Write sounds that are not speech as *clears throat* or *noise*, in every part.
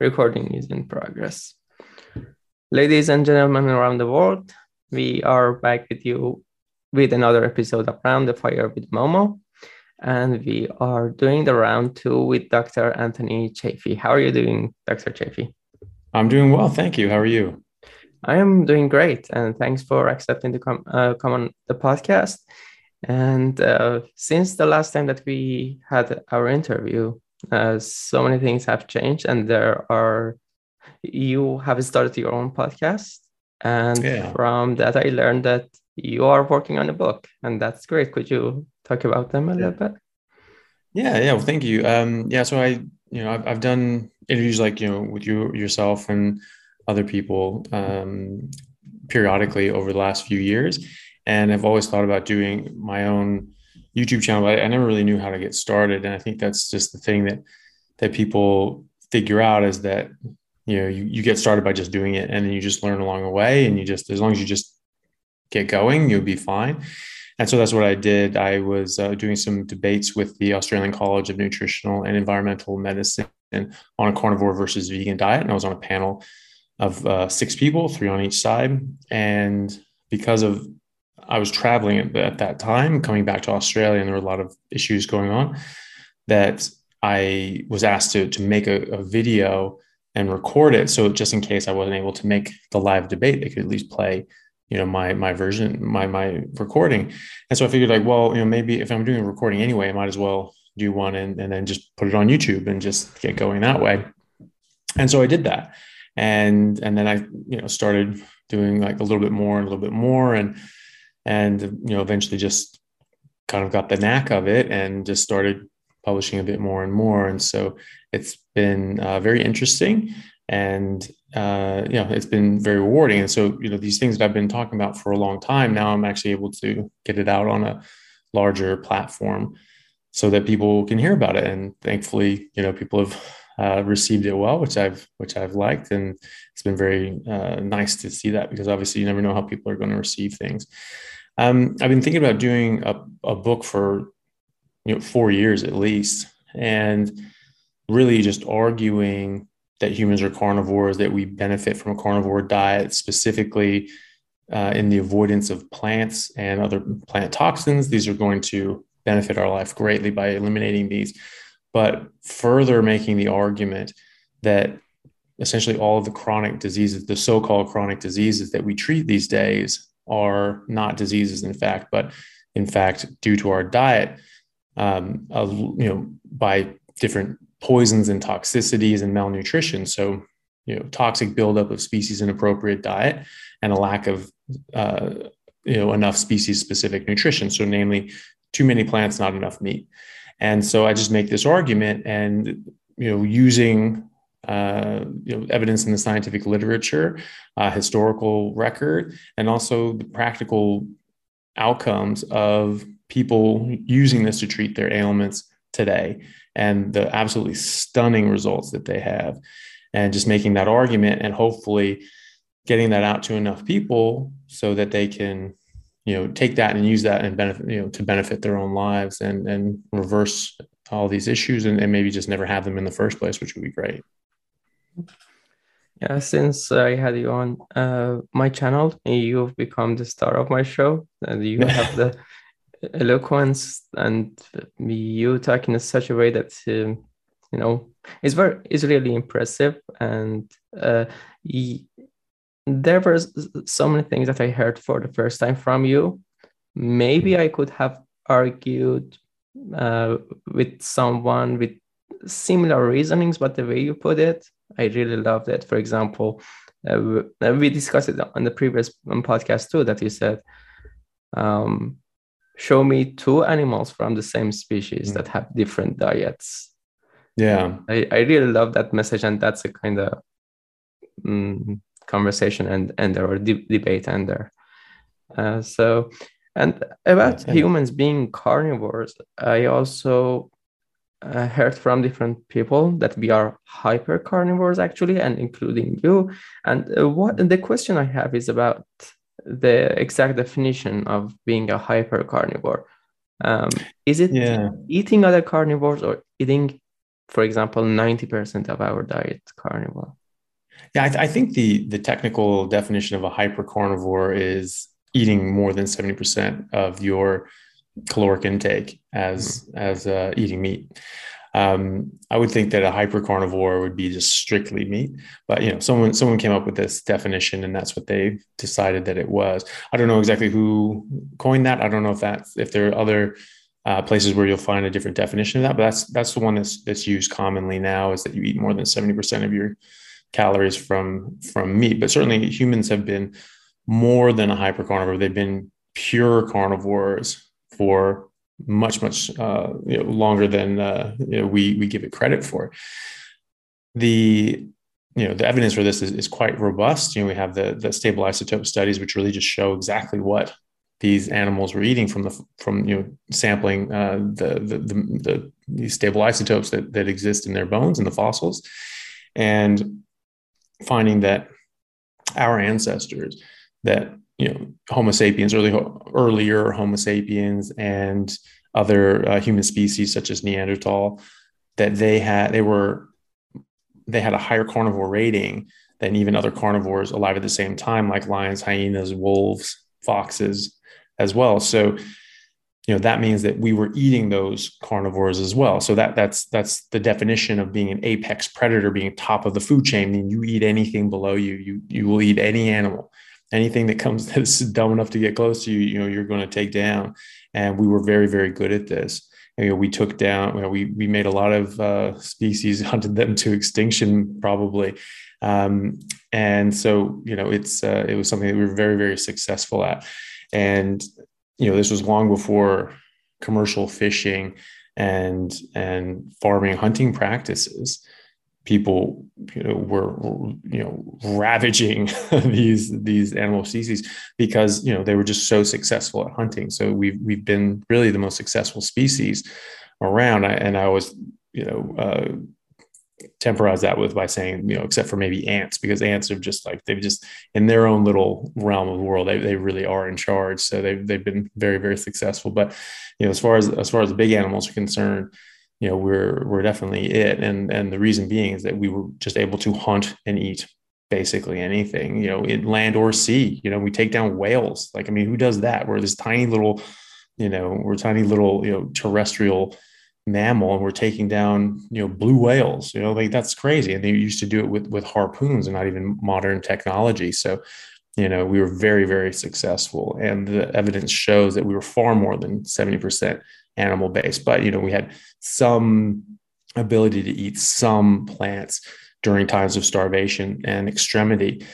Recording is in progress. Ladies and gentlemen around the world, we are back with you with another episode of Round the Fire with Momo. And we are doing the round two with Dr. Anthony Chaffee. How are you doing, Dr. Chaffee? I'm doing well. Thank you. How are you? I am doing great. And thanks for accepting to come, uh, come on the podcast. And uh, since the last time that we had our interview, uh, so many things have changed, and there are you have started your own podcast, and yeah. from that I learned that you are working on a book, and that's great. Could you talk about them a yeah. little bit? Yeah, yeah. Well, thank you. Um, yeah, so I, you know, I've, I've done interviews like you know with you yourself and other people um, periodically over the last few years, and I've always thought about doing my own YouTube channel, I, I never really knew how to get started. And I think that's just the thing that that people figure out is that you know you, you get started by just doing it and then you just learn along the way. And you just as long as you just get going you'll be fine. And so that's what i did. I was uh, doing some debates with the australian college of nutritional and environmental medicine on a carnivore versus vegan diet. And i was on a panel of uh, six people three on each side and because of I was traveling at, at that time, coming back to Australia, and there were a lot of issues going on. That I was asked to to make a, a video and record it, so just in case I wasn't able to make the live debate, they could at least play, you know, my my version, my my recording. And so I figured, like, well, you know, maybe if I'm doing a recording anyway, I might as well do one and, and then just put it on YouTube and just get going that way. And so I did that. And and then I, you know, started doing like a little bit more and a little bit more. And and you know eventually just kind of got the knack of it and just started publishing a bit more and more and so it's been uh, very interesting and uh, you know it's been very rewarding and so you know these things that i've been talking about for a long time now i'm actually able to get it out on a larger platform so that people can hear about it and thankfully you know people have uh, received it well which i've which i've liked. And it's been very uh, nice to see that because obviously you never know how people are going to receive things. Um, I've been thinking about doing a, a book for you know four years at least, and really just arguing that humans are carnivores, that we benefit from a carnivore diet, specifically uh, in the avoidance of plants and other plant toxins. These are going to benefit our life greatly by eliminating these, but further making the argument that essentially all of the chronic diseases, the so called chronic diseases that we treat these days, are not diseases, in fact, but in fact, due to our diet, um, you know, by different poisons and toxicities and malnutrition. So, you know, toxic buildup of species inappropriate diet and a lack of, uh, you know, enough species specific nutrition. So, namely, too many plants, not enough meat. And so I just make this argument and, you know, using uh, you know, evidence in the scientific literature, uh, historical record, and also the practical outcomes of people using this to treat their ailments today and the absolutely stunning results that they have. And just making that argument and hopefully getting that out to enough people so that they can you know take that and use that and benefit you know to benefit their own lives and and reverse all these issues and, and maybe just never have them in the first place which would be great yeah, since I had you on uh, my channel, you've become the star of my show. And you *laughs* have the eloquence and you talk in such a way that um, you know it's very it's really impressive. And uh, he, there were so many things that I heard for the first time from you. Maybe I could have argued uh, with someone with similar reasonings, but the way you put it I really love that. For example, uh, we discussed it on the previous um, podcast too that you said, um, show me two animals from the same species mm. that have different diets. Yeah. I, I really love that message. And that's a kind of um, conversation and, and there or de- debate and there. Uh, so, and about humans being carnivores, I also uh, heard from different people that we are hyper carnivores actually and including you and uh, what the question i have is about the exact definition of being a hyper carnivore. Um, is it yeah. eating other carnivores or eating, for example, 90% of our diet carnivore? Yeah, I, th- I think the the technical definition of a hyper carnivore is eating more than 70% of your caloric intake as mm-hmm. as uh, eating meat. Um, I would think that a hyper carnivore would be just strictly meat, but you know, someone someone came up with this definition, and that's what they decided that it was. I don't know exactly who coined that. I don't know if that's if there are other uh, places where you'll find a different definition of that, but that's that's the one that's that's used commonly now is that you eat more than seventy percent of your calories from from meat. But certainly, humans have been more than a hyper carnivore. They've been pure carnivores for much much uh, you know, longer than uh, you know, we we give it credit for. The you know the evidence for this is, is quite robust. You know we have the the stable isotope studies which really just show exactly what these animals were eating from the from you know sampling uh, the, the the the stable isotopes that that exist in their bones and the fossils, and finding that our ancestors that you know Homo sapiens, early earlier Homo sapiens, and other uh, human species such as Neanderthal, that they had they were they had a higher carnivore rating than even other carnivores alive at the same time, like lions, hyenas, wolves, foxes, as well. So you know that means that we were eating those carnivores as well so that that's that's the definition of being an apex predator being top of the food chain I mean you eat anything below you you you will eat any animal anything that comes *laughs* that's dumb enough to get close to you, you know, you're going to take down. And we were very, very good at this. You know, we took down, you know, we we made a lot of uh, species, *laughs* hunted them to extinction, probably. Um, and so, you know, it's uh, it was something that we were very, very successful at. And you know, this was long before commercial fishing and and farming hunting practices. People you know were you know ravaging *laughs* these these animal species because you know they were just so successful at hunting. So we've we've been really the most successful species around. And i was you know uh, temporize that with by saying you know except for maybe ants because ants are just like they've just in their own little realm of the world they, they really are in charge. So they've, they've been very very successful. But you know as far as as far as big animals are concerned you know we're we're definitely it. And and the reason being is that we were just able to hunt and eat basically anything you know in land or sea. You know we take down whales. Like i mean who does that? We're this tiny little you know we're tiny little you know terrestrial mammal and we're taking down you know blue whales you know like that's crazy. And they used to do it with with harpoons and not even modern technology. So you know we were very very successful. And the evidence shows that we were far more than 70% animal based, but you know, we had some ability to eat some plants during times of starvation and extremity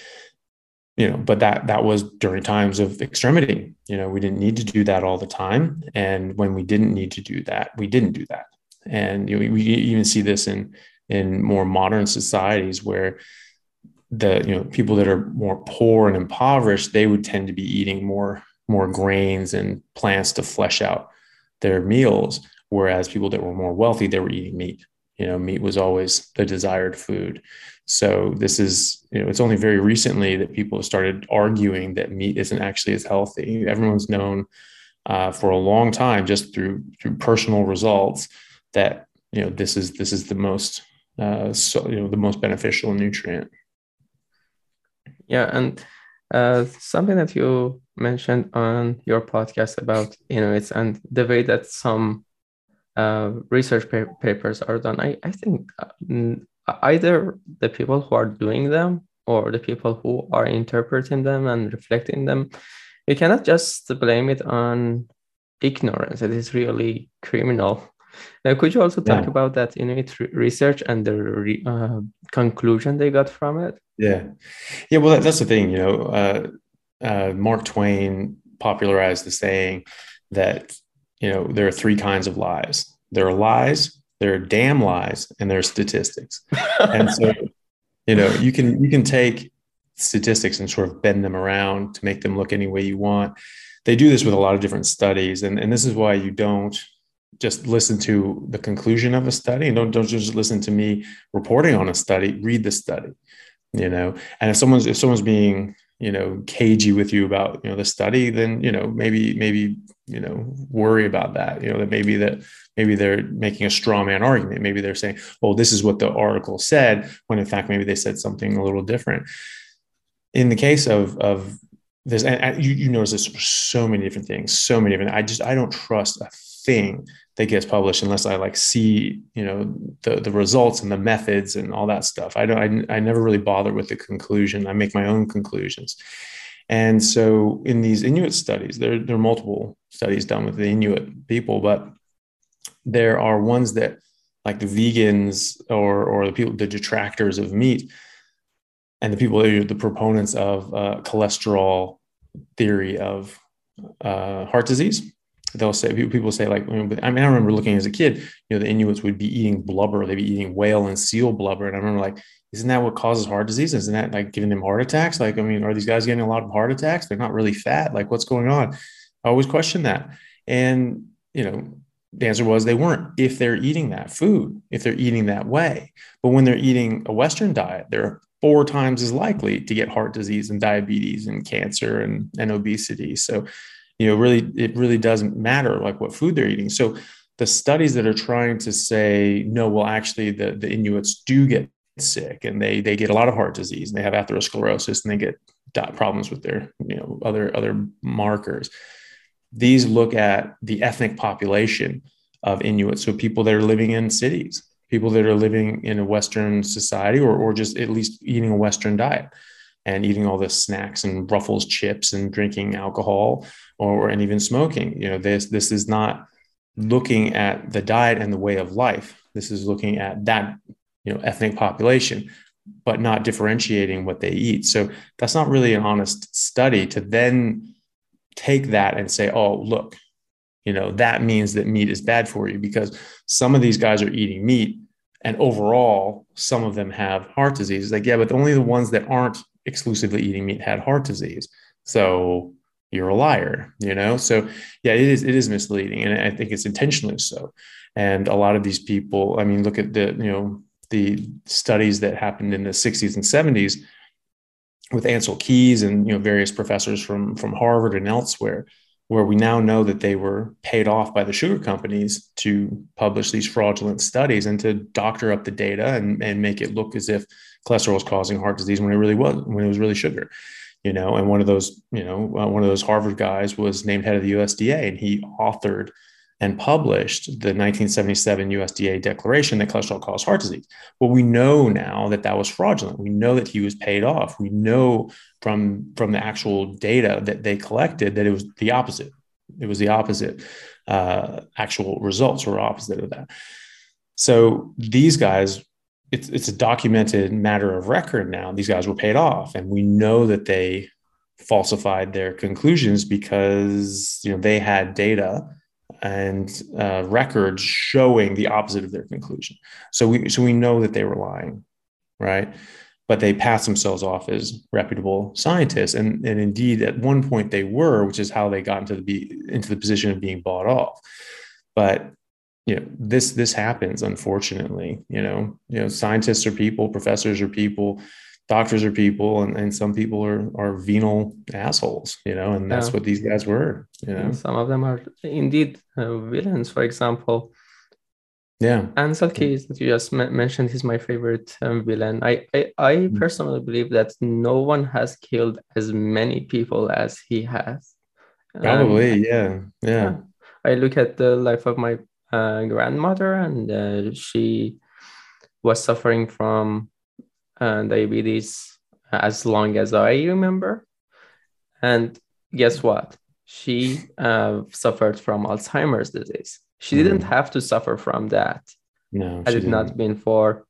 you know but that that was during times of extremity. You know we didn't need to do that all the time. And when we didn't need to do that we didn't do that. And you know, we even see this in in more modern societies where the you know people that are more poor and impoverished they would tend to be eating more more grains and plants to flesh out their meals whereas people that were more wealthy they were eating meat. You know meat was always the desired food so this is you know it's only very recently that people have started arguing that meat isn't actually as healthy everyone's known uh, for a long time just through through personal results that you know this is this is the most uh, so you know the most beneficial nutrient yeah and uh, something that you mentioned on your podcast about Inuits and the way that some uh, research pa- papers are done. I, I think uh, either the people who are doing them or the people who are interpreting them and reflecting them, you cannot just blame it on ignorance. It is really criminal. Now, could you also talk yeah. about that Inuit re- research and the re- uh, conclusion they got from it? Yeah, yeah. Well, that, that's the thing. You know, uh, uh, Mark Twain popularized the saying that you know there are three kinds of lies. There are lies, there are damn lies, and there are statistics. *laughs* and so, you know, you can you can take statistics and sort of bend them around to make them look any way you want. They do this with a lot of different studies, and, and this is why you don't just listen to the conclusion of a study and don't, don't just listen to me reporting on a study read the study you know and if someone's if someone's being you know cagey with you about you know the study then you know maybe maybe you know worry about that you know that maybe that maybe they're making a straw man argument maybe they're saying oh this is what the article said when in fact maybe they said something a little different in the case of of this and you, you notice this so many different things so many different i just i don't trust a thing that gets published unless I like see, you know, the the results and the methods and all that stuff. I don't I, I never really bother with the conclusion. I make my own conclusions. And so in these Inuit studies, there, there are multiple studies done with the Inuit people, but there are ones that like the vegans or or the people the detractors of meat and the people that are the proponents of uh, cholesterol theory of uh, heart disease they'll say people say like I mean I remember looking as a kid you know the Inuits would be eating blubber. They'd be eating whale and seal blubber. And I remember like isn't that what causes heart disease? Isn't that like giving them heart attacks? Like I mean are these guys getting a lot of heart attacks? They're not really fat. Like what's going on? I always question that. And you know the answer was they weren't if they're eating that food if they're eating that way. But when they're eating a western diet they're four times as likely to get heart disease and diabetes and cancer and, and obesity. So you know really it really doesn't matter like what food they're eating. So the studies that are trying to say no well actually the, the inuits do get sick and they they get a lot of heart disease and they have atherosclerosis and they get problems with their you know other other markers these look at the ethnic population of inuits so people that are living in cities people that are living in a western society or, or just at least eating a western diet and eating all the snacks and ruffles chips and drinking alcohol or and even smoking. You know this this is not looking at the diet and the way of life. This is looking at that you know ethnic population but not differentiating what they eat. So that's not really an honest study to then take that and say oh look you know that means that meat is bad for you because some of these guys are eating meat and overall some of them have heart disease. Like yeah but only the ones that aren't exclusively eating meat had heart disease. So you're a liar you know? So yeah it is it is misleading and i think it's intentionally so. And a lot of these people i mean look at the you know the studies that happened in the 60s and 70s with Ancel Keys and you know various professors from from Harvard and elsewhere where we now know that they were paid off by the sugar companies to publish these fraudulent studies and to doctor up the data and, and make it look as if cholesterol was causing heart disease when it really was when it was really sugar you know? And one of those you know uh, one of those harvard guys was named head of the usda and he authored and published the 1977 USDA declaration that cholesterol caused heart disease. Well, we know now that that was fraudulent. We know that he was paid off. We know from from the actual data that they collected that it was the opposite. It was the opposite. Uh, actual results were opposite of that. So these guys it's it's a documented matter of record now. These guys were paid off, and we know that they falsified their conclusions because you know they had data and uh, records showing the opposite of their conclusion. So we so we know that they were lying, right? But they pass themselves off as reputable scientists, and and indeed at one point they were, which is how they got into the into the position of being bought off. But you know this this happens unfortunately you know you know scientists are people professors are people doctors are people and, and some people are are venal assholes you know and that's yeah. what these guys were you know. and some of them are indeed uh, villains for example. Yeah. Ancel Keys that you just mentioned is my favorite um, villain I, I i mm. personally believe that no one has killed as many people as he has. Probably um, yeah. yeah. I look at the life of my uh, grandmother, and uh, she was suffering from uh, diabetes as long as I remember. And guess what? She uh, suffered from Alzheimer's disease. She mm. didn't have to suffer from that. No, had it didn't. not been for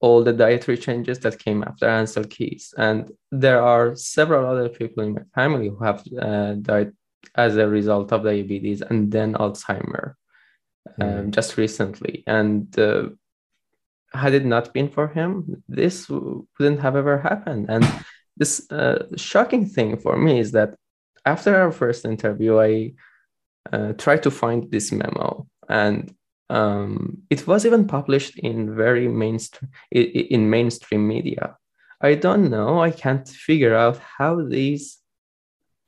all the dietary changes that came after Ancel Keys. And there are several other people in my family who have uh, died as a result of diabetes and then Alzheimer mm. just recently. And uh, had it not been for him, this wouldn't have ever happened. And this uh, shocking thing for me is that after our first interview, I uh, tried to find this memo, and um, it was even published in very mainstream in mainstream media. I don't know. I can't figure out how these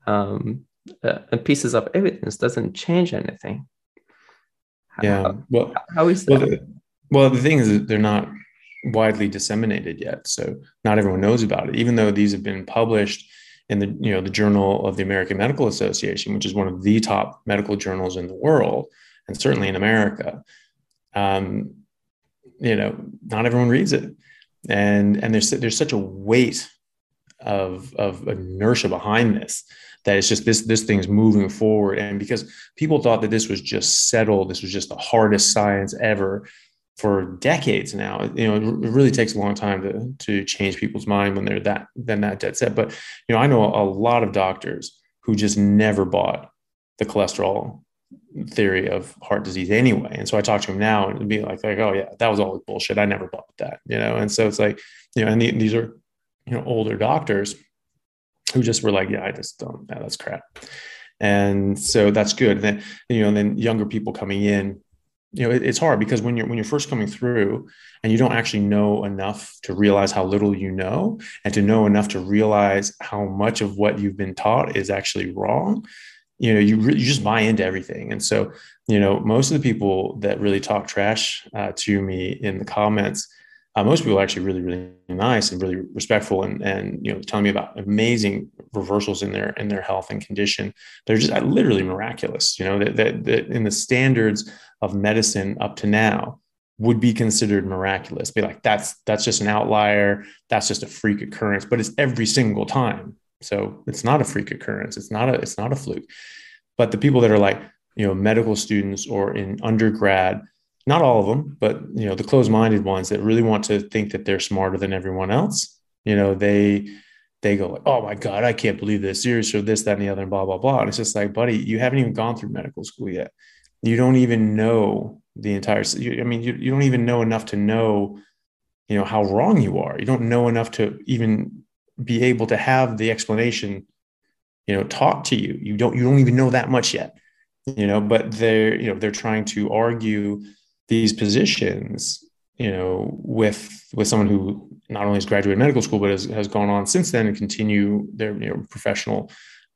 um, uh, pieces of evidence doesn't change anything. Yeah. How, well, how is that? Well well, the thing is they're not widely disseminated yet, so not everyone knows about it. Even though these have been published in the you know the Journal of the American Medical Association, which is one of the top medical journals in the world, and certainly in America. Um, you know, not everyone reads it, and and there's there's such a weight of of inertia behind this that it's just this this thing's moving forward and because people thought that this was just settled this was just the hardest science ever for decades now. You know it really takes a long time to to change people's mind when they're that then that dead set. But you know i know a lot of doctors who just never bought the cholesterol theory of heart disease anyway. And so i talk to them now and be like like oh yeah that was all bullshit. I never bought that you know? And so it's like you know and the, these are you know older doctors who just were like, yeah, I just don't, yeah, that's crap. And so that's good. And then, you know, and then younger people coming in, you know, it, it's hard because when you're, when you're first coming through and you don't actually know enough to realize how little you know and to know enough to realize how much of what you've been taught is actually wrong, you know, you, re- you just buy into everything. And so, you know, most of the people that really talk trash uh, to me in the comments, uh, most people are actually really, really nice and really respectful and, and, you know, telling me about amazing reversals in their, in their health and condition. They're just uh, literally miraculous, you know, that, that, that in the standards of medicine up to now would be considered miraculous. Be like, that's, that's just an outlier. That's just a freak occurrence, but it's every single time. So it's not a freak occurrence. It's not a, it's not a fluke, but the people that are like, you know, medical students or in undergrad, not all of them, but you know, the closed-minded ones that really want to think that they're smarter than everyone else, you know, they they go like, oh my God, I can't believe this, serious or this, that, and the other, and blah, blah, blah. And it's just like, buddy, you haven't even gone through medical school yet. You don't even know the entire I mean, you, you don't even know enough to know, you know, how wrong you are. You don't know enough to even be able to have the explanation, you know, taught to you. You don't you don't even know that much yet. You know, but they're, you know, they're trying to argue these positions you know with with someone who not only has graduated medical school but has, has gone on since then and continue their you know professional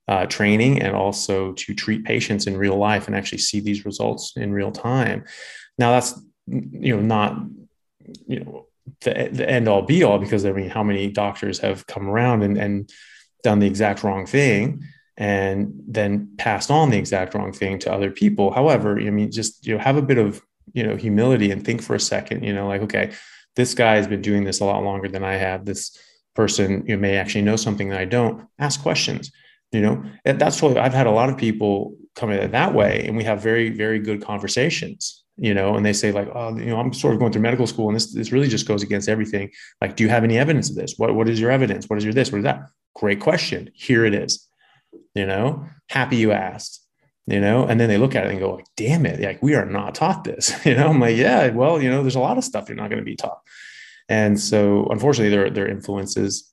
uh, training and also to treat patients in real life and actually see these results in real time. Now that's you know not you know the, the end all be all because i mean how many doctors have come around and, and done the exact wrong thing and then passed on the exact wrong thing to other people. However i mean just you know have a bit of you know humility and think for a second you know like okay this guy has been doing this a lot longer than i have. This person you may actually know something that i don't. Ask questions you know? And that's totally i've had a lot of people come in that way and we have very very good conversations you know? And they say like oh you know i'm sort of going through medical school and this this really just goes against everything. Like do you have any evidence of this? What what is your evidence? What is your this? What is that? Great question. Here it is you know? Happy you asked you know? And then they look at it and go like damn it like we are not taught this *laughs* you know? I'm like yeah well you know there's a lot of stuff you're not going to be taught. And so unfortunately their their influences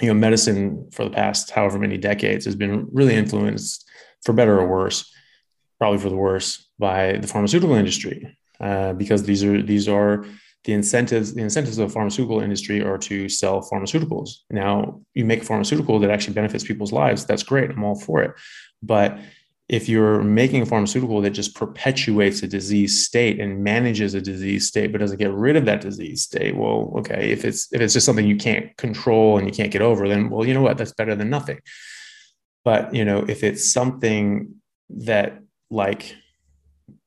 you know medicine for the past however many decades has been really influenced for better or worse probably for the worse by the pharmaceutical industry uh, because these are these are the incentives the incentives of the pharmaceutical industry are to sell pharmaceuticals. Now you make a pharmaceutical that actually benefits people's lives that's great i'm all for it. But if you're making a pharmaceutical that just perpetuates a disease state and manages a disease state but doesn't get rid of that disease state well okay if it's if it's just something you can't control and you can't get over then well you know what? That's better than nothing. But you know if it's something that like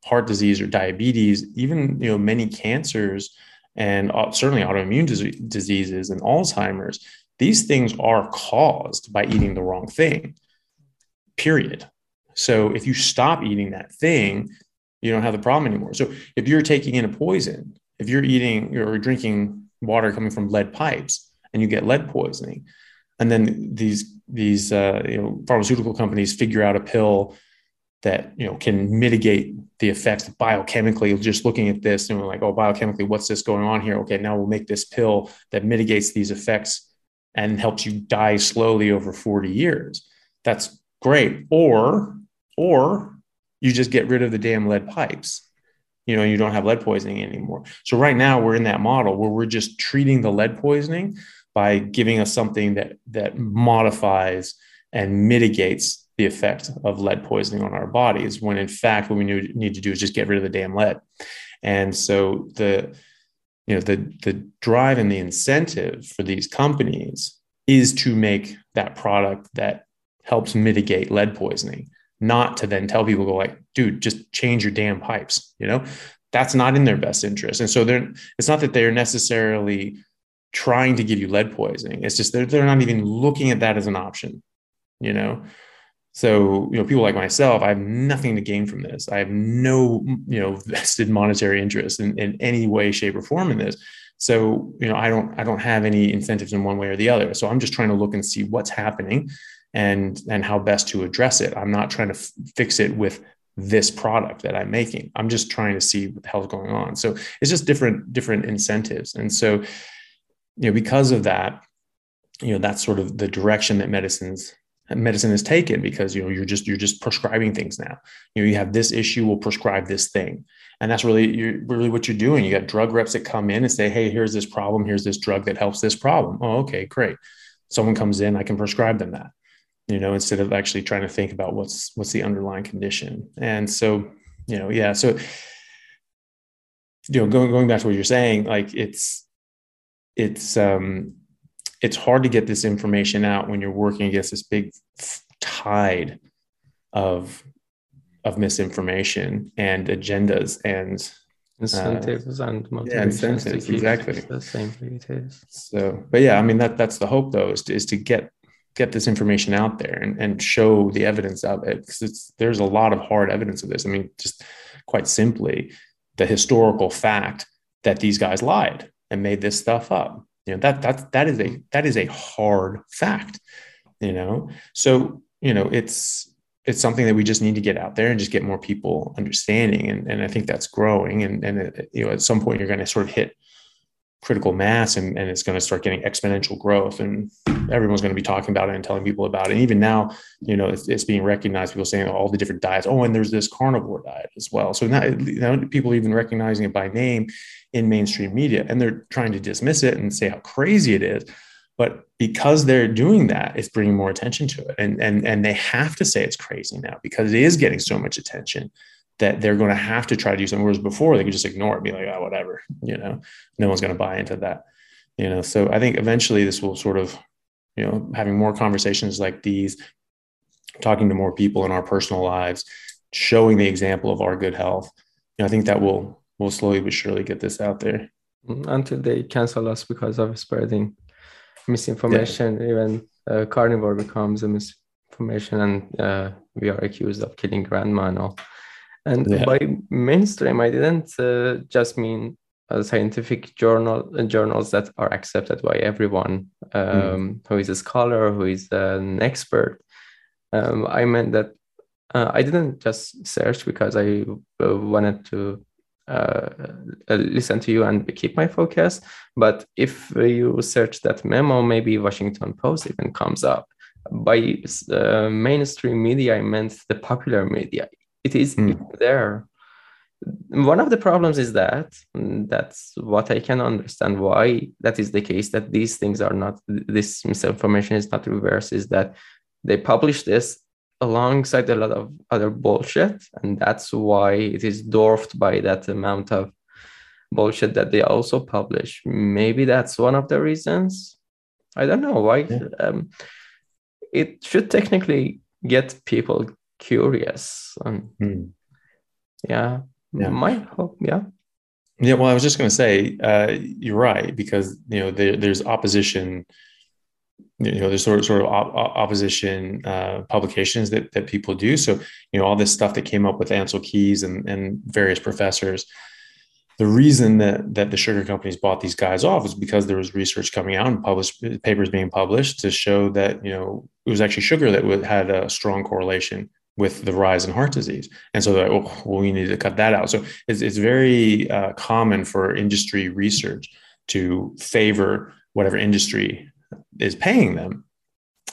heart disease or diabetes even you know many cancers and uh, certainly autoimmune diseases and alzheimer's these things are caused by eating the wrong thing period so if you stop eating that thing, you don't have the problem anymore. So if you're taking in a poison, if you're eating or drinking water coming from lead pipes and you get lead poisoning, and then these these uh, you know pharmaceutical companies figure out a pill that you know can mitigate the effects biochemically just looking at this and we're like oh biochemically what's this going on here? Okay now we'll make this pill that mitigates these effects and helps you die slowly over 40 years. That's great. Or or you just get rid of the damn lead pipes. You know you don't have lead poisoning anymore. So right now we're in that model where we're just treating the lead poisoning by giving us something that that modifies and mitigates the effect of lead poisoning on our bodies when in fact what we need to do is just get rid of the damn lead. And so the you know the the drive and the incentive for these companies is to make that product that helps mitigate lead poisoning not to then tell people go like dude just change your damn pipes you know? That's not in their best interest. And so they're it's not that they're necessarily trying to give you lead poisoning. It's just they're, they're not even looking at that as an option you know? So you know people like myself i have nothing to gain from this. I have no you know vested monetary interest in, in any way shape or form in this. So you know i don't i don't have any incentives in one way or the other. So i'm just trying to look and see what's happening and and how best to address it. I'm not trying to f- fix it with this product that i'm making. I'm just trying to see what the hell's going on. So it's just different different incentives. And so you know because of that you know that's sort of the direction that medicines medicine is taken because you know you're just you're just prescribing things now. You know you have this issue we'll prescribe this thing. And that's really you're really what you're doing. You got drug reps that come in and say hey here's this problem. Here's this drug that helps this problem. Oh okay great. Someone comes in i can prescribe them that you know instead of actually trying to think about what's what's the underlying condition and so you know yeah so you know going going back to what you're saying like it's it's um it's hard to get this information out when you're working against this big tide of of misinformation and agendas and incentives uh, and yeah, incentives exactly the same way it is. So, but yeah, I mean that that's the hope though is to, is to get get this information out there and, and show the evidence of it because it's there's a lot of hard evidence of this. I mean, just quite simply, the historical fact that these guys lied and made this stuff up you know that that that is a that is a hard fact you know so you know it's it's something that we just need to get out there and just get more people understanding and, and i think that's growing and and it, you know at some point you're going to sort of hit critical mass and, and it's going to start getting exponential growth and everyone's going to be talking about it and telling people about it. And even now you know it's, it's being recognized people saying all the different diets. Oh and there's this carnivore diet as well. So now, now people even recognizing it by name in mainstream media and they're trying to dismiss it and say how crazy it is. But because they're doing that it's bringing more attention to it. And and and they have to say it's crazy now because it is getting so much attention that they're going to have to try to do something. Whereas before they could just ignore it, be like, oh, whatever, you know, no one's going to buy into that, you know. So I think eventually this will sort of, you know, having more conversations like these, talking to more people in our personal lives, showing the example of our good health. You know, I think that will will slowly but surely get this out there mm-hmm. until they cancel us because of spreading misinformation. Yeah. Even uh, carnivore becomes a misinformation, and uh, we are accused of killing grandma and all. And yeah. by mainstream, I didn't uh, just mean uh, scientific journal uh, journals that are accepted by everyone um, mm. who is a scholar, who is an expert. Um, I meant that uh, I didn't just search because I uh, wanted to uh, listen to you and keep my focus. But if you search that memo, maybe Washington Post even comes up. By mainstream media, I meant the popular media it is mm. there one of the problems is that that's what i can understand why that is the case that these things are not this misinformation is not reversed is that they publish this alongside a lot of other bullshit and that's why it is dwarfed by that amount of bullshit that they also publish maybe that's one of the reasons i don't know why yeah. um, it should technically get people curious and mm. yeah, yeah. my hope yeah. Yeah well i was just going to say uh, you're right because you know there, there's opposition you know there's sort of sort of op- opposition uh, publications that that people do. So you know all this stuff that came up with Ancel Keys and and various professors the reason that that the sugar companies bought these guys off is because there was research coming out and published papers being published to show that you know it was actually sugar that had a strong correlation with the rise in heart disease. And so, oh, well, we need to cut that out. So it's, it's very uh, common for industry research to favor whatever industry is paying them.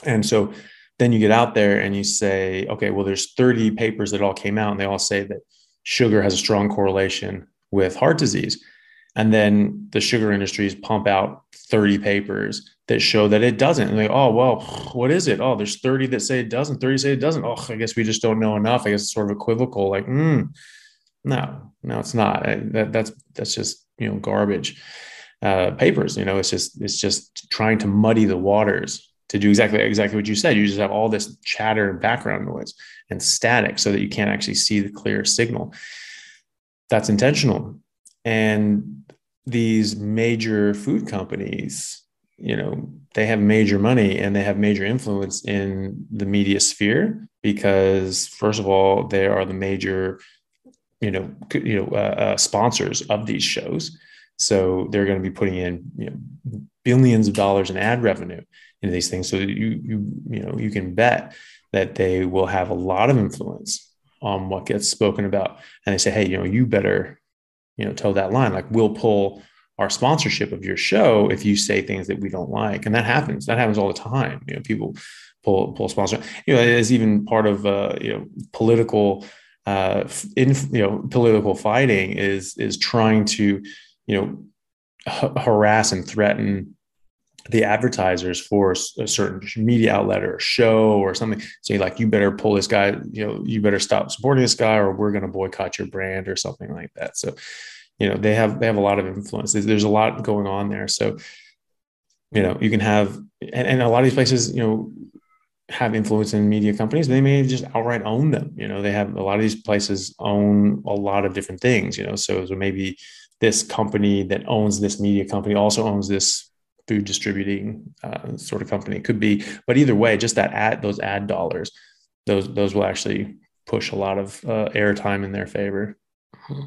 And so then you get out there and you say, okay, well, there's 30 papers that all came out and they all say that sugar has a strong correlation with heart disease. And then the sugar industries pump out 30 papers that show that it doesn't. And they, oh, well, what is it? Oh, there's 30 that say it doesn't, 30 say it doesn't. Oh, I guess we just don't know enough. I guess it's sort of equivocal. Like, mm, no, no, it's not. That, that's that's just you know garbage uh, papers. You know, it's just it's just trying to muddy the waters to do exactly exactly what you said. You just have all this chatter and background noise and static, so that you can't actually see the clear signal. That's intentional, and these major food companies, you know, they have major money and they have major influence in the media sphere because, first of all, they are the major, you know, you know, uh, uh, sponsors of these shows. So they're going to be putting in you know, billions of dollars in ad revenue into these things. So you you you know you can bet that they will have a lot of influence on what gets spoken about. And they say, hey, you know, you better you know toe that line like we'll pull our sponsorship of your show if you say things that we don't like. And that happens. That happens all the time. You know people pull pull sponsor you know it's even part of uh you know political uh in you know political fighting is is trying to you know harass and threaten the advertisers for a certain media outlet or show or something say like you better pull this guy you know you better stop supporting this guy or we're going to boycott your brand or something like that. So you know they have they have a lot of influence there's, a lot going on there so you know you can have and, and a lot of these places you know have influence in media companies they may just outright own them you know they have a lot of these places own a lot of different things you know so, so maybe this company that owns this media company also owns this food distributing uh, sort of company. It could be, but either way, just that ad, those ad dollars, those those will actually push a lot of uh, airtime in their favor. Mm-hmm.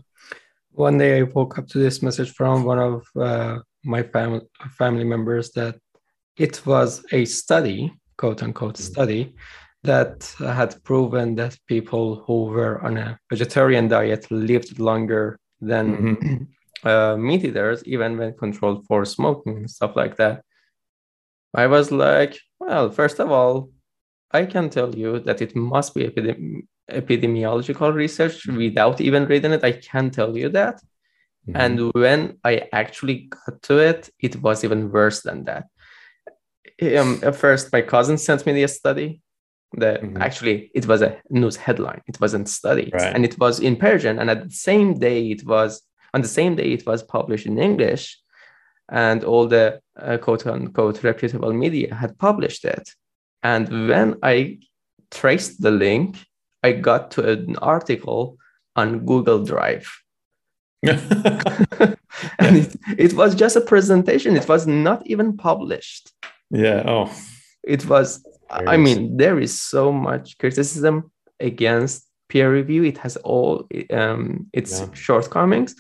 One day, I woke up to this message from one of uh, my family family members that it was a study, quote unquote, mm-hmm. study that had proven that people who were on a vegetarian diet lived longer than mm-hmm *clears throat* uh, meat eaters, even when controlled for smoking and stuff like that. I was like, well, first of all, I can tell you that it must be epidemi- epidemiological research without even reading it. I can tell you that. Mm-hmm. And when I actually got to it, it was even worse than that. Um, at first, my cousin sent me the study. That mm-hmm. actually it was a news headline. It wasn't studied, right. and it was in Persian. And at the same day, it was on the same day it was published in English, and all the uh, quote unquote reputable media had published it. And when I traced the link, I got to an article on Google Drive. *laughs* *laughs* and it, it was just a presentation, it was not even published. Yeah. Oh, it was, I mean, there is so much criticism against peer review. It has all um, its yeah. shortcomings,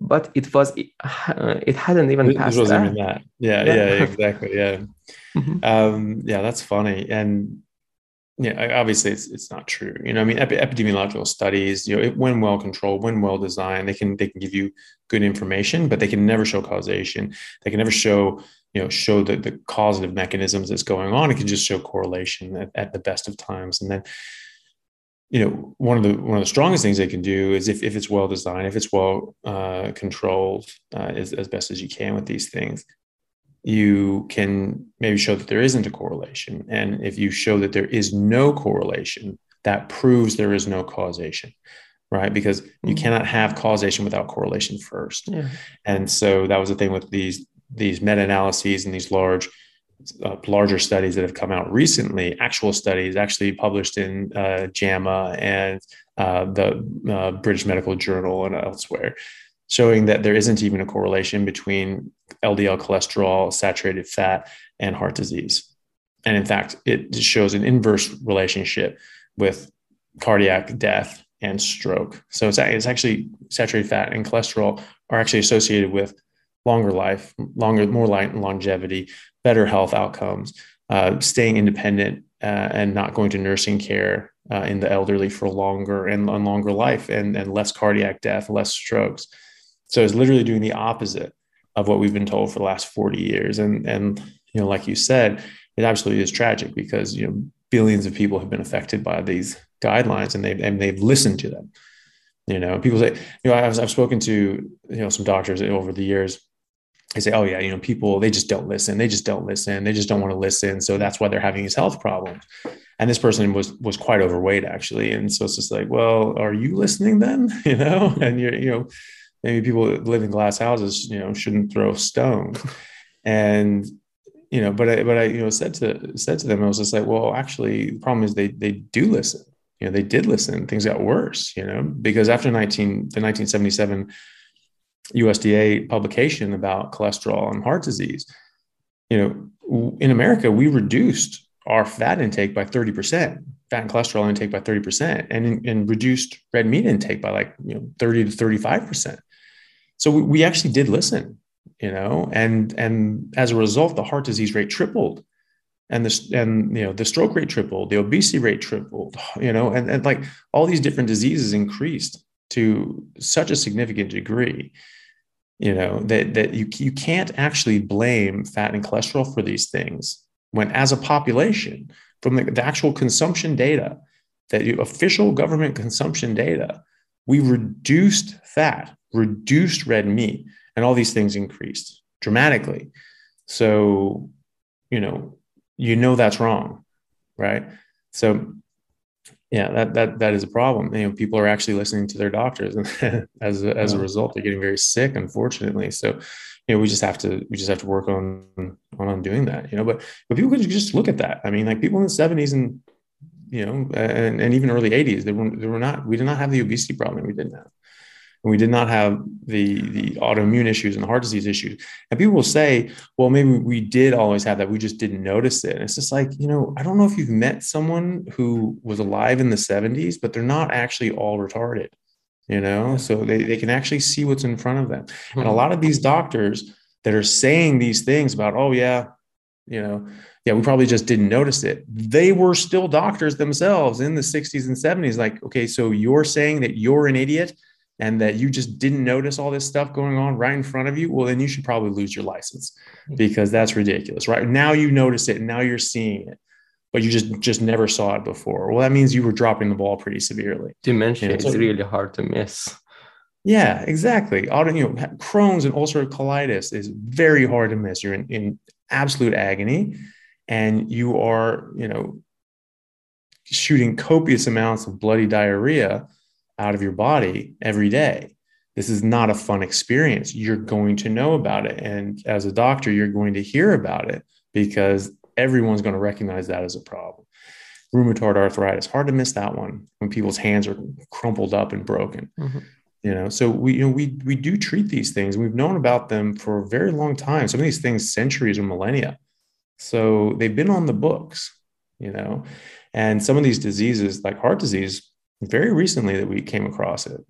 but it was uh, it hadn't even passed this wasn't that. even that yeah yeah, yeah exactly yeah *laughs* mm-hmm. um yeah that's funny and yeah obviously it's it's not true you know i mean epidemiological studies you know when well controlled when well designed they can they can give you good information but they can never show causation. They can never show you know show the, the causative mechanisms that's going on. It can just show correlation at, at the best of times. And then you know one of the one of the strongest things they can do is if, if it's well designed if it's well uh, controlled uh, as, as best as you can with these things you can maybe show that there isn't a correlation and if you show that there is no correlation that proves there is no causation right because you mm-hmm. cannot have causation without correlation first yeah. and so that was the thing with these these meta-analyses and these large uh, larger studies that have come out recently, actual studies actually published in uh, JAMA and uh, the uh, British Medical Journal and elsewhere, showing that there isn't even a correlation between LDL cholesterol, saturated fat, and heart disease. And in fact, it shows an inverse relationship with cardiac death and stroke. So it's, it's actually saturated fat and cholesterol are actually associated with longer life, longer, more longevity, better health outcomes, uh, staying independent uh, and not going to nursing care uh, in the elderly for longer and, and longer life and, and less cardiac death, less strokes. So it's literally doing the opposite of what we've been told for the last 40 years. And, and, you know, like you said, it absolutely is tragic because, you know, billions of people have been affected by these guidelines and they've, and they've listened to them. You know, people say, you know, I've, I've spoken to, you know, some doctors over the years they say, oh yeah, you know, people they just don't listen. They just don't listen. They just don't want to listen. So that's why they're having these health problems. And this person was was quite overweight actually. And so it's just like, well, are you listening then? *laughs* You know, and you're, you know, maybe people that live in glass houses, you know, shouldn't throw stones. *laughs* And you know, but I but I, you know, said to said to them, I was just like, well, actually, the problem is they they do listen. You know, they did listen. Things got worse, you know, because after 19 the 1977 USDA publication about cholesterol and heart disease, you know, in America, we reduced our fat intake by 30%, fat and cholesterol intake by 30%, and, and reduced red meat intake by like, you know, 30 to 35%. So we, we actually did listen, you know, and, and as a result, the heart disease rate tripled and the and you know the stroke rate tripled, the obesity rate tripled, you know, and, and like all these different diseases increased to such a significant degree you know that that you you can't actually blame fat and cholesterol for these things when as a population from the, the actual consumption data that you, official government consumption data we reduced fat reduced red meat and all these things increased dramatically. So you know you know that's wrong right? So yeah that that that is a problem. You know people are actually listening to their doctors and *laughs* as a, as a result they're getting very sick unfortunately. So you know we just have to we just have to work on on, doing that you know? But but people could just look at that. I mean like people in the 70s and you know and, and even early 80s they were, they were not we did not have the obesity problem we didn't have and we did not have the the autoimmune issues and the heart disease issues. And people will say, well, maybe we did always have that. We just didn't notice it. And it's just like, you know, I don't know if you've met someone who was alive in the 70s, but they're not actually all retarded, you know, so they, they can actually see what's in front of them. Mm-hmm. And a lot of these doctors that are saying these things about, oh, yeah, you know, yeah, we probably just didn't notice it. They were still doctors themselves in the 60s and 70s. Like, okay, so you're saying that you're an idiot and that you just didn't notice all this stuff going on right in front of you, well, then you should probably lose your license mm-hmm. because that's ridiculous, right? Now you notice it and now you're seeing it, but you just just never saw it before. Well, that means you were dropping the ball pretty severely. Dementia you know, is so, really hard to miss. Yeah, exactly. Auto, you know, Crohn's and ulcerative colitis is very hard to miss. You're in, in absolute agony, and you are, you know, shooting copious amounts of bloody diarrhea out of your body every day. This is not a fun experience. You're going to know about it. And as a doctor, you're going to hear about it because everyone's going to recognize that as a problem. Rheumatoid arthritis, hard to miss that one when people's hands are crumpled up and broken. Mm-hmm. You know, so we you know we we do treat these things. We've known about them for a very long time. Some of these things centuries or millennia. So they've been on the books, you know, and some of these diseases like heart disease very recently that we came across it.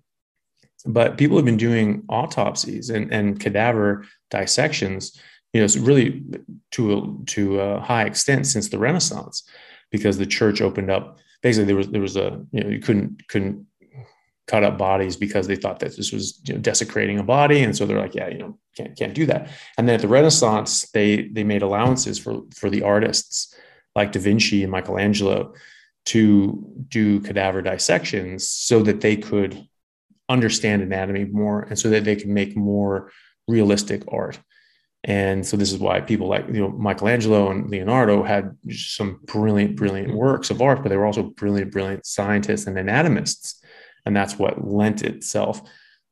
But people have been doing autopsies and, and cadaver dissections, you know, really to a, to a high extent since the Renaissance, because the church opened up. Basically, there was there was a you know you couldn't couldn't cut up bodies because they thought that this was you know, desecrating a body, and so they're like, yeah, you know, can't can't do that. And then at the Renaissance, they they made allowances for for the artists like Da Vinci and Michelangelo to do cadaver dissections so that they could understand anatomy more and so that they can make more realistic art. And so this is why people like you know Michelangelo and Leonardo had some brilliant, brilliant works of art, but they were also brilliant, brilliant scientists and anatomists, and that's what lent itself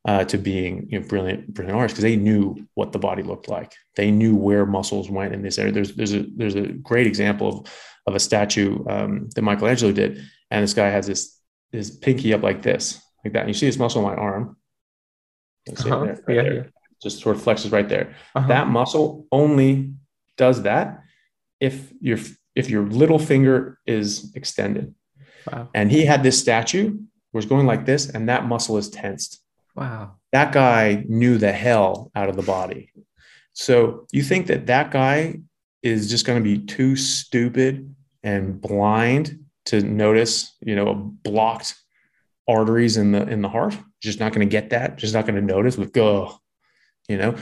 uh, to being you know, brilliant, brilliant artists because they knew what the body looked like. They knew where muscles went in this area. There's there's a there's a great example of of a statue um, that Michelangelo did, and this guy has this his pinky up like this, like that. And you see this muscle on my arm. Uh-huh. There, right yeah, there. yeah, just sort of flexes right there. Uh-huh. That muscle only does that if your if your little finger is extended. Wow. And he had this statue was going like this, and that muscle is tensed. Wow. That guy knew the hell out of the body. So you think that that guy is just going to be too stupid and blind to notice, you know, blocked arteries in the in the heart. Just not going to get that. Just not going to notice with go, you know.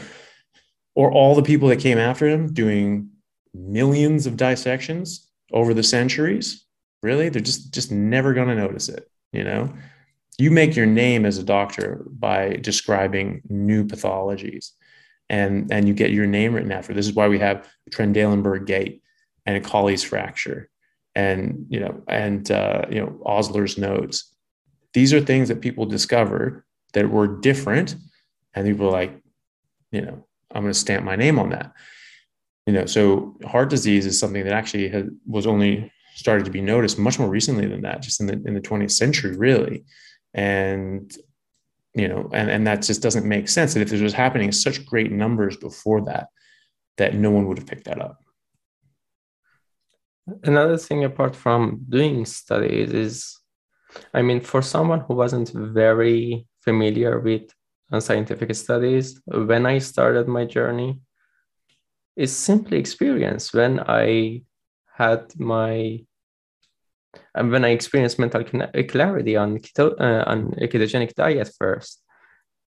Or all the people that came after him doing millions of dissections over the centuries. Really, they're just just never going to notice it. You know, you make your name as a doctor by describing new pathologies and and you get your name written after. This is why we have Trendelenburg gait and a Colles fracture, and you know, and uh, you know, Osler's nodes. These are things that people discovered that were different, and people were like, you know, I'm going to stamp my name on that. You know, so heart disease is something that actually had, was only started to be noticed much more recently than that, just in the in the 20th century, really. And you know, and, and that just doesn't make sense. that if this was happening in such great numbers before that, that no one would have picked that up. Another thing apart from doing studies is, I mean, for someone who wasn't very familiar with scientific studies, when I started my journey, it's simply experience. When I had my and when I experienced mental clarity on keto, uh, on a ketogenic diet first,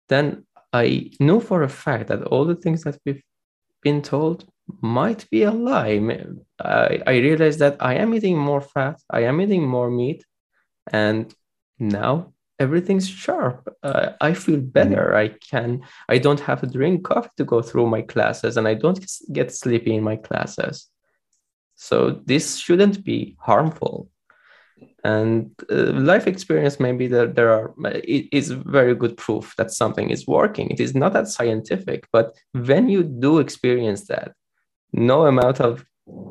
then I knew for a fact that all the things that we've been told might be a lie. I, I realized that I am eating more fat, I am eating more meat, and now everything's sharp. Uh, I feel better. I can. I don't have to drink coffee to go through my classes, and I don't get sleepy in my classes. So this shouldn't be harmful and uh, life experience maybe there, there are it is very good proof that something is working it is not that scientific but when you do experience that no amount of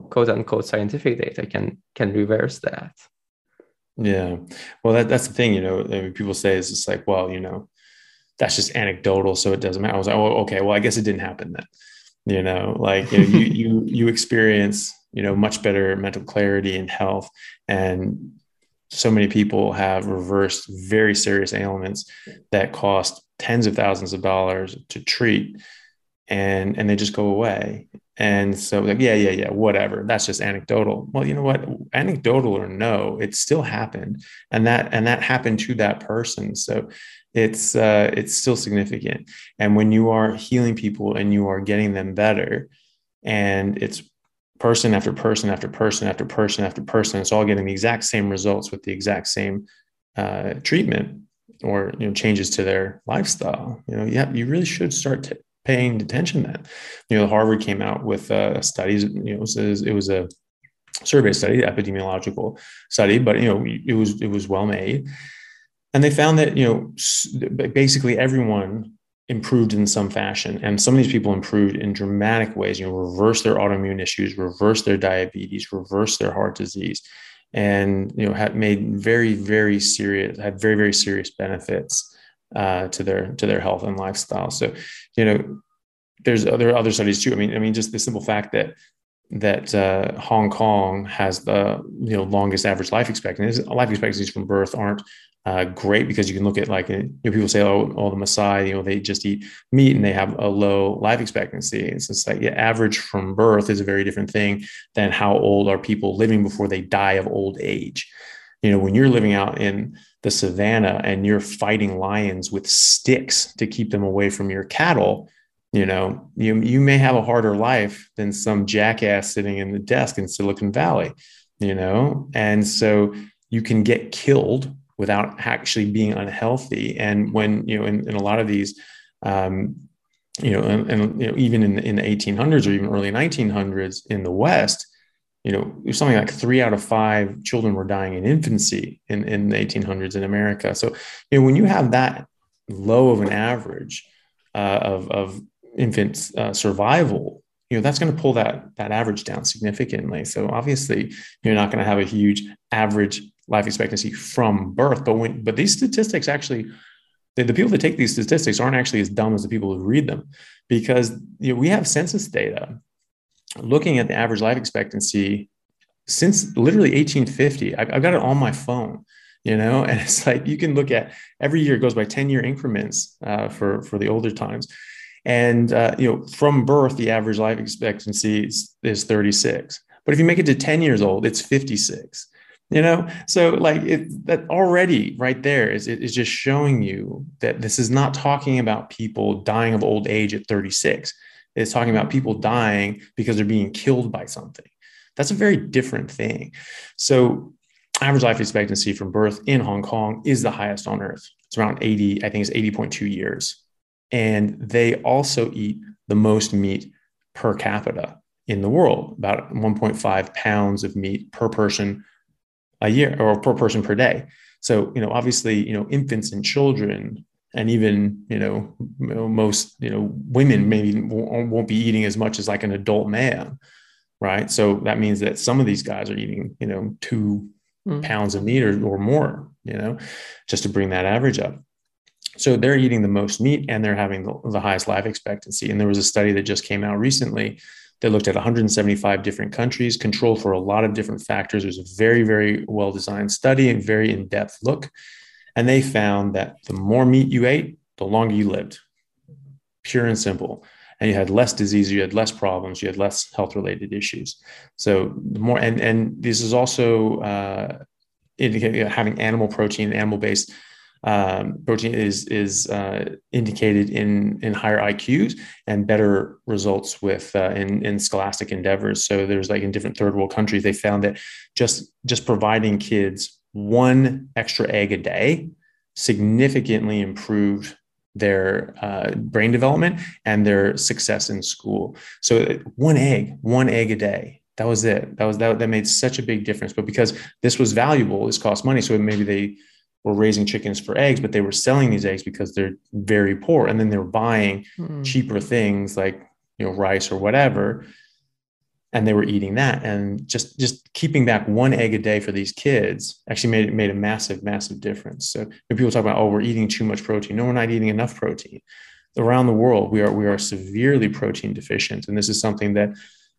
quote unquote scientific data can can reverse that. Yeah. Well that, that's the thing you know I mean, people say it's like well you know that's just anecdotal so it doesn't matter. I was like oh okay well i guess it didn't happen then. You know like you know, you, *laughs* you you experience you know much better mental clarity and health and so many people have reversed very serious ailments that cost tens of thousands of dollars to treat and and they just go away and so like yeah yeah yeah whatever that's just anecdotal well you know what anecdotal or no it still happened and that and that happened to that person so it's uh it's still significant and when you are healing people and you are getting them better and it's person after person after person after person after person. It's all getting the exact same results with the exact same uh, treatment or you know changes to their lifestyle. You know, yeah, you really should start t- paying attention. Then, you know, Harvard came out with uh, studies. You know, it was, it was a survey study, epidemiological study, but you know, it was it was well made, and they found that you know basically everyone improved in some fashion. And some of these people improved in dramatic ways, you know, reverse their autoimmune issues, reverse their diabetes, reverse their heart disease, and, you know, had made very, very serious, had very, very serious benefits uh, to their, to their health and lifestyle. So, you know, there's other, other studies too. I mean, I mean, just the simple fact that, that uh, Hong Kong has the you know longest average life expectancy. Life expectancies from birth aren't uh, great because you can look at like you know, people say oh, all the Maasai you know they just eat meat and they have a low life expectancy. It's just like yeah, average from birth is a very different thing than how old are people living before they die of old age. You know when you're living out in the savannah and you're fighting lions with sticks to keep them away from your cattle. You know, you, you may have a harder life than some jackass sitting in the desk in Silicon Valley, you know, and so you can get killed without actually being unhealthy. And when, you know, in, in a lot of these, um, you know, and, and, you know, even in, in the 1800s or even early 1900s in the West, you know, something like three out of five children were dying in infancy in, in the 1800s in America. So, you know, when you have that low of an average uh, of, of infant uh, survival, you know, that's going to pull that, that average down significantly. So obviously you're not going to have a huge average life expectancy from birth. But when but these statistics actually the, the, people that take these statistics aren't actually as dumb as the people who read them because you know, we have census data looking at the average life expectancy since literally 1850 I've, I've got it on my phone you know? *laughs* And it's like you can look at every year goes by 10 year increments uh, for for the older times. And uh, you know from birth the average life expectancy is, is 36 but if you make it to 10 years old it's 56 you know? So like it that already right there is it is just showing you that this is not talking about people dying of old age at 36 it's talking about people dying because they're being killed by something. That's a very different thing. So average life expectancy from birth in hong kong is the highest on earth. It's around 80 i think it's 80.2 years. And they also eat the most meat per capita in the world, about 1.5 pounds of meat per person a year or per person per day. So, you know, obviously, you know, infants and children and even, you know, most, you know, women maybe won't be eating as much as like an adult man. Right. So that means that some of these guys are eating, you know, two mm. pounds of meat or, or more, you know, just to bring that average up. So they're eating the most meat and they're having the, the highest life expectancy. And there was a study that just came out recently they looked at 175 different countries, controlled for a lot of different factors. It was a very, very well designed study and very in depth look. And they found that the more meat you ate, the longer you lived, pure and simple. And you had less disease, you had less problems, you had less health related issues. So the more, and, and this is also uh, indicating having animal protein, animal based um, protein is is uh, indicated in in higher IQs and better results with uh, in in scholastic endeavors. So there's like in different third world countries, they found that just just providing kids one extra egg a day significantly improved their uh, brain development and their success in school. So one egg, one egg a day. That was it. That was that. That made such a big difference. But because this was valuable, this cost money. So maybe they were raising chickens for eggs, but they were selling these eggs because they're very poor. And then they're buying mm. cheaper things like, you know, rice or whatever. And they were eating that. And just just keeping back one egg a day for these kids actually made made a massive, massive difference. So people talk about, oh, we're eating too much protein. No, we're not eating enough protein. Around the world, we are we are severely protein deficient. And this is something that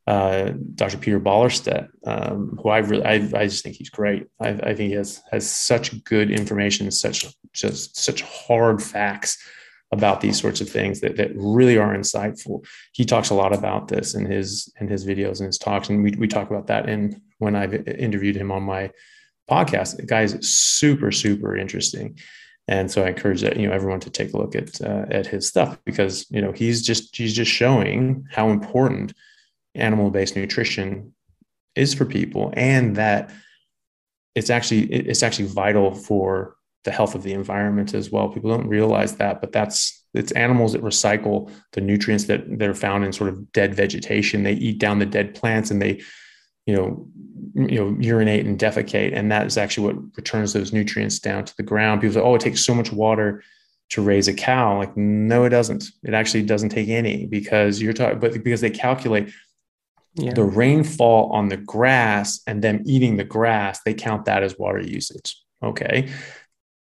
uh, Dr. Peter Ballerstedt, um, who I really, I, I just think he's great. I, I, think he has has such good information, such just such hard facts about these sorts of things that, that really are insightful. He talks a lot about this in his in his videos and his talks, and we we talk about that in when I've interviewed him on my podcast. The guy is super super interesting. And so I encourage that you know everyone to take a look at uh, at his stuff because you know he's just he's just showing how important animal based nutrition is for people and that it's actually it's actually vital for the health of the environment as well people don't realize that but that's it's animals that recycle the nutrients that that are found in sort of dead vegetation they eat down the dead plants and they you know you know urinate and defecate and that is actually what returns those nutrients down to the ground people say oh it takes so much water to raise a cow like no it doesn't it actually doesn't take any because you're talking but because they calculate yeah. the rainfall on the grass and them eating the grass, they count that as water usage. Okay.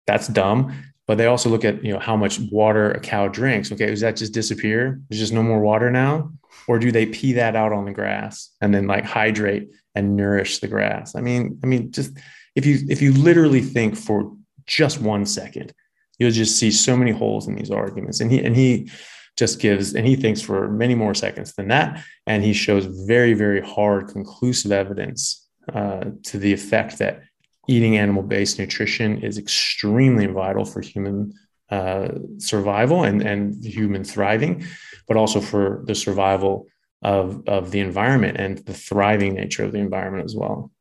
That's dumb. But they also look at, you know, how much water a cow drinks. Okay. Does that just disappear? There's just no more water now? Or do they pee that out on the grass and then like hydrate and nourish the grass? I mean, I mean, just if you if you literally think for just one second, you'll just see so many holes in these arguments. And he and he just gives, and he thinks for many more seconds than that. And he shows very, very hard, conclusive evidence uh, to the effect that eating animal based nutrition is extremely vital for human uh, survival and, and human thriving, but also for the survival of, of the environment and the thriving nature of the environment as well.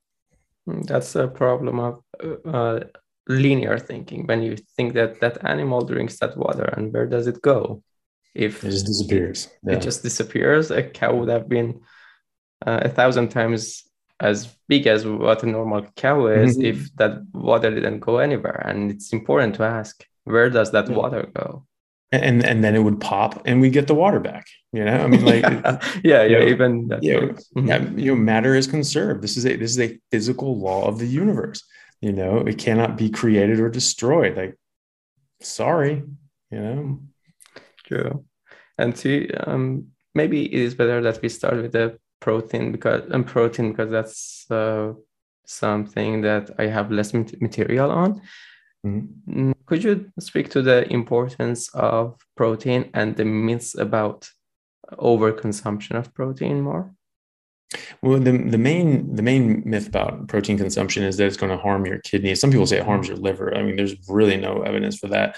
That's a problem of uh, linear thinking when you think that that animal drinks that water and where does it go? if it just disappears yeah. it just disappears a cow would have been uh, a thousand times as big as what a normal cow is mm-hmm. if that water didn't go anywhere and it's important to ask where does that yeah. water go and and then it would pop and we get the water back you know i mean like *laughs* yeah yeah, yeah know, even you know, mm-hmm. you know matter is conserved this is a this is a physical law of the universe you know it cannot be created or destroyed like sorry you know True. And see, um, maybe it is better that we start with the protein because and um, protein because that's uh, something that I have less material on. Mm-hmm. Mm, could you speak to the importance of protein and the myths about overconsumption of protein more? Well, the, the main the main myth about protein consumption is that it's going to harm your kidneys. Some people say it harms your liver. I mean, there's really no evidence for that.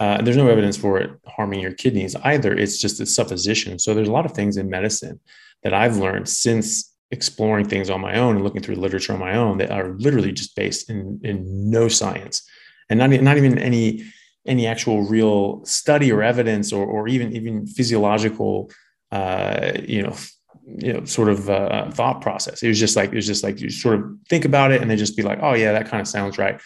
Uh, there's no evidence for it harming your kidneys either. It's just a supposition. So there's a lot of things in medicine that I've learned since exploring things on my own and looking through literature on my own that are literally just based in, in no science and not, not even any any actual real study or evidence or, or even even physiological uh, you know, you know, sort of uh, thought process. It was just like it was just like you sort of think about it and then just be like, oh yeah, that kind of sounds right.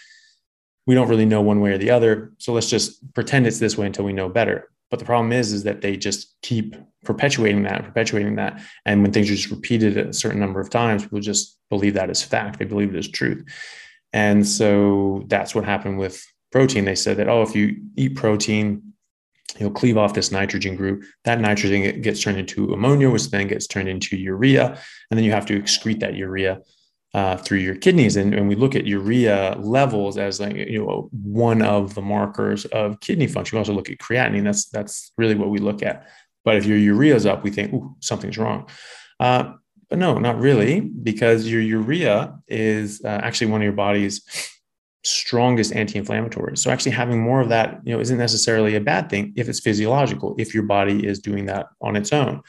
We don't really know one way or the other, so let's just pretend it's this way until we know better. But the problem is, is that they just keep perpetuating that, perpetuating that, and when things are just repeated a certain number of times, people just believe that is fact. They believe it is truth, and so that's what happened with protein. They said that oh, if you eat protein, you'll cleave off this nitrogen group. That nitrogen gets turned into ammonia, which then gets turned into urea. And then you have to excrete that urea uh, through your kidneys. And, and we look at urea levels as like, you know, one of the markers of kidney function. We also look at creatinine. That's, that's really what we look at. But if your urea is up, we think, ooh, something's wrong. Uh, but no, not really, because your urea is uh, actually one of your body's strongest anti-inflammatories. So actually having more of that, you know, isn't necessarily a bad thing if it's physiological, if your body is doing that on its own.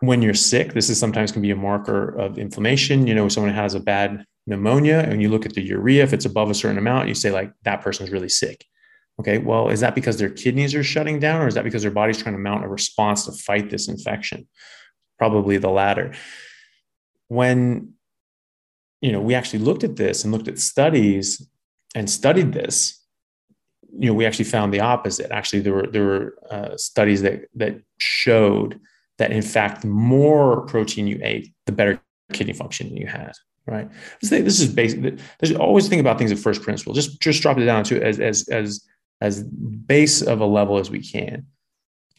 When you're sick, this is sometimes can be a marker of inflammation. You know, someone has a bad pneumonia and you look at the urea, if it's above a certain amount, you say like that person's really sick. Okay, well, is that because their kidneys are shutting down or is that because their body's trying to mount a response to fight this infection? Probably the latter. When you know, we actually looked at this and looked at studies and studied this, you know, we actually found the opposite. Actually, there were there were uh, studies that that showed that in fact, the more protein you ate, the better kidney function you had. Right. This is basic. There's always think about things at first principle. Just just drop it down to as as as as base of a level as we can.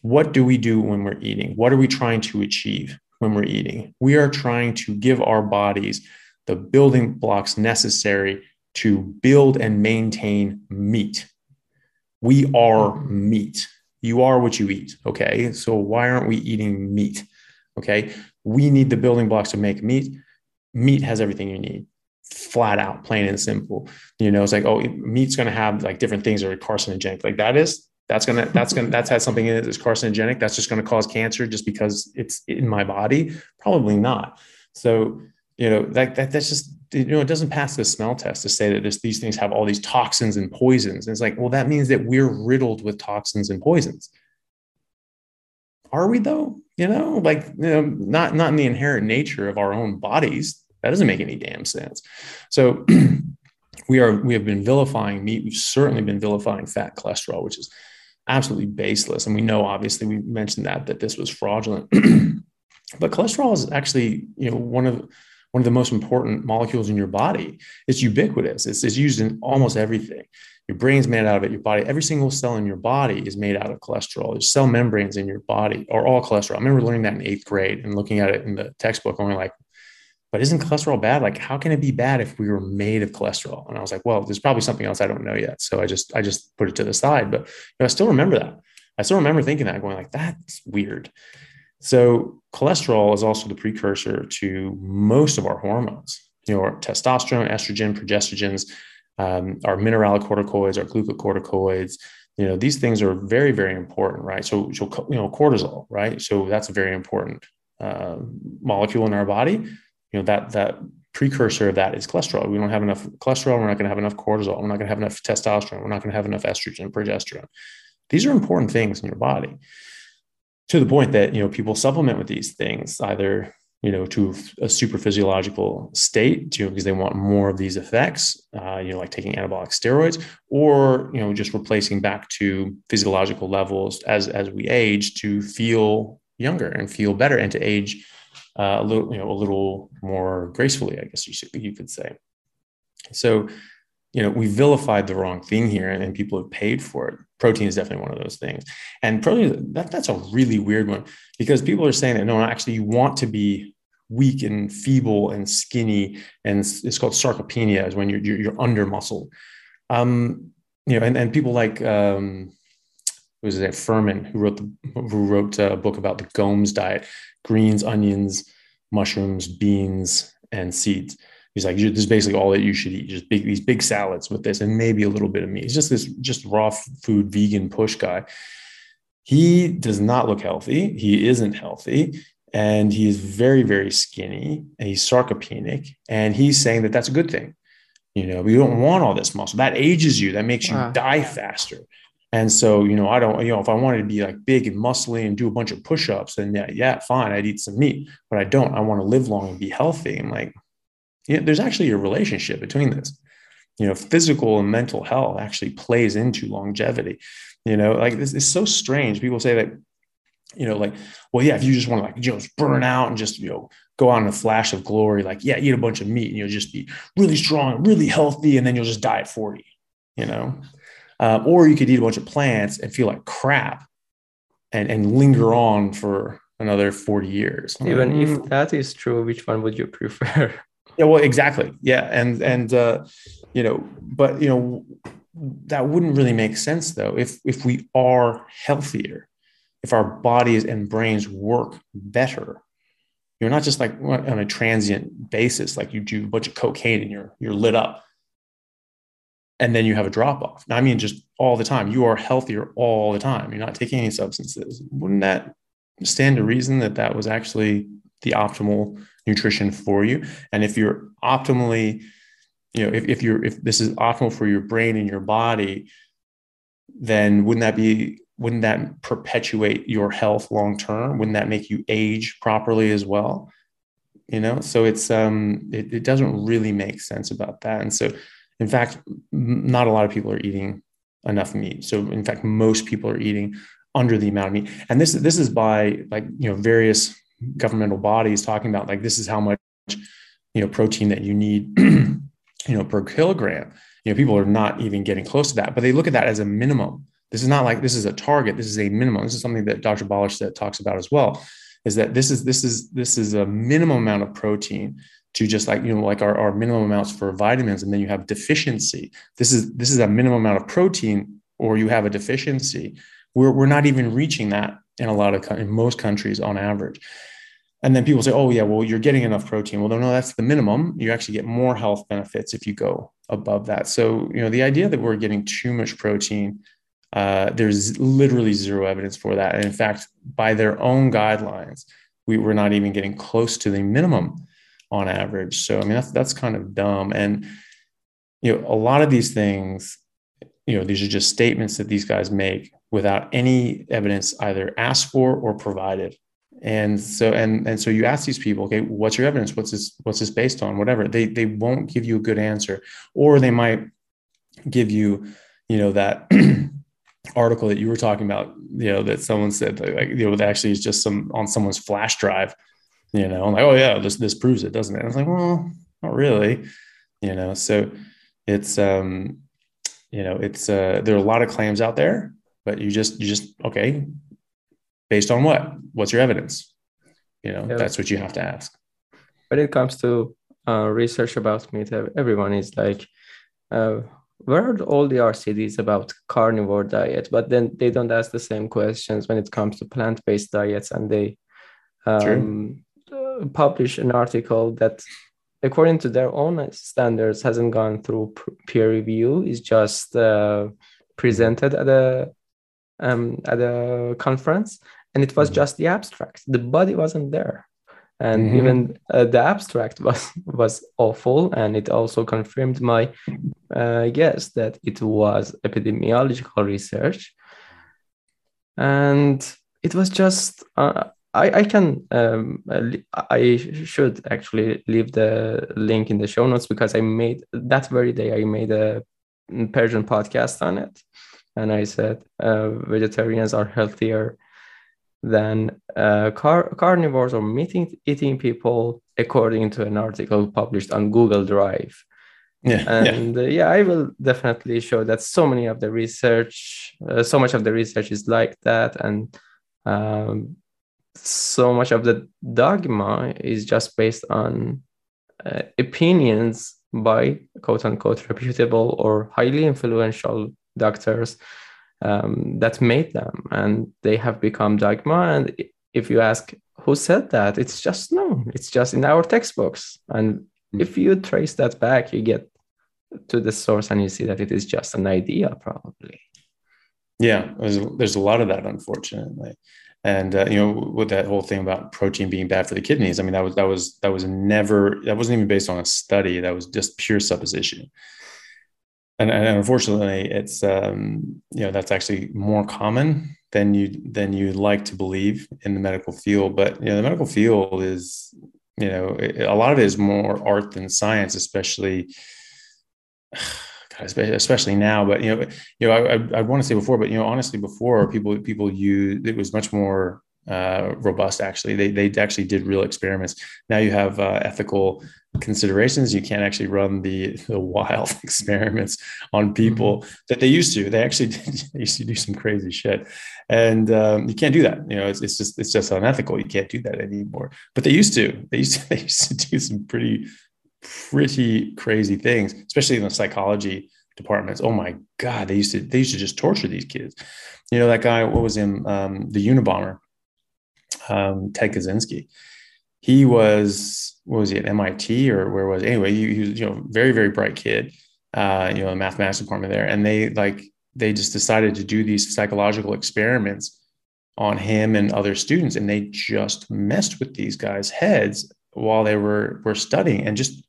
What do we do when we're eating? What are we trying to achieve when we're eating? We are trying to give our bodies the building blocks necessary to build and maintain meat. We are meat. You are what you eat. Okay. So why aren't we eating meat? Okay. We need the building blocks to make meat. Meat has everything you need, flat out, plain and simple. You know, it's like, oh, meat's going to have like different things that are carcinogenic. Like that is, that's gonna, that's gonna, that's had something in it that's carcinogenic. That's just going to cause cancer just because it's in my body. Probably not. So, you know, that, that that's just you know, it doesn't pass the smell test to say that this, these things have all these toxins and poisons. And it's like, well, that means that we're riddled with toxins and poisons. Are we though? You know, like you know, not not in the inherent nature of our own bodies. That doesn't make any damn sense. So *clears throat* we are we have been vilifying meat. We've certainly been vilifying fat cholesterol, which is absolutely baseless. And we know, obviously, we mentioned that that this was fraudulent. *clears throat* but cholesterol is actually, you know, one of one of the most important molecules in your body. It's ubiquitous. It's, it's used in almost everything. Your brain's made out of it. Your body, every single cell in your body is made out of cholesterol. There's cell membranes in your body are all cholesterol. I remember learning that in eighth grade and looking at it in the textbook, only like, but isn't cholesterol bad? Like, how can it be bad if we were made of cholesterol? And I was like, well, there's probably something else I don't know yet. So I just, I just put it to the side. But you know, I still remember that. I still remember thinking that, going like, that's weird. So cholesterol is also the precursor to most of our hormones. You know, our testosterone, estrogen, progestogens, um, our mineralocorticoids, our glucocorticoids. You know, these things are very, very important, right? So, so you know, cortisol, right? So that's a very important uh, molecule in our body. You know, that that precursor of that is cholesterol. We don't have enough cholesterol. We're not going to have enough cortisol. We're not going to have enough testosterone. We're not going to have enough estrogen, progesterone. These are important things in your body to the point that you know people supplement with these things either you know to a super physiological state know, because they want more of these effects uh, you know like taking anabolic steroids or you know just replacing back to physiological levels as as we age to feel younger and feel better and to age uh, a little you know a little more gracefully i guess you, should, you could say. So you know we vilified the wrong thing here and, and people have paid for it protein is definitely one of those things. And protein that, that's a really weird one because people are saying that no actually you want to be weak and feeble and skinny and it's called sarcopenia is when you're you're, you're under muscle. Um you know and, and people like um was it Fuhrman who wrote the who wrote a book about the G-BOMBS diet greens onions mushrooms beans and seeds He's like, this is basically all that you should eat. Just big these big salads with this, and maybe a little bit of meat. He's just this just raw food vegan push guy. He does not look healthy. He isn't healthy, and he is very very skinny. And he's sarcopenic, and he's saying that that's a good thing. You know, we don't want all this muscle. That ages you. That makes you wow. die faster. And so, you know, I don't, you know, if I wanted to be like big and muscly and do a bunch of push-ups, then yeah, yeah, fine, I'd eat some meat. But I don't. I want to live long and be healthy. And like, yeah, there's actually a relationship between this. You know, physical and mental health actually plays into longevity. You know, like this is so strange. People say that, you know, like, well, yeah, if you just want to like, you know, just burn out and just, you know, go out in a flash of glory, like, yeah, eat a bunch of meat and you'll just be really strong, really healthy, and then you'll just die at 40, you know? Uh, or you could eat a bunch of plants and feel like crap and, and linger on for another 40 years. Even like, if mm. that is true, which one would you prefer? *laughs* Yeah, well, exactly. Yeah. And, and, uh, you know, but, you know, that wouldn't really make sense though. If, if we are healthier, if our bodies and brains work better, you're not just like on a transient basis, like you do a bunch of cocaine and you're, you're lit up and then you have a drop off. I mean, just all the time. You are healthier all the time. You're not taking any substances. Wouldn't that stand to reason that that was actually the optimal nutrition for you? And if you're optimally, you know, if, if you're if this is optimal for your brain and your body, then wouldn't that be wouldn't that perpetuate your health long term? Wouldn't that make you age properly as well? You know, so it's um it, it doesn't really make sense about that. And so in fact, not a lot of people are eating enough meat. So in fact, most people are eating under the amount of meat. And this this is by like you know various governmental bodies talking about like this is how much you know protein that you need *clears throat* you know per kilogram. You know people are not even getting close to that, but they look at that as a minimum. This is not like this is a target. This is a minimum. This is something that Dr. Ballerstedt talks about as well. Is that this is this is this is a minimum amount of protein to just like you know like our, our minimum amounts for vitamins and then you have deficiency this is this is a minimum amount of protein or you have a deficiency we're, we're not even reaching that in a lot of in most countries on average. And then people say oh yeah well you're getting enough protein. Well no no that's the minimum. You actually get more health benefits if you go above that. So you know the idea that we're getting too much protein uh, there's literally zero evidence for that. And in fact by their own guidelines we were not even getting close to the minimum on average. So I mean that's that's kind of dumb. And you know, a lot of these things, you know, these are just statements that these guys make without any evidence either asked for or provided. And so and and so you ask these people, okay, what's your evidence? What's this what's this based on? Whatever. They they won't give you a good answer, or they might give you, you know, that *clears throat* article that you were talking about, you know, that someone said like, you know, that actually is just some on someone's flash drive you know, I'm like, oh yeah, this this proves it, doesn't it? I was like, well, not really, you know. So it's um, you know, it's uh, there are a lot of claims out there, but you just you just okay, based on what? What's your evidence? You know, yeah. that's what you have to ask. When it comes to uh, research about meat, everyone is like, uh, where are all the RCTs about carnivore diet? But then they don't ask the same questions when it comes to plant-based diets, and they um, publish an article that according to their own standards hasn't gone through peer review is just uh, presented at a um, at a conference and it was mm-hmm. just the abstract the body wasn't there and mm-hmm. even uh, the abstract was was awful and it also confirmed my uh, guess that it was epidemiological research and it was just uh, I, I can um, I should actually leave the link in the show notes because I made that very day I made a Persian podcast on it, and I said uh, vegetarians are healthier than uh, car- carnivores or meat eating people, according to an article published on Google Drive. Yeah, and yeah. Uh, yeah. I will definitely show that so many of the research, uh, so much of the research is like that, and um, so much of the dogma is just based on uh, opinions by quote unquote reputable or highly influential doctors um, that made them and they have become dogma. And if you ask who said that it's just no it's just in our textbooks. And mm. if you trace that back you get to the source and you see that it is just an idea probably. Yeah there's, there's a lot of that unfortunately. And uh, you know with that whole thing about protein being bad for the kidneys i mean that was that was that was never that wasn't even based on a study. That was just pure supposition and, and unfortunately, it's um, you know that's actually more common than you than you like to believe in the medical field. But you know, the medical field is you know it, a lot of it is more art than science, especially. *sighs* especially now, but you know, you know, I, I, I want to say before, but you know, honestly, before people people use it was much more uh, robust. Actually, they they actually did real experiments. Now you have uh, ethical considerations. You can't actually run the the wild *laughs* experiments on people mm-hmm. that they used to. They actually did, *laughs* they used to do some crazy shit, and um, you can't do that. You know, it's, it's just it's just unethical. You can't do that anymore. But they used to. They used to, *laughs* they used to do some pretty pretty crazy things, especially in the psychology departments. Oh my god, they used to they used to just torture these kids. You know that guy. What was him? Um, the Unabomber um, Ted Kaczynski. He was, what was he at MIT or where was he? anyway? He, he, was, you know, very very bright kid. Uh, you know, the mathematics department there, and they like they just decided to do these psychological experiments on him and other students, and they just messed with these guys' heads while they were were studying, and just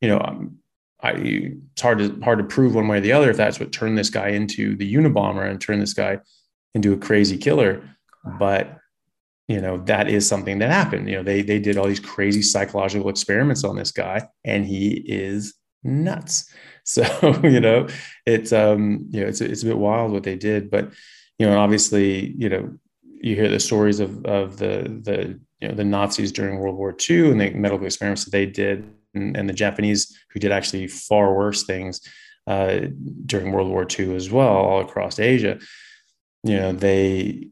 you know, um, I, it's hard to hard to prove one way or the other if that's what turned this guy into the Unabomber and turned this guy into a crazy killer. But you know that is something that happened. You know they they did all these crazy psychological experiments on this guy and he is nuts. *laughs* So you know it's um you know it's it's a bit wild what they did but you know obviously you know you hear the stories of of the the you know the Nazis during World War II and the medical experiments that they did and, and the Japanese who did actually far worse things uh, during World War II as well all across Asia. You know they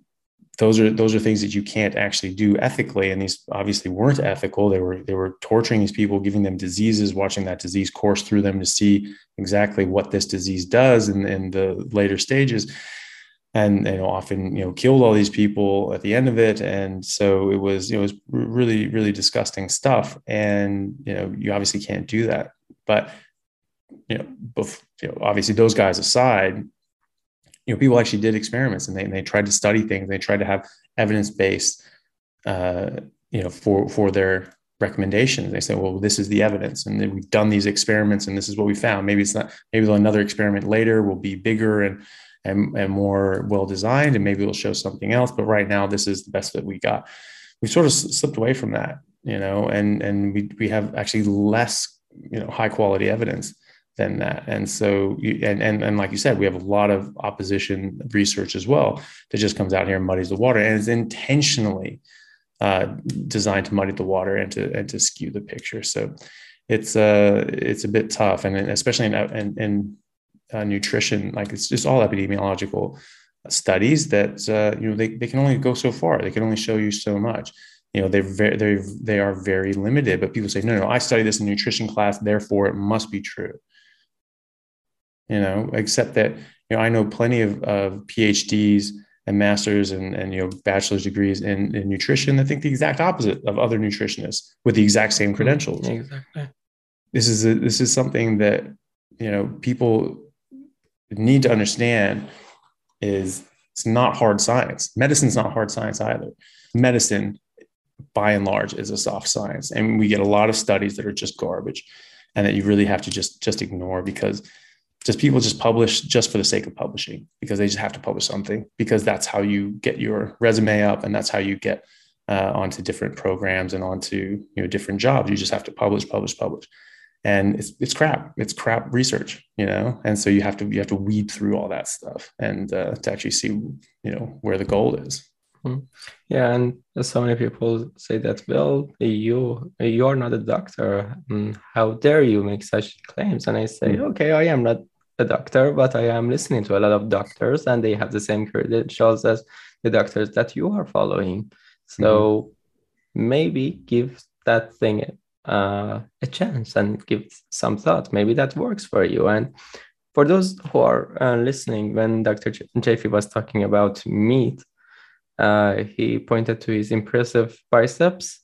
those are those are things that you can't actually do ethically and these obviously weren't ethical. They were they were torturing these people giving them diseases watching that disease course through them to see exactly what this disease does in, in the later stages and you know often you know killed all these people at the end of it and so it was you know, it was really really disgusting stuff and you know you obviously can't do that. But you know, bef- you know obviously those guys aside you know, people actually did experiments and they, and they tried to study things. They tried to have evidence based, uh, you know, for for their recommendations. They say, well, this is the evidence, and then we've done these experiments, and this is what we found. Maybe it's not. Maybe another experiment later will be bigger and and and more well designed, and maybe it'll show something else. But right now, this is the best that we got. We sort of slipped away from that, you know, and and we we have actually less, you know, high quality evidence than that. And so, you, and, and, and like you said, we have a lot of opposition research as well that just comes out here and muddies the water and is intentionally uh, designed to muddy the water and to, and to skew the picture. So it's, uh, it's a bit tough. And especially in, in, in uh, nutrition, like it's just all epidemiological studies that, uh, you know, they, they can only go so far. They can only show you so much you know they're very they they are very limited but people say no no i study this in nutrition class therefore it must be true you know, except that, you know, I know plenty of, of PhDs and masters and, and, you know, bachelor's degrees in, in nutrition that think the exact opposite of other nutritionists with the exact same credentials. Mm, exactly. This is, a, this is something that, you know, people need to understand is it's not hard science. Medicine's not hard science either. Medicine, by and large, is a soft science. And we get a lot of studies that are just garbage and that you really have to just just ignore because just people just publish just for the sake of publishing because they just have to publish something because that's how you get your resume up and that's how you get uh, onto different programs and onto you know different jobs. You just have to publish publish publish. And it's it's crap. It's crap research you know? And so you have to you have to weed through all that stuff and uh, to actually see you know where the gold is. Hmm. yeah and so many people say that well you you are not a doctor. How dare you make such claims? And i say mm-hmm. okay i am not a doctor, but I am listening to a lot of doctors and they have the same credentials as the doctors that you are following. So mm-hmm. maybe give that thing uh, a chance and give some thought. Maybe that works for you. And for those who are uh, listening, when Dr. J- was talking about meat, uh, he pointed to his impressive biceps.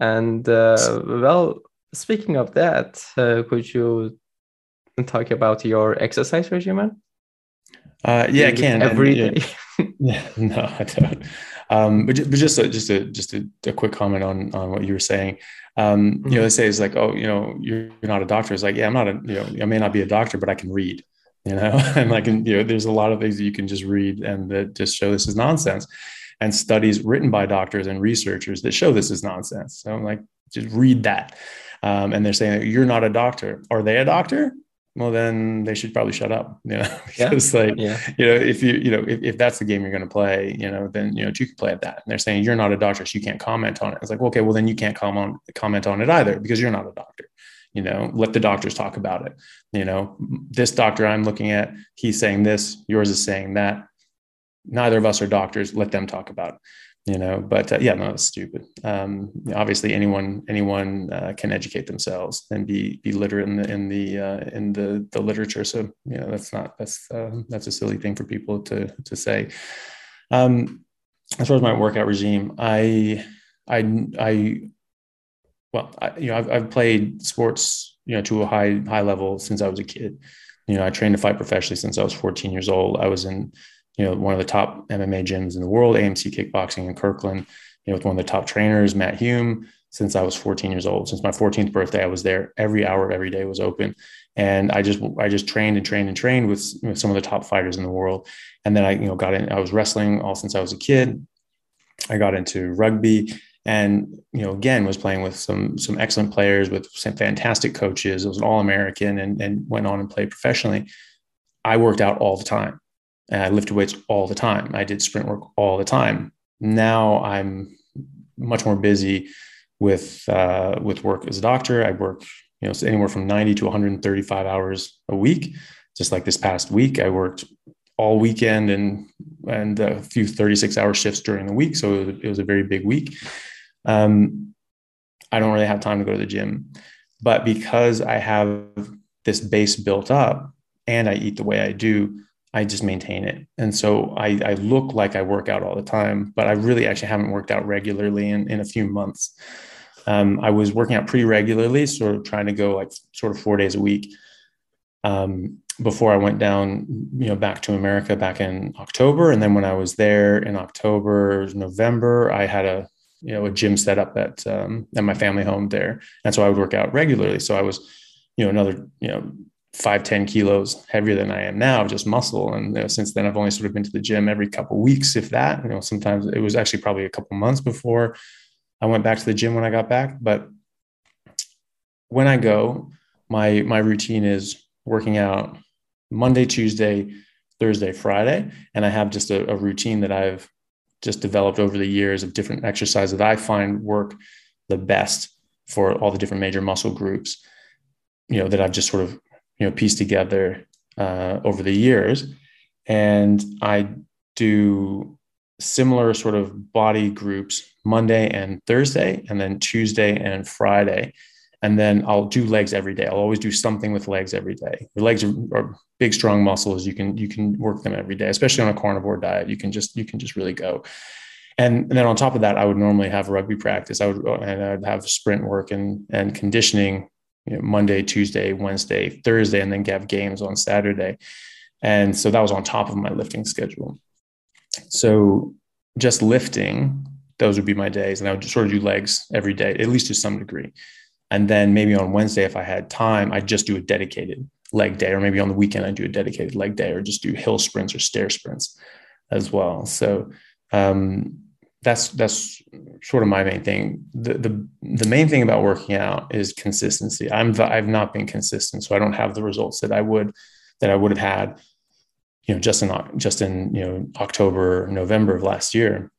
And uh, well, speaking of that, uh, could you talk about your exercise regimen? Uh, yeah, I can every day. *laughs* Yeah, *laughs* no, I don't. Um, but, but just a, just a just a, a, quick comment on on what you were saying. Um, mm-hmm. You know, they say it's like, oh, you know, you're, you're not a doctor. It's like, yeah, I'm not a, you know, I may not be a doctor, but I can read. you know *laughs* and like you know there's a lot of things that you can just read and that just show this is nonsense and studies written by doctors and researchers that show this is nonsense so i'm like just read that um, and they're saying you're not a doctor are they a doctor well then they should probably shut up you know *laughs* because yeah. like yeah. you know if you you know if, if that's the game you're going to play you know then you know you can play at that. And they're saying you're not a doctor so you can't comment on it. It's like okay well then you can't comment comment on it either because you're not a doctor you know? Let the doctors talk about it you know? This doctor i'm looking at he's saying this yours is saying that. Neither of us are doctors let them talk about it you know but uh, yeah no it's stupid. Um, obviously anyone anyone uh, can educate themselves and be be literate in the in the uh, in the the literature. So you know that's not that's uh, that's a silly thing for people to to say. Um as far as my workout regime i i i well I, you know I've, I've played sports you know to a high high level since i was a kid. You know i trained to fight professionally since i was 14 years old. I was in you know, one of the top MMA gyms in the world, AMC Kickboxing in Kirkland, you know, with one of the top trainers, Matt Hume, since I was 14 years old. Since my 14th birthday, I was there every hour, of every day was open. And I just, I just trained and trained and trained with, with some of the top fighters in the world. And then I, you know, got in, I was wrestling all since I was a kid. I got into rugby and you know again was playing with some some excellent players with some fantastic coaches it was an all-american and, and went on and played professionally i worked out all the time and I lifted weights all the time. I did sprint work all the time. Now I'm much more busy with uh, with work as a doctor. I work you know anywhere from 90 to 135 hours a week. Just like this past week, I worked all weekend and and a few 36 hour shifts during the week. So it was, it was a very big week. Um, I don't really have time to go to the gym, but because I have this base built up and I eat the way I do, I just maintain it. And so I, I, look like I work out all the time, but I really actually haven't worked out regularly in, in a few months. Um, I was working out pretty regularly, sort of trying to go like sort of four days a week um, before I went down, you know, back to America back in October. And then when I was there in October, November, I had a, you know, a gym set up at, um, at my family home there. And so I would work out regularly. So I was, you know, another, you know, five ten kilos heavier than I am now, just muscle. And you know, since then, I've only sort of been to the gym every couple weeks, if that. You know, sometimes it was actually probably a couple months before I went back to the gym when I got back. But when I go, my my routine is working out Monday, Tuesday, Thursday, Friday, and I have just a, a routine that I've just developed over the years of different exercises that I find work the best for all the different major muscle groups you know that I've just sort of you know pieced together uh, over the years. And i do similar sort of body groups monday and thursday and then tuesday and friday. And then i'll do legs every day. I'll always do something with legs every day. Your legs are, are big strong muscles. You can you can work them every day especially on a carnivore diet. You can just you can just really go. And, and, then on top of that, I would normally have rugby practice. I would and I'd have sprint work and and conditioning you know, Monday, Tuesday, Wednesday, Thursday, and then have games on Saturday. And so that was on top of my lifting schedule. So just lifting, those would be my days. And I would sort of do legs every day, at least to some degree. And then maybe on Wednesday, if I had time, I'd just do a dedicated leg day, or maybe on the weekend, I'd do a dedicated leg day, or just do hill sprints or stair sprints as well. So um, that's that's sort of my main thing. The, the the main thing about working out is consistency. I'm I've not been consistent, so I don't have the results that I would that I would have had, you know, just in just in you know October, November of last year.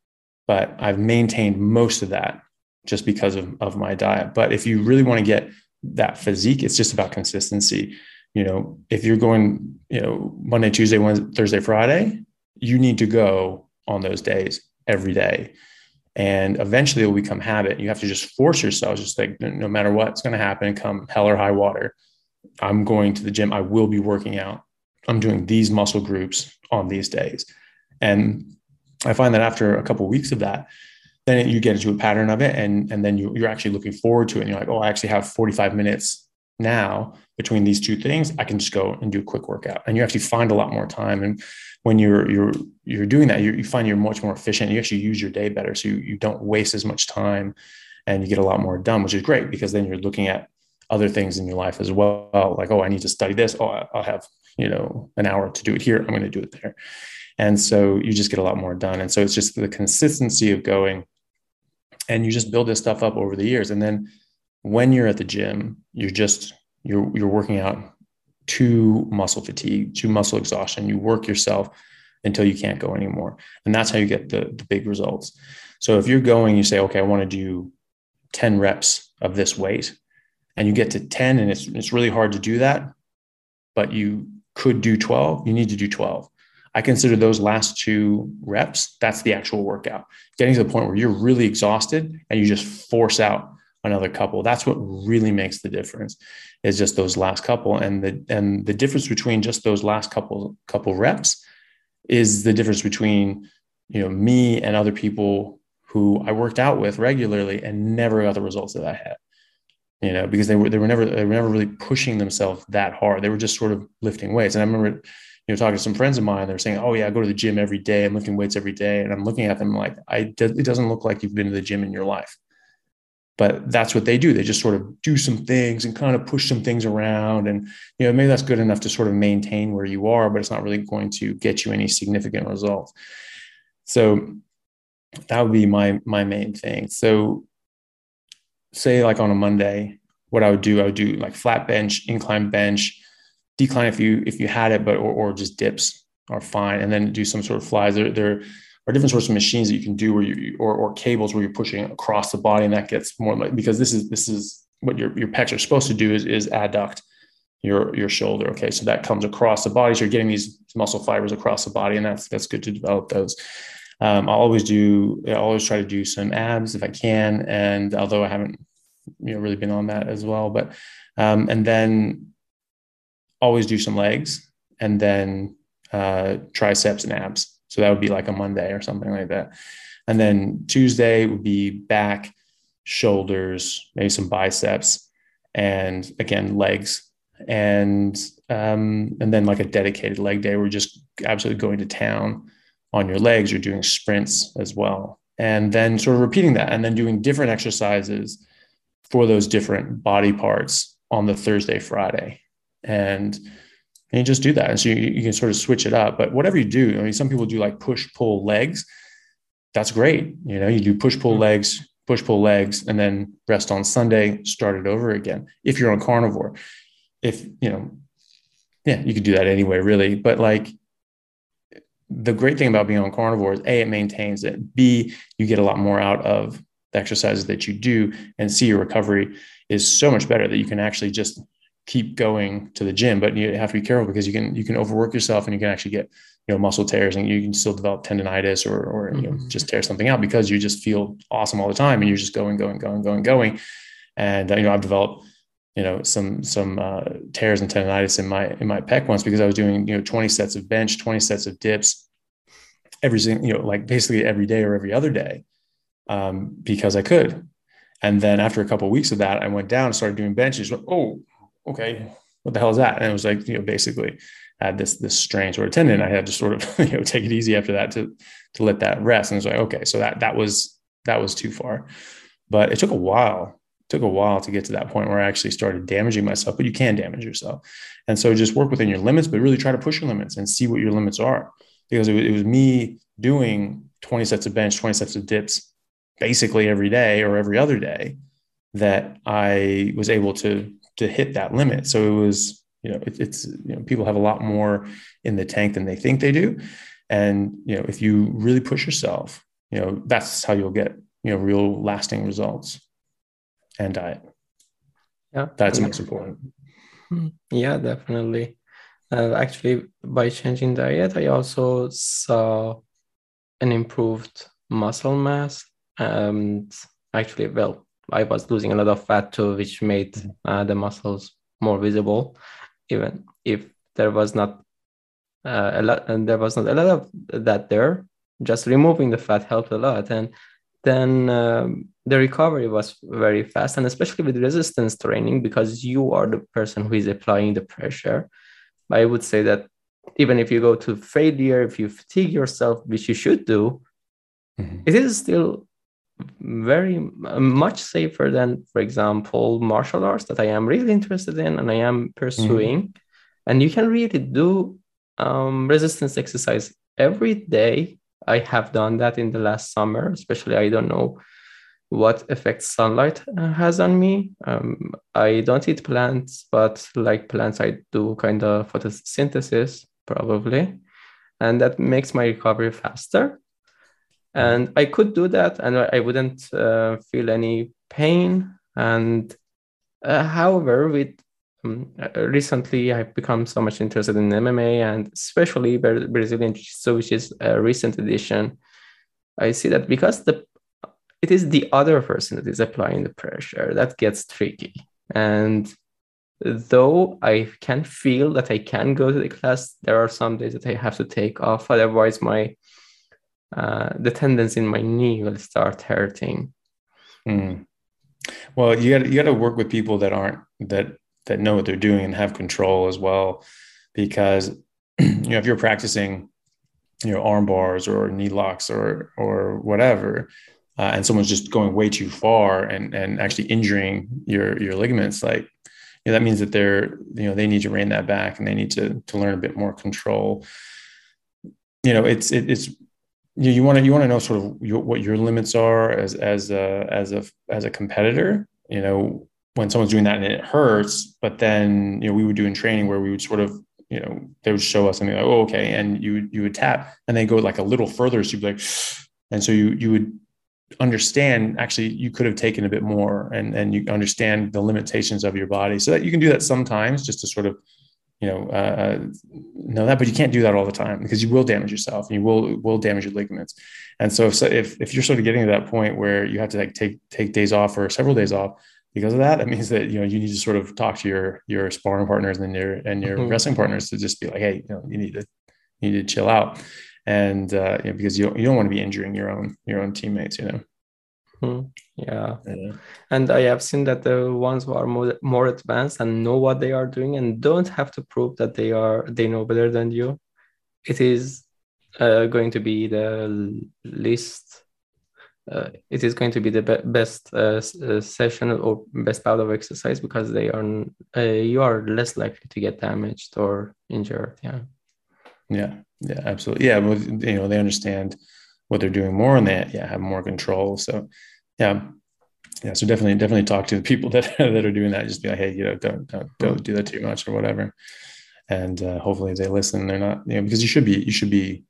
But I've maintained most of that just because of, of my diet. But if you really want to get that physique, it's just about consistency. You know, if you're going, you know, Monday, Tuesday, Wednesday, Thursday, Friday, you need to go on those days every day. And eventually it will become habit. You have to just force yourself, just like no matter what's going to happen, come hell or high water, I'm going to the gym. I will be working out. I'm doing these muscle groups on these days. And I find that after a couple weeks of that, then you get into a pattern of it and, and then you, you're actually looking forward to it. And you're like, oh, I actually have 45 minutes now between these two things. I can just go and do a quick workout. And you actually find a lot more time. And when you're you're you're doing that, you find you're much more efficient. You actually use your day better, so you, you don't waste as much time, and you get a lot more done, which is great because then you're looking at other things in your life as well. Like, oh, I need to study this. Oh, I'll have you know an hour to do it here i'm going to do it there and so you just get a lot more done and so it's just the consistency of going and you just build this stuff up over the years and then when you're at the gym you're just you're you're working out to muscle fatigue to muscle exhaustion. You work yourself until you can't go anymore. And that's how you get the, the big results. So if you're going you say okay i want to do 10 reps of this weight and you get to 10 and it's, it's really hard to do that but you could do 12 you need to do 12 i consider those last two reps that's the actual workout. Getting to the point where you're really exhausted and you just force out another couple that's what really makes the difference is just those last couple and the and the difference between just those last couple couple reps is the difference between you know me and other people who I worked out with regularly and never got the results that I had. You know, because they were they were never they were never really pushing themselves that hard. They were just sort of lifting weights. And I remember, you know, talking to some friends of mine. They're saying, "Oh yeah, I go to the gym every day. I'm lifting weights every day." And I'm looking at them like, "I it doesn't look like you've been to the gym in your life." But that's what they do. They just sort of do some things and kind of push some things around. And you know, maybe that's good enough to sort of maintain where you are, but it's not really going to get you any significant results. So that would be my my main thing. So say like on a Monday, what I would do, I would do like flat bench, incline bench, decline if you if you had it, but or, or just dips are fine, and then do some sort of flies. There there are different sorts of machines that you can do where you or or cables where you're pushing across the body, and that gets more like because this is this is what your your pecs are supposed to do is is adduct your your shoulder. Okay, so that comes across the body, so you're getting these muscle fibers across the body, and that's that's good to develop those. Um, I'll always do, I always try to do some abs if I can. And although I haven't, you know, really been on that as well, but, um, and then always do some legs and then uh, triceps and abs. So that would be like a Monday or something like that. And then Tuesday would be back, shoulders, maybe some biceps, and again, legs. And um, and then like a dedicated leg day, we're just absolutely going to town on your legs, you're doing sprints as well. And then sort of repeating that and then doing different exercises for those different body parts on the Thursday, Friday. And, and you just do that. And so you, you can sort of switch it up. But whatever you do, I mean, some people do like push, pull legs. That's great. You know, you do push, pull mm-hmm. legs, push, pull legs, and then rest on Sunday, start it over again. If you're on carnivore, if, you know, yeah, you could do that anyway, really. But like, the great thing about being on carnivore is a it maintains it b you get a lot more out of the exercises that you do and c your recovery is so much better that you can actually just keep going to the gym but you have to be careful because you can you can overwork yourself and you can actually get you know muscle tears and you can still develop tendonitis or or you know mm-hmm. just tear something out because you just feel awesome all the time and you're just going going going going going and uh, you know I've developed you know some some uh, tears and tendonitis in my in my pec once because I was doing you know 20 sets of bench, 20 sets of dips, every single you know like basically every day or every other day um, because I could. And then after a couple of weeks of that, I went down and started doing benches. Went, oh, okay, what the hell is that? And it was like you know basically I had this this strange sort of tendon. I had to sort of *laughs* you know take it easy after that to to let that rest. And it was like okay, so that that was that was too far, but it took a while It took a while to get to that point where I actually started damaging myself, but you can damage yourself. And so just work within your limits, but really try to push your limits and see what your limits are. Because it was, it was me doing 20 sets of bench, 20 sets of dips basically every day or every other day that I was able to to hit that limit. So it was, you know, it, it's you know, people have a lot more in the tank than they think they do. And you know, if you really push yourself, you know, that's how you'll get, you know, real lasting results and diet. Yeah, that's most important. Hmm. Yeah, definitely. Uh, actually, by changing diet, I also saw an improved muscle mass. And actually, well, I was losing a lot of fat too, which made mm-hmm. uh, the muscles more visible, even if there was not uh, a lot, and there was not a lot of that there. Just removing the fat helped a lot, and then um, the recovery was very fast and especially with resistance training because you are the person who is applying the pressure i would say that even if you go to failure if you fatigue yourself which you should do mm-hmm. it is still very much safer than for example martial arts that i am really interested in and i am pursuing mm-hmm. and you can really do um, resistance exercise every day. I have done that in the last summer, especially. I don't know what effect sunlight uh, has on me. Um, I don't eat plants, but like plants, I do kind of photosynthesis probably, and that makes my recovery faster. And I could do that, and I wouldn't uh, feel any pain. And uh, however, with um, recently, I've become so much interested in MMA and especially Brazilian Jiu-Jitsu, which is a recent addition. I see that because the it is the other person that is applying the pressure that gets tricky. And though I can feel that I can go to the class, there are some days that I have to take off. Otherwise, my uh, the tendons in my knee will start hurting. Mm. Well, you got you got to work with people that aren't that that know what they're doing and have control as well, because *clears throat* you know if you're practicing, you know, arm bars or knee locks or or whatever, uh, and someone's just going way too far and and actually injuring your your ligaments, like you know, that means that they're you know they need to rein that back and they need to to learn a bit more control. You know, it's it, it's you, you want to you want to know sort of your, what your limits are as as a as a as a competitor. You know, when someone's doing that and it hurts, but then you know we would do in training where we would sort of you know they would show us something like oh okay and you you would tap and they go like a little further so you'd be like *sighs* and so you you would understand actually you could have taken a bit more and and you understand the limitations of your body so that you can do that sometimes just to sort of you know uh, know that but you can't do that all the time because you will damage yourself and you will will damage your ligaments and so if, if if you're sort of getting to that point where you have to like take take days off or several days off because of that that means that you know you need to sort of talk to your your sparring partners and your and your mm-hmm. wrestling partners to just be like hey you know you need to you need to chill out and uh, you know, because you don't, you don't want to be injuring your own your own teammates, you know. Hmm. Yeah. yeah. and I have seen that the ones who are more, more advanced and know what they are doing and don't have to prove that they are they know better than you. It is uh, going to be the least. Uh, it is going to be the be- best uh, uh session or best part of exercise because they are uh, you are less likely to get damaged or injured. Yeah. Yeah. Yeah, absolutely. Yeah, you know, they understand what they're doing more, and they yeah have more control. So, yeah, yeah. So definitely, definitely talk to the people *laughs* that that are doing that. Just be like, hey, you know, don't don't don't do that too much or whatever. And uh, hopefully they listen. They're not, you know, because you should be you should be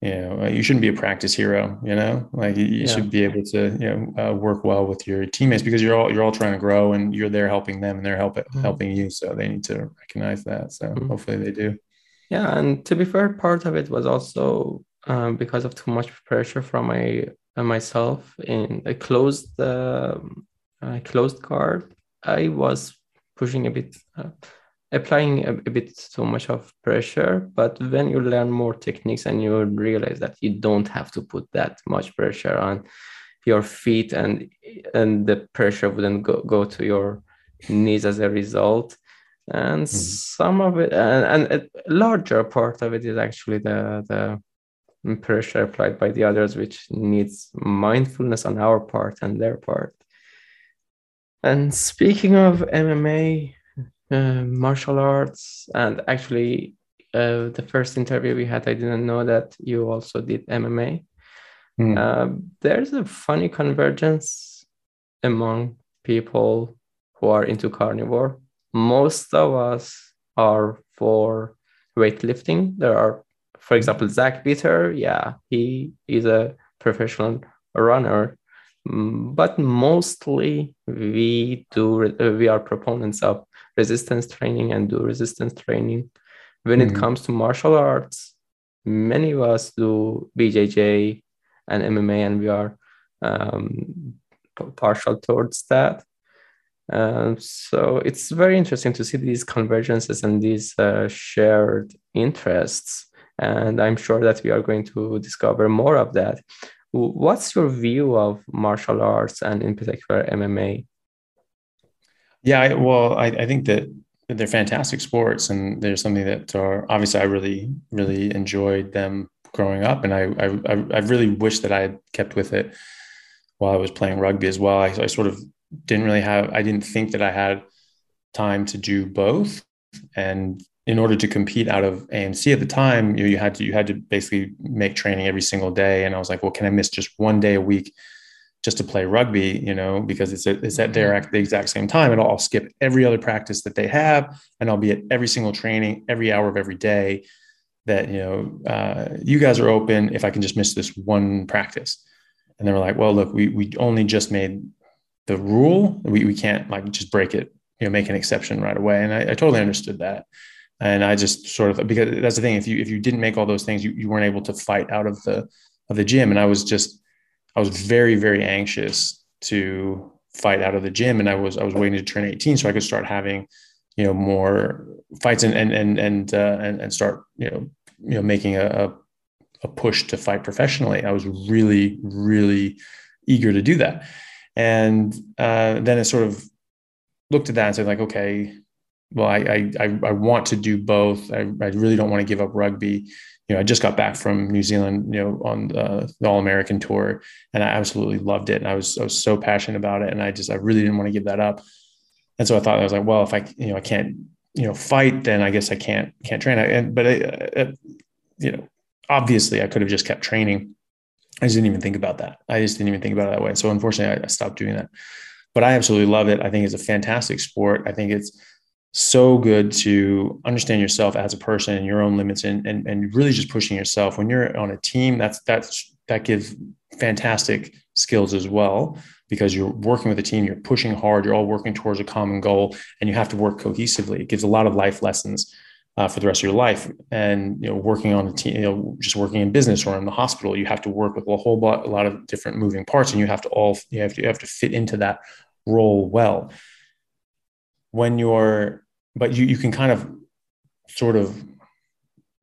you know you shouldn't be a practice hero you know like you, you yeah. should be able to you know uh, work well with your teammates because you're all you're all trying to grow and you're there helping them and they're helping mm-hmm. helping you so they need to recognize that so mm-hmm. hopefully they do yeah, and to be fair, part of it was also um, because of too much pressure from my uh, myself in a closed uh, closed guard. I was pushing a bit, uh, applying a, a, bit too much of pressure. But when you learn more techniques and you realize that you don't have to put that much pressure on your feet, and and the pressure wouldn't go, go to your knees as a result and mm-hmm. some of it and, and a larger part of it is actually the the pressure applied by the others which needs mindfulness on our part and their part and speaking of mma uh, martial arts and actually uh, the first interview we had i didn't know that you also did mma mm. uh, there's a funny convergence among people who are into carnivore most of us are for weightlifting. There are, for example, Zach Bitter. Yeah, he is a professional runner, mm, but mostly we do uh, we are proponents of resistance training and do resistance training. When mm-hmm. it comes to martial arts, many of us do BJJ and MMA, and we are um, partial towards that. Um, so it's very interesting to see these convergences and these uh, shared interests. And I'm sure that we are going to discover more of that. What's your view of martial arts and, in particular, MMA? Yeah, I, well, I, I think that they're fantastic sports, and they're something that are obviously I really, really enjoyed them growing up, and I, I, I really wish that I had kept with it while I was playing rugby as well. I, I sort of didn't really have i didn't think that i had time to do both and in order to compete out of AMC at the time, you, know, you had to you had to basically make training every single day. And I was like, well, can I miss just one day a week just to play rugby? You know, because it's a, it's at their at the exact same time, and I'll skip every other practice that they have, and I'll be at every single training, every hour of every day. That you know, uh, you guys are open. If I can just miss this one practice, and they were like, well, look, we we only just made the rule. We we can't like just break it. You know, make an exception right away. And I, I totally understood that and I just sort of because that's the thing. If you if you didn't make all those things, you, you weren't able to fight out of the of the gym. And I was just I was very very anxious to fight out of the gym, and I was I was waiting to turn 18 so I could start having you know more fights and and and and uh, and, and start you know you know making a, a push to fight professionally. I was really really eager to do that, and uh, then I sort of looked at that and said like okay well, I, I, I want to do both. I, I really don't want to give up rugby. You know, I just got back from New Zealand, you know, on the, the All American tour, and I absolutely loved it. And I was I was so passionate about it, and I just I really didn't want to give that up. And so I thought I was like, well, if I you know I can't you know fight, then I guess I can't can't train. I, and but you know, obviously I could have just kept training. I just didn't even think about that. I just didn't even think about it that way. So unfortunately, I, I stopped doing that. But I absolutely love it. I think it's a fantastic sport. I think it's so good to understand yourself as a person and your own limits and, and, and really just pushing yourself. When you're on a team that's that's that gives fantastic skills as well because you're working with a team you're pushing hard you're all working towards a common goal and you have to work cohesively. It gives a lot of life lessons uh, for the rest of your life. And you know working on a team you know just working in business or in the hospital you have to work with a whole lot, a lot of different moving parts and you have to all you have to, you have to fit into that role well when you're but you you can kind of sort of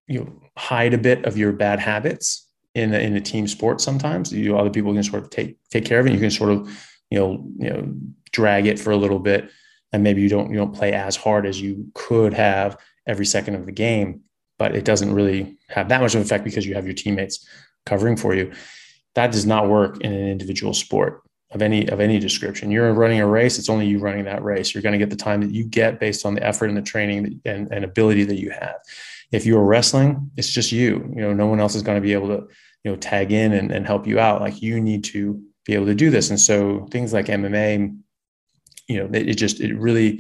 you know hide a bit of your bad habits in a, in a team sport sometimes. You other people can sort of take take care of it. You can sort of you know you know drag it for a little bit. And maybe you don't you don't play as hard as you could have every second of the game but it doesn't really have that much of an effect because you have your teammates covering for you. That does not work in an individual sport of any of any description. You're running a race; it's only you running that race. You're going to get the time that you get based on the effort and the training and, and ability that you have. If you're wrestling, it's just you. You know, no one else is going to be able to you know tag in and, and help you out. Like you need to be able to do this. And so things like MMA, you know, it, it just it really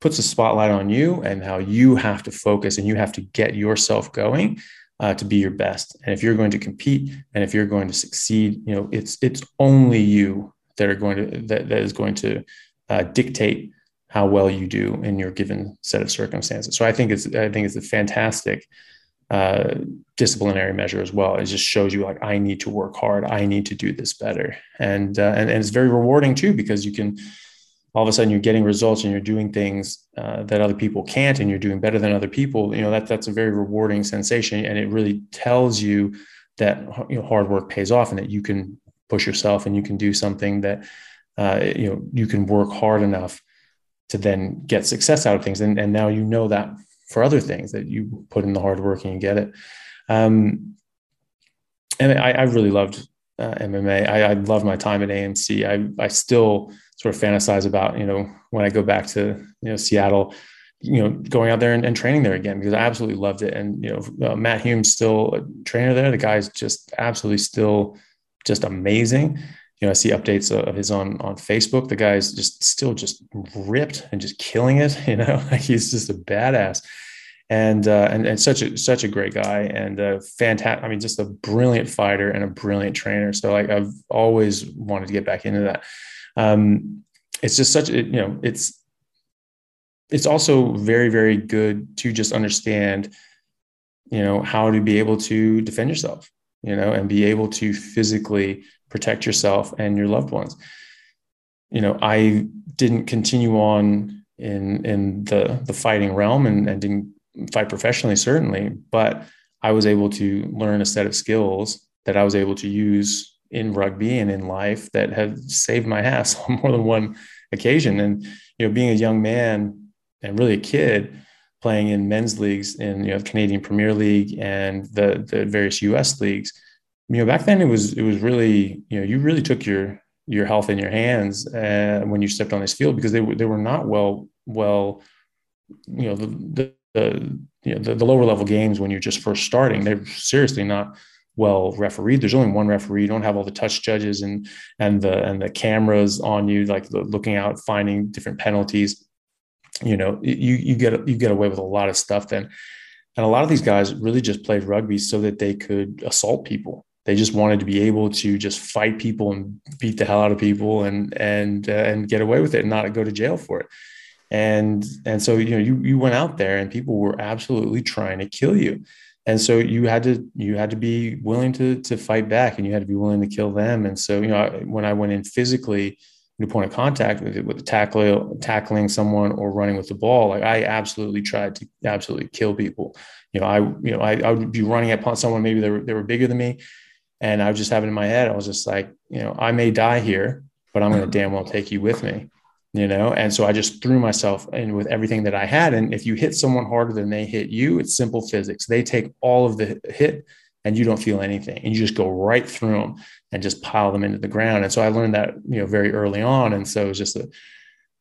puts a spotlight on you and how you have to focus and you have to get yourself going uh, to be your best. And if you're going to compete and if you're going to succeed, you know, it's it's only you that are going to that, that is going to uh, dictate how well you do in your given set of circumstances. So I think it's I think it's a fantastic uh, disciplinary measure as well. It just shows you like I need to work hard. I need to do this better, and uh, and, and it's very rewarding too because you can all of a sudden you're getting results and you're doing things uh, that other people can't and you're doing better than other people you know that that's a very rewarding sensation and it really tells you that you know hard work pays off and that you can push yourself and you can do something that uh, you know you can work hard enough to then get success out of things and, and now you know that for other things that you put in the hard work and you get it um, and I, I really loved uh, MMA. I, I love my time at AMC. I, I still sort of fantasize about, you know, when I go back to, you know, Seattle, you know, going out there and, and training there again because I absolutely loved it. And, you know, uh, Matt Hume's still a trainer there. The guy's just absolutely still just amazing. You know, I see updates of his on on Facebook. The guy's just still just ripped and just killing it. *laughs* You know, *laughs* like he's just a badass and uh, and and such a such a great guy and a fantastic. I mean, just a brilliant fighter and a brilliant trainer. So like I've always wanted to get back into that. Um, it's just such a you know it's it's also very very good to just understand you know how to be able to defend yourself you know and be able to physically protect yourself and your loved ones you know i didn't continue on in in the the fighting realm and, and didn't fight professionally, certainly, but I was able to learn a set of skills that I was able to use in rugby and in life that have saved my *laughs* ass on more than one occasion. And you know, being a young man and really a kid playing in men's leagues in you know the Canadian Premier League and the the various U.S. leagues, you know, back then it was it was really you know you really took your your health in your hands uh, when you stepped on this field because they they were not well well you know the, the the you know the, the lower level games when you're just first starting they're seriously not well refereed. There's only one referee. You don't have all the touch judges and and the and the cameras on you like looking out finding different penalties you know you you get you get away with a lot of stuff. Then and a lot of these guys really just played rugby so that they could assault people. They just wanted to be able to just fight people and beat the hell out of people and and uh, and get away with it and not go to jail for it. And and so you know you you went out there and people were absolutely trying to kill you. And so you had to you had to be willing to to fight back and you had to be willing to kill them. And so you know when i went in physically new point of contact with, with tackling tackling someone or running with the ball like i absolutely tried to absolutely kill people. You know i you know i, I would be running upon someone maybe they were, they were bigger than me and i was just having in my head. I was just like you know i may die here but i'm going to mm-hmm. damn well take you with me you know? And so i just threw myself in with everything that i had and if you hit someone harder than they hit you it's simple physics. They take all of the hit and you don't feel anything and you just go right through them and just pile them into the ground and so i learned that you know very early on and so it was just a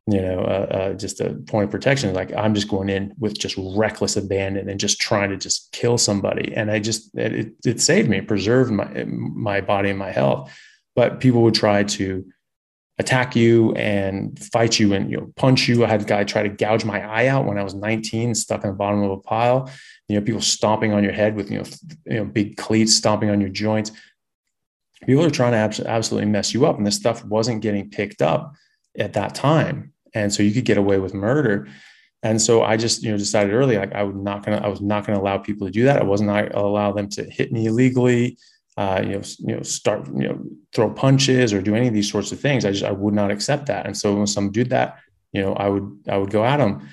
you know uh, uh, just a point of protection like i'm just going in with just reckless abandon and just trying to just kill somebody and i just it, it saved me preserved my my body and my health but people would try to attack you and fight you and you know punch you. I had a guy try to gouge my eye out when I was 19, stuck in the bottom of a pile. You know, people stomping on your head with you know you know big cleats stomping on your joints. People are trying to absolutely mess you up, and this stuff wasn't getting picked up at that time, and so you could get away with murder. And so I just you know decided early like I was not gonna I was not gonna allow people to do that. I wasn't gonna allow them to hit me illegally uh, you know, you know, start, you know, throw punches or do any of these sorts of things. I just I would not accept that. And so when someone did that, you know, I would I would go at them.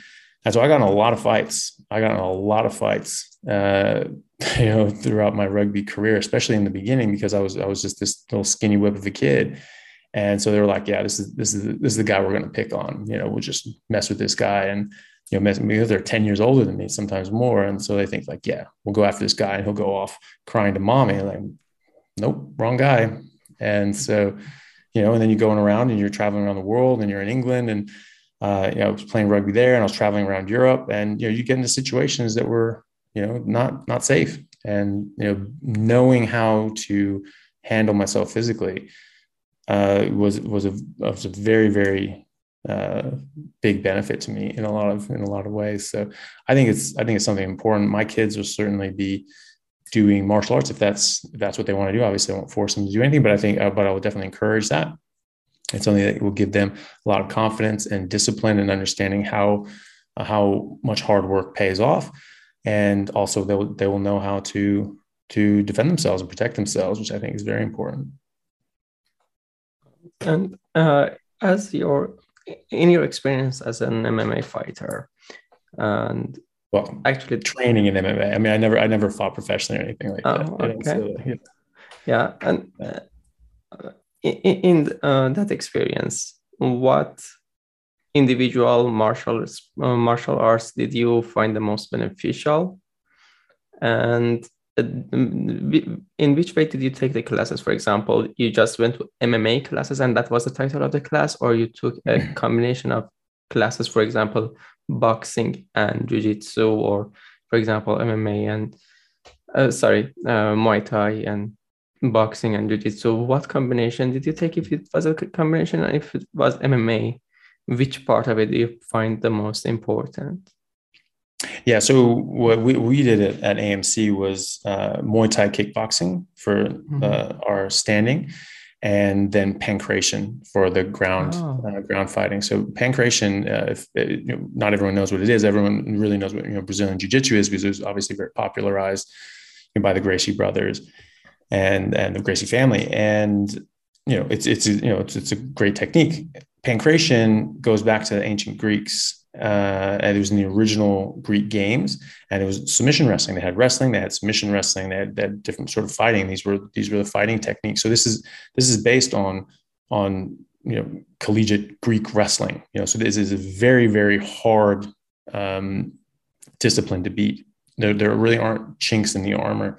And so I got in a lot of fights. I got in a lot of fights, uh, *laughs* you know, throughout my rugby career, especially in the beginning, because I was I was just this little skinny whip of a kid. And so they were like, "Yeah, this is this is this is the guy we're going to pick on. You know, we'll just mess with this guy." And you know, mess, because they're ten years older than me, sometimes more, and so they think like, "Yeah, we'll go after this guy, and he'll go off crying to mommy." And Like, nope, wrong guy. And so, you know, and then you're going around and you're traveling around the world and you're in England and, uh, you know, I was playing rugby there and I was traveling around Europe and, you know, you get into situations that were, you know, not, not safe and, you know, knowing how to handle myself physically, uh, was, was a, was a very, very, uh, big benefit to me in a lot of, in a lot of ways. So I think it's, I think it's something important. My kids will certainly be, doing martial arts if that's if that's what they want to do. Obviously, I won't force them to do anything, but I think, uh, but I will definitely encourage that. It's something that it will give them a lot of confidence and discipline and understanding how uh, how much hard work pays off, and also they will they will know how to to defend themselves and protect themselves, which I think is very important. And uh, as your in your experience as an MMA fighter, and well, actually training in MMA. I mean, I never, I never fought professionally or anything like oh, that. Okay. So, yeah. yeah. and uh, in, uh, that experience, what individual martial uh, martial arts did you find the most beneficial? And uh, in which way did you take the classes? For example, you just went to MMA classes, and that was the title of the class, or you took a combination of classes, for example, boxing and jiu-jitsu or for example mma and uh, sorry uh, muay thai and boxing and jiu-jitsu what combination did you take if it was a combination and if it was mma which part of it do you find the most important yeah so what we, we did at, at amc was uh, muay thai kickboxing for mm-hmm. Uh, our standing and then pankration for the ground oh. uh, ground fighting. So pankration, uh, if uh, you know, not everyone knows what it is, everyone really knows what you know Brazilian jiu-jitsu is because it was obviously very popularized by the Gracie brothers and and the Gracie family. And you know, it's it's you know it's it's a great technique. Pankration goes back to the ancient Greeks uh, and it was in the original Greek games, and it was submission wrestling. They had wrestling, they had submission wrestling, they had, they had, different sort of fighting. These were these were the fighting techniques. So this is this is based on on you know collegiate Greek wrestling. You know, so this is a very very hard um, discipline to beat. There there really aren't chinks in the armor.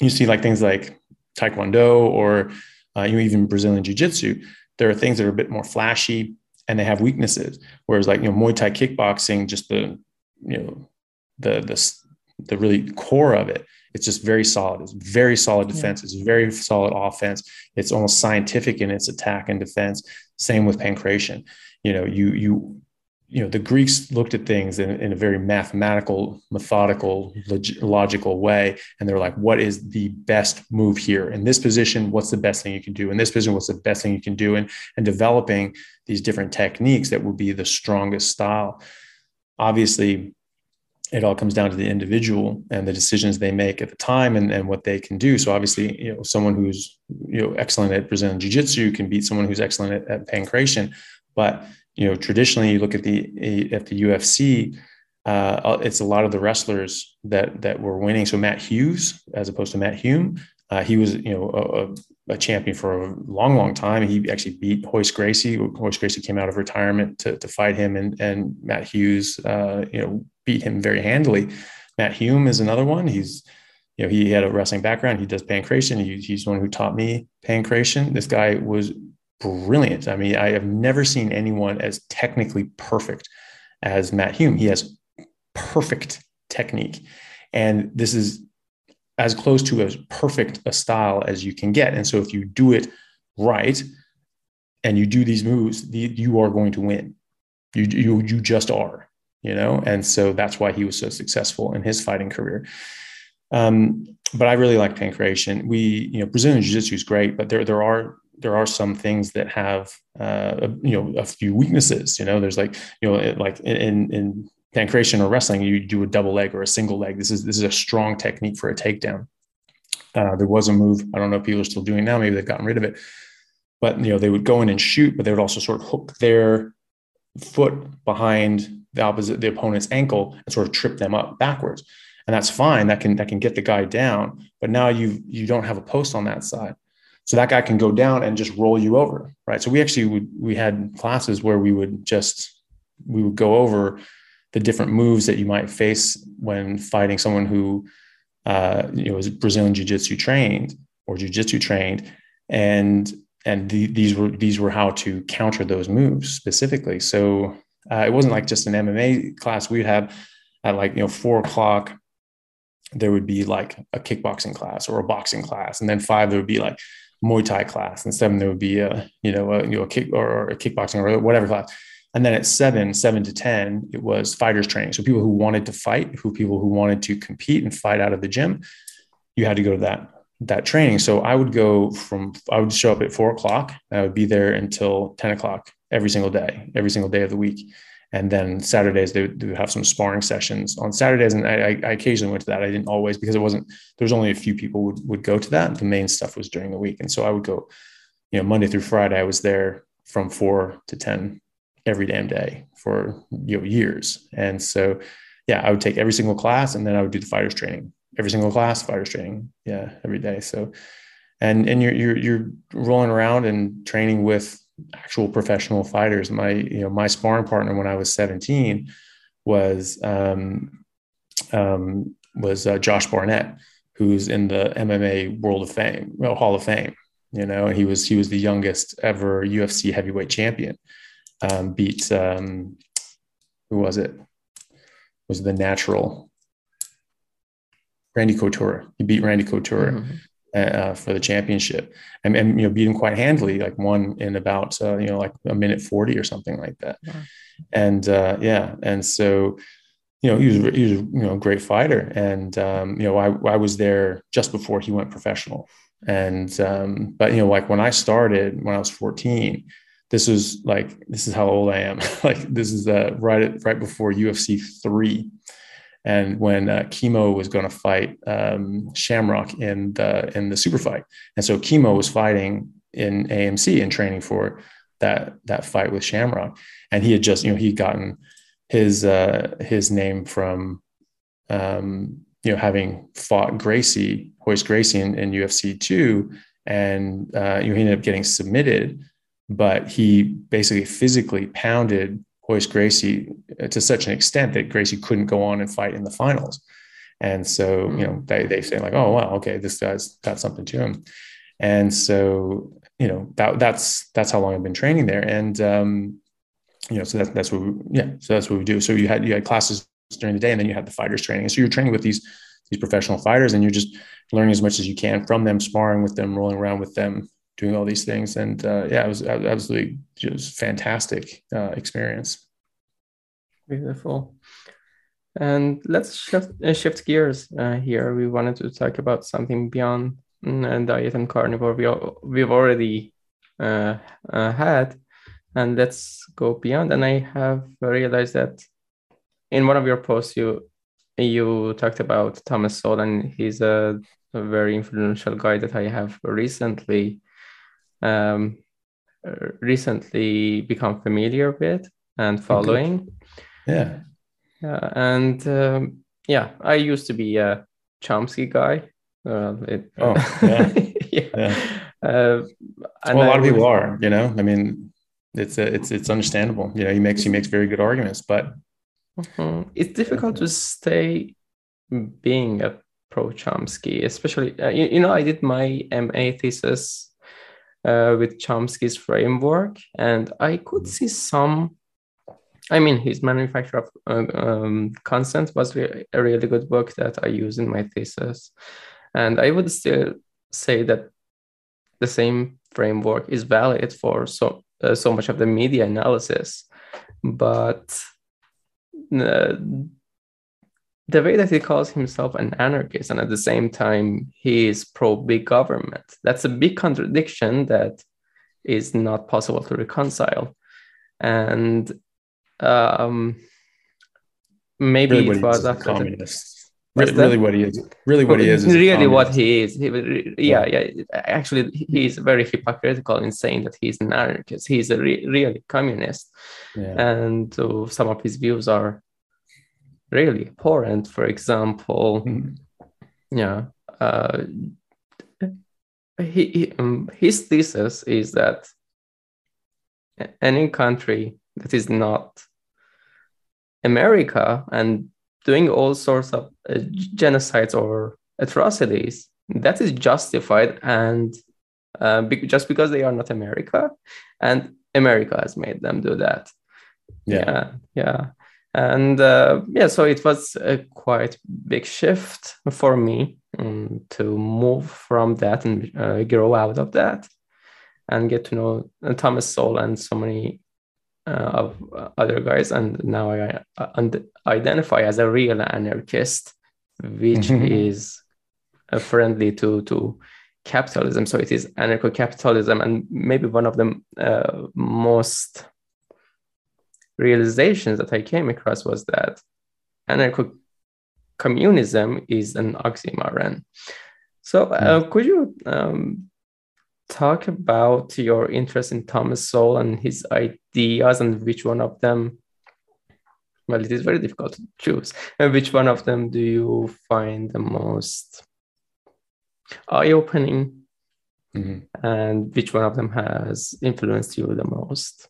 You see like things like Taekwondo or uh, you know, even Brazilian Jiu Jitsu. There are things that are a bit more flashy, and they have weaknesses. Whereas like, you know, Muay Thai kickboxing, just the, you know the the the really core of it it's just very solid it's very solid defense yeah. it's very solid offense it's almost scientific in its attack and defense same with pankration you know you you you know the greeks looked at things in, in a very mathematical methodical log- logical way and they're like what is the best move here in this position what's the best thing you can do in this position what's the best thing you can do and and developing these different techniques that would be the strongest style obviously it all comes down to the individual and the decisions they make at the time and, and what they can do. So obviously, you know, someone who's you know excellent at Brazilian Jiu-Jitsu can beat someone who's excellent at, at pankration. But you know, traditionally, you look at the at the UFC, uh, it's a lot of the wrestlers that that were winning. So Matt Hughes, as opposed to Matt Hume, uh, he was you know a, a, champion for a long, long time. He actually beat Royce Gracie. Royce Gracie came out of retirement to, to fight him, and and Matt Hughes, uh, you know, beat him very handily. Matt Hume is another one. He's, you know, he had a wrestling background. He does pankration. He, he's the one who taught me pankration. This guy was brilliant. I mean, I have never seen anyone as technically perfect as Matt Hume. He has perfect technique. And this is as close to as perfect a style as you can get. And so if you do it right and you do these moves, you are going to win. You, you, you just are you know, and so that's why he was so successful in his fighting career. Um, but I really like pankration. We, you know, Brazilian Jiu-Jitsu is great, but there there are there are some things that have uh, you know a few weaknesses. You know, there's like you know like in in pankration or wrestling, you do a double leg or a single leg. This is this is a strong technique for a takedown. Uh, there was a move. I don't know if people are still doing now. Maybe they've gotten rid of it. But you know, they would go in and shoot, but they would also sort of hook their foot behind the opposite the opponent's ankle and sort of trip them up backwards and that's fine that can that can get the guy down but now you you don't have a post on that side so that guy can go down and just roll you over right so we actually would we had classes where we would just we would go over the different moves that you might face when fighting someone who uh, you know is Brazilian jiu-jitsu trained or jiu-jitsu trained and and the, these were these were how to counter those moves specifically so uh, it wasn't like just an MMA class. We'd have at like, you know, four o'clock, there would be like a kickboxing class or a boxing class. And then five, there would be like Muay Thai class. And seven, there would be a, you know, a, you know, a kick or a kickboxing or whatever class. And then at seven, seven to 10, it was fighters training. So people who wanted to fight, who people who wanted to compete and fight out of the gym, you had to go to that that training. So I would go from I would show up at four o'clock. I would be there until 10 o'clock every single day, every single day of the week. And then Saturdays they do have some sparring sessions on Saturdays, and I, I, occasionally went to that. I didn't always because it wasn't. There was only a few people would would go to that. The main stuff was during the week, and so I would go. You know, Monday through Friday, I was there from four to ten every damn day for you know years. And so, yeah, I would take every single class, and then I would do the fighters training every single class, fighters training, yeah, every day. So, and and you're you're you're rolling around and training with actual professional fighters. My, you know, my sparring partner when I was 17 was um, um, was uh, Josh Barnett, who's in the MMA World of Fame, well, Hall of Fame. You know, he was he was the youngest ever UFC heavyweight champion. Um, beat um, who was it? Was the natural Randy Couture. He beat Randy Couture. Mm-hmm uh, for the championship. And, and, you know beat him quite handily like one in about uh, you know like a minute 40 or something like that. And uh, yeah and so you know he was he was you know a great fighter. And um, you know I, I was there just before he went professional. And um, but you know like when I started when I was 14 this was like this is how old I am. *laughs* Like this is uh, right at, right before UFC 3 and when uh, Kimo was going to fight um, Shamrock in the in the super fight, and so Kimo was fighting in AMC and training for that that fight with Shamrock, and he had just you know he'd gotten his uh, his name from um, you know having fought Gracie Royce Gracie in, in UFC two, and uh, you know he ended up getting submitted, but he basically physically pounded Royce Gracie uh, to such an extent that Gracie couldn't go on and fight in the finals. And so, you know, they, they say like, oh, wow, okay, this guy's got something to him. And so, you know, that, that's, that's how long I've been training there. And, um, you know, so that's, that's what we, yeah, so that's what we do. So you had, you had classes during the day, and then you had the fighters training. So you're training with these these professional fighters, and you're just learning as much as you can from them, sparring with them, rolling around with them, doing all these things. And uh, yeah, it was absolutely was fantastic uh, experience. Beautiful. And let's shift, uh, shift gears uh, here. We wanted to talk about something beyond mm, diet and carnivore. We we've already uh, uh, had, and let's go beyond. And I have realized that in one of your posts, you you talked about Thomas Sowell, and he's a, a very influential guy that I have recently um, recently become familiar with and following. Yeah. Yeah, and um, yeah, I used to be a Chomsky guy. Uh, it, oh, yeah. *laughs* yeah. yeah. Uh, well, a lot of people are, you know. I mean, it's a, it's it's understandable. You know, he makes he makes very good arguments, but mm-hmm. it's difficult to stay being a pro Chomsky, especially uh, you, you, know I did my MA thesis uh, with Chomsky's framework, and I could mm-hmm. see some I mean, his manufacture of uh, um, consent was re- a really good book that I use in my thesis. And I would still say that the same framework is valid for so, uh, so much of the media analysis. But uh, the way that he calls himself an anarchist and at the same time he is pro big government, that's a big contradiction that is not possible to reconcile. And um, maybe really it was a communist. Really, really, what he is. Really, what he is. is really, what he is. He, yeah, yeah, yeah. Actually, he's very hypocritical in saying that he's an anarchist. He's a re- really communist, yeah. and uh, some of his views are really abhorrent. For example, mm-hmm. yeah, uh, he, he um, his thesis is that any country that is not America and doing all sorts of uh, genocides or atrocities, that is justified and uh, be- just because they are not America, and America has made them do that. Yeah, yeah, yeah. And uh, yeah. So it was a quite big shift for me um, to move from that and uh, grow out of that, and get to know uh, Thomas Sowell and so many uh, of other guys, and now I uh, identify as a real anarchist, which mm-hmm. is uh, friendly to to capitalism. So it is anarcho-capitalism, and maybe one of the uh, most realizations that I came across was that anarcho-communism is an oxymoron. So, uh, mm. could you um, talk about your interest in Thomas Sowell and his ideas and which one of them well it is very difficult to choose and which one of them do you find the most eye-opening mm-hmm. and which one of them has influenced you the most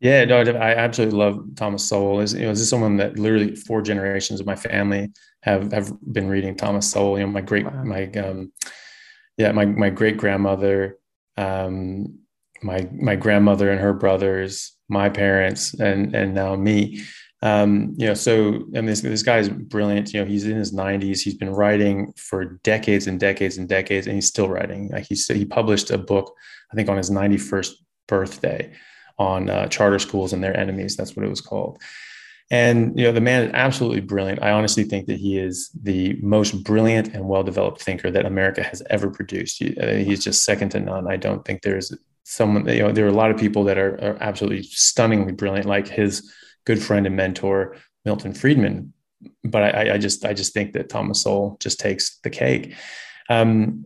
yeah no i absolutely love thomas sowell is you know this is someone that literally four generations of my family have have been reading thomas sowell you know my great wow. my um yeah, my my great grandmother, um, my my grandmother and her brothers, my parents, and and now me. Um, you know, so and this this guy is brilliant. You know, he's in his 90s. He's been writing for decades and decades and decades, and he's still writing. Like he said, he published a book, I think, on his 91st birthday on uh, charter schools and their enemies. That's what it was called. And you know, the man is absolutely brilliant. I honestly think that he is the most brilliant and well-developed thinker that America has ever produced. He, uh, he's just second to none. I don't think there's someone. You know, there are a lot of people that are, are absolutely stunningly brilliant, like his good friend and mentor Milton Friedman. But I, I just, I just think that Thomas Sowell just takes the cake. Um,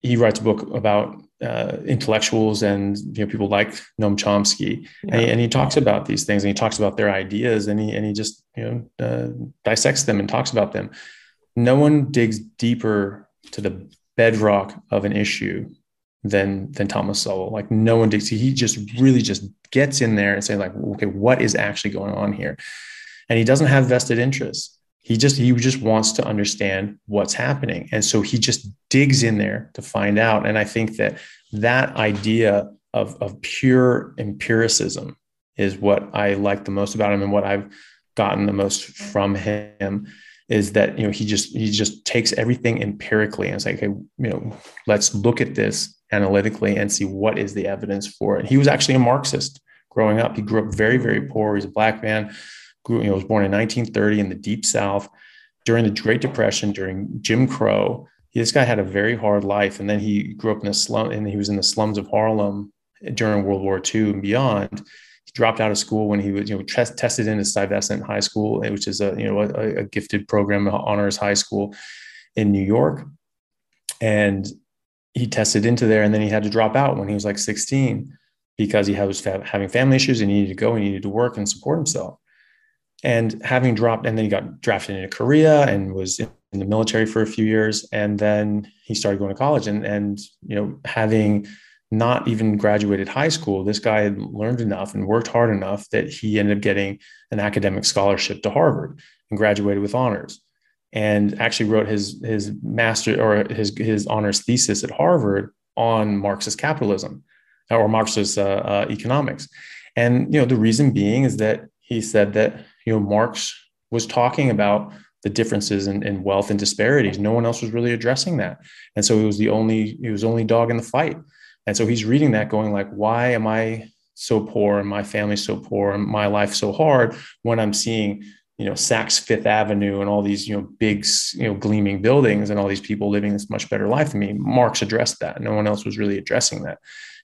he writes a book about uh, intellectuals and you know people like Noam Chomsky, yeah. and, he, and, he, talks about these things and he talks about their ideas and he and he just you know uh, dissects them and talks about them. No one digs deeper to the bedrock of an issue than than Thomas Sowell. Like no one digs. He just really just gets in there and say like, okay, what is actually going on here? And he doesn't have vested interests he just he just wants to understand what's happening. And so he just digs in there to find out. And i think that that idea of, of pure empiricism is what i like the most about him and what i've gotten the most from him is that you know he just he just takes everything empirically and it's like okay you know let's look at this analytically and see what is the evidence for it. He was actually a marxist growing up. He grew up very very poor. He's a black man grew you know was born in 1930 in the deep south during the great depression during jim crow this guy had a very hard life and then he grew up in a slum and he was in the slums of harlem during world war ii and beyond he dropped out of school when he was, you know, test, tested into Stuyvesant High School, which is a, you know, a, a gifted program, honors high school in New York. And he tested into there and then he had to drop out when he was like 16 because he was having family issues and he needed to go, and he needed to work and support himself. And having dropped, and then he got drafted into Korea and was in the military for a few years. And then he started going to college and, and, you know, having not even graduated high school, this guy had learned enough and worked hard enough that he ended up getting an academic scholarship to Harvard and graduated with honors. And actually wrote his his master or his his honors thesis at Harvard on Marxist capitalism or Marxist uh, uh, economics. And you know the reason being is that he said that you know Marx was talking about the differences in, in wealth and disparities. No one else was really addressing that, and so he was the only he was only dog in the fight. And so he's reading that going like, why am I so poor and my family so poor and my life so hard when I'm seeing, you know, Saks Fifth Avenue and all these, you know, big, you know, gleaming buildings and all these people living this much better life than me. Marx addressed that. No one else was really addressing that.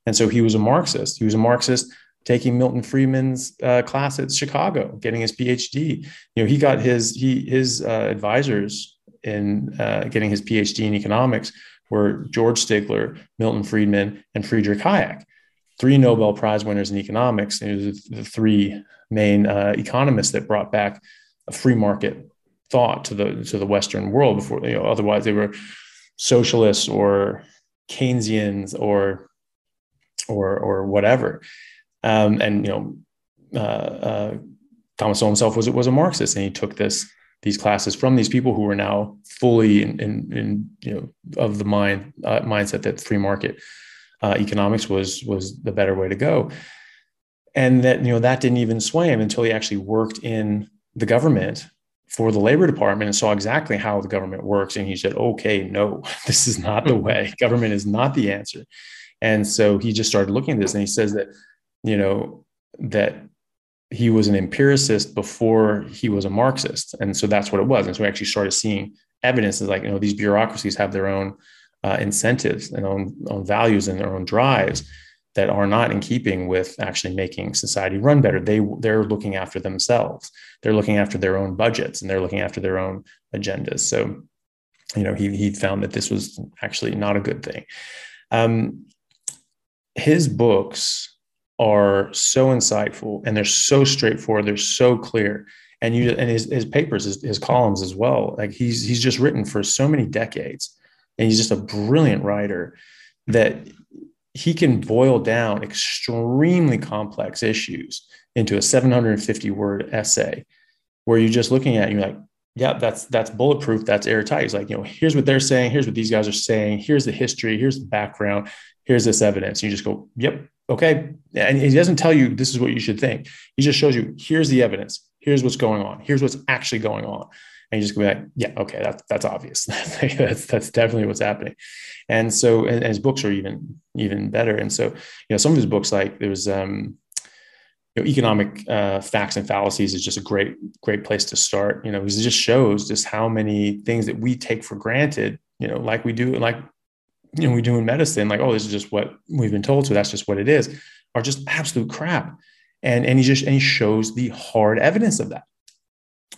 And so he was a Marxist. He was a Marxist taking Milton Friedman's uh, class at Chicago, getting his PhD. You know, he got his he his uh, advisors in uh, getting his PhD in economics were George Stigler, Milton Friedman, and Friedrich Hayek, three Nobel Prize winners in economics. And it the three main uh, economists that brought back a free market thought to the to the Western world. Before you know, otherwise they were socialists or Keynesians or or or whatever. Um, and you know, uh, uh, Thomas Sowell himself was was a Marxist, and he took this these classes from these people who were now fully in, in, in you know of the mind uh, mindset that free market uh, economics was was the better way to go. And that you know that didn't even sway him until he actually worked in the government for the labor department and saw exactly how the government works. And he said okay no *laughs* this is not the *laughs* way. Government is not the answer. And so he just started looking at this and he says that you know that he was an empiricist before he was a Marxist. And so that's what it was. And so we actually started seeing evidence is like, you know, these bureaucracies have their own uh, incentives and own, own values and their own drives that are not in keeping with actually making society run better. They they're looking after themselves. They're looking after their own budgets and they're looking after their own agendas. So, you know, he he found that this was actually not a good thing. Um, his books are so insightful and they're so straightforward. They're so clear. And you and his, his papers, his, his columns as well. Like he's he's just written for so many decades, and he's just a brilliant writer that he can boil down extremely complex issues into a 750 word essay where you're just looking at it, you're like yeah that's that's bulletproof that's airtight he's like you know here's what they're saying here's what these guys are saying here's the history here's the background here's this evidence you just go yep Okay. And he doesn't tell you this is what you should think. He just shows you here's the evidence. Here's what's going on. Here's what's actually going on. And you just go like, yeah, okay, that's that's obvious. *laughs* that's that's definitely what's happening. And so and, and, his books are even even better. And so, you know, some of his books, like there's um, you know, economic uh, facts and fallacies is just a great, great place to start. You know, because it just shows just how many things that we take for granted, you know, like we do, like you know we do in medicine like oh this is just what we've been told so that's just what it is are just absolute crap. And and he just and he shows the hard evidence of that.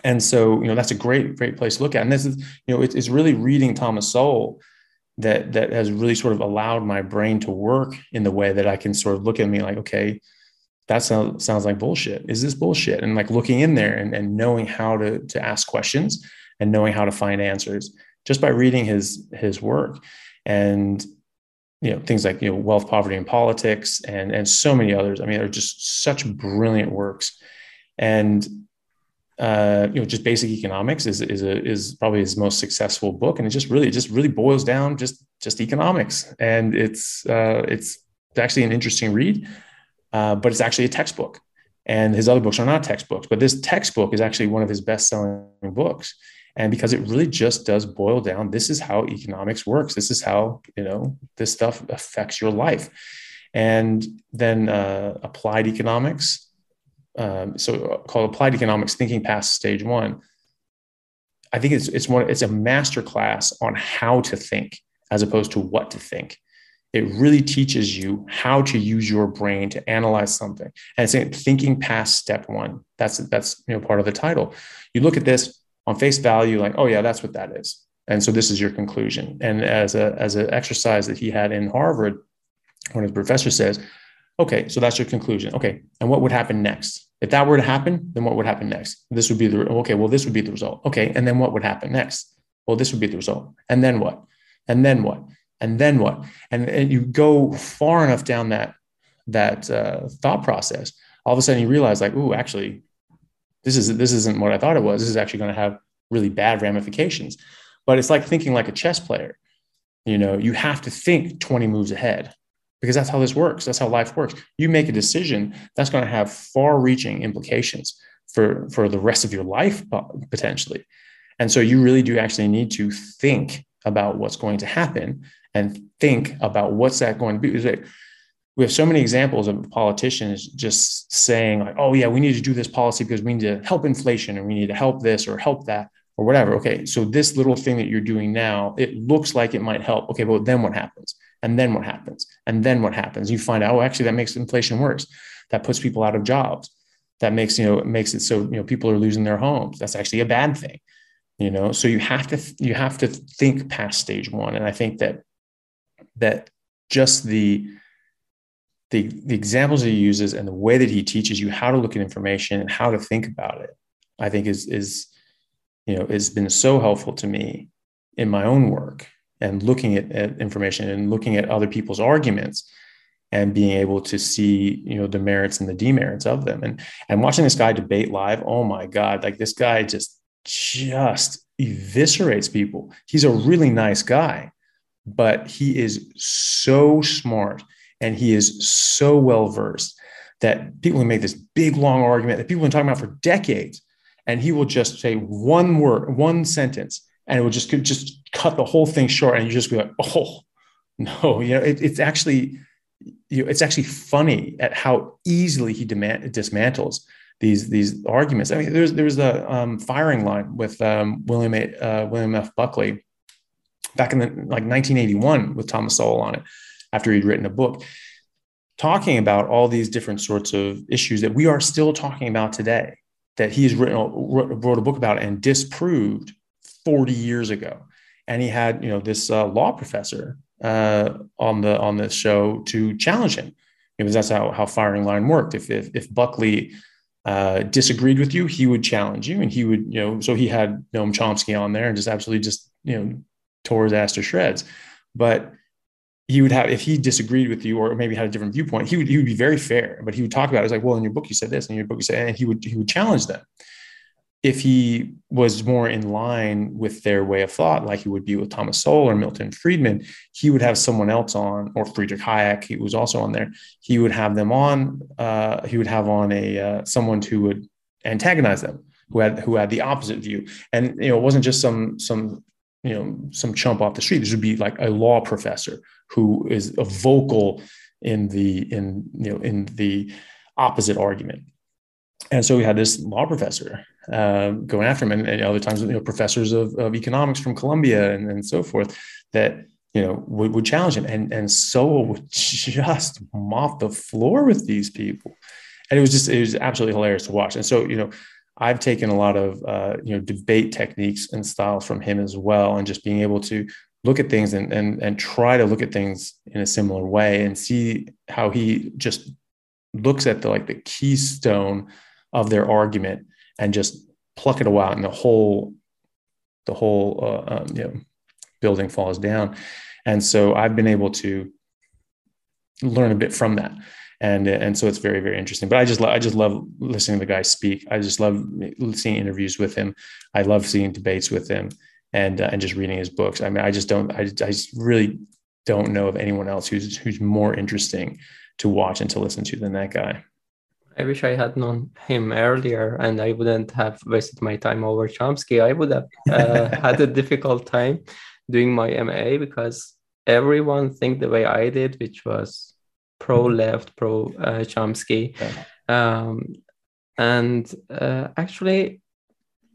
And so you know that's a great great place to look at. And this is you know it's, it's really reading thomas sowell that that has really sort of allowed my brain to work in the way that i can sort of look at me like okay that sounds sounds like bullshit. Is this bullshit? And like looking in there and, and knowing how to to ask questions and knowing how to find answers just by reading his his work and you know things like you know wealth poverty and politics and and so many others i mean they're just such brilliant works. And uh, you know just basic economics is is a, is probably his most successful book. And it just really it just really boils down just just economics. And it's uh, it's actually an interesting read uh, but it's actually a textbook. And his other books are not textbooks but this textbook is actually one of his best-selling books and because it really just does boil down this is how economics works. This is how you know this stuff affects your life. And then uh, applied economics um, so called applied economics thinking past stage one i think it's it's one it's a master class on how to think as opposed to what to think. It really teaches you how to use your brain to analyze something. And it's thinking past step one. That's that's you know part of the title. You look at this on face value like oh yeah that's what that is. And so this is your conclusion. And as a as an exercise that he had in harvard when his professor says okay so that's your conclusion. Okay and what would happen next? If that were to happen then what would happen next? This would be the okay well this would be the result. Okay and then what would happen next? Well this would be the result. And then what? And then what? And then what? And, and you go far enough down that that uh, thought process all of a sudden you realize like oh actually this is this isn't what I thought it was. This is actually going to have really bad ramifications. But it's like thinking like a chess player. You know, you have to think 20 moves ahead because that's how this works. That's how life works. You make a decision that's going to have far-reaching implications for for the rest of your life uh, potentially. And so you really do actually need to think about what's going to happen and think about what's that going to be we have so many examples of politicians just saying like oh yeah we need to do this policy because we need to help inflation and we need to help this or help that or whatever. Okay so this little thing that you're doing now it looks like it might help. Okay but then what happens? And then what happens? And then what happens? You find out oh actually that makes inflation worse. That puts people out of jobs. That makes you know makes it so you know people are losing their homes. That's actually a bad thing you know? So you have to you have to think past stage one. And i think that that just the the, the examples that he uses and the way that he teaches you how to look at information and how to think about it, I think is is you know has been so helpful to me in my own work and looking at, at information and looking at other people's arguments and being able to see you know the merits and the demerits of them. And and watching this guy debate live oh my god like this guy just just eviscerates people. He's a really nice guy but he is so smart and he is so well versed that people can make this big long argument that people have been talking about for decades and he will just say one word one sentence and it will just just cut the whole thing short and you just be like oh no you know it, it's actually you know, it's actually funny at how easily he demand, dismantles these these arguments. I mean, there's there's a um, firing line with um, William a, uh, William F. Buckley back in the like 1981 with Thomas Sowell on it, after he'd written a book talking about all these different sorts of issues that we are still talking about today that he has written wrote a book about and disproved 40 years ago. And he had you know this uh, law professor uh, on the on this show to challenge him. Because that's how, how firing line worked. If if, if buckley uh, disagreed with you he would challenge you and he would you know so he had noam chomsky on there and just absolutely just you know tore his ass to shreds. But he would have if he disagreed with you or maybe had a different viewpoint he would he would be very fair. But he would talk about it. It's like well in your book you said this in your book you said and he would he would challenge them. If he was more in line with their way of thought like he would be with thomas sowell or milton friedman he would have someone else on or friedrich hayek he was also on there he would have them on uh, he would have on a uh, someone who would antagonize them who had who had the opposite view. And you know it wasn't just some some you know some chump off the street. This would be like a law professor who is a vocal in the in you know in the opposite argument. And so we had this law professor uh, going after him. And, and, other times you know professors of, of economics from columbia and, and so forth that you know would, would challenge him. And and so *laughs* would just mop the floor with these people. And it was just it was absolutely hilarious to watch. And so you know I've taken a lot of uh, you know debate techniques and styles from him as well, and just being able to look at things and, and and try to look at things in a similar way and see how he just looks at the like the keystone of their argument and just pluck it out and the whole the whole uh, um, you know building falls down. And so i've been able to learn a bit from that and and so it's very very interesting. But I just I just love listening to the guy speak. I just love seeing interviews with him. I love seeing debates with him, and uh, and just reading his books. I mean, I just don't I I really don't know of anyone else who's who's more interesting to watch and to listen to than that guy. I wish I had known him earlier and I wouldn't have wasted my time over Chomsky. I would have uh, *laughs* had a difficult time doing my MA because everyone think the way I did, which was pro left, pro uh, Chomsky. Yeah. Um, and uh, actually,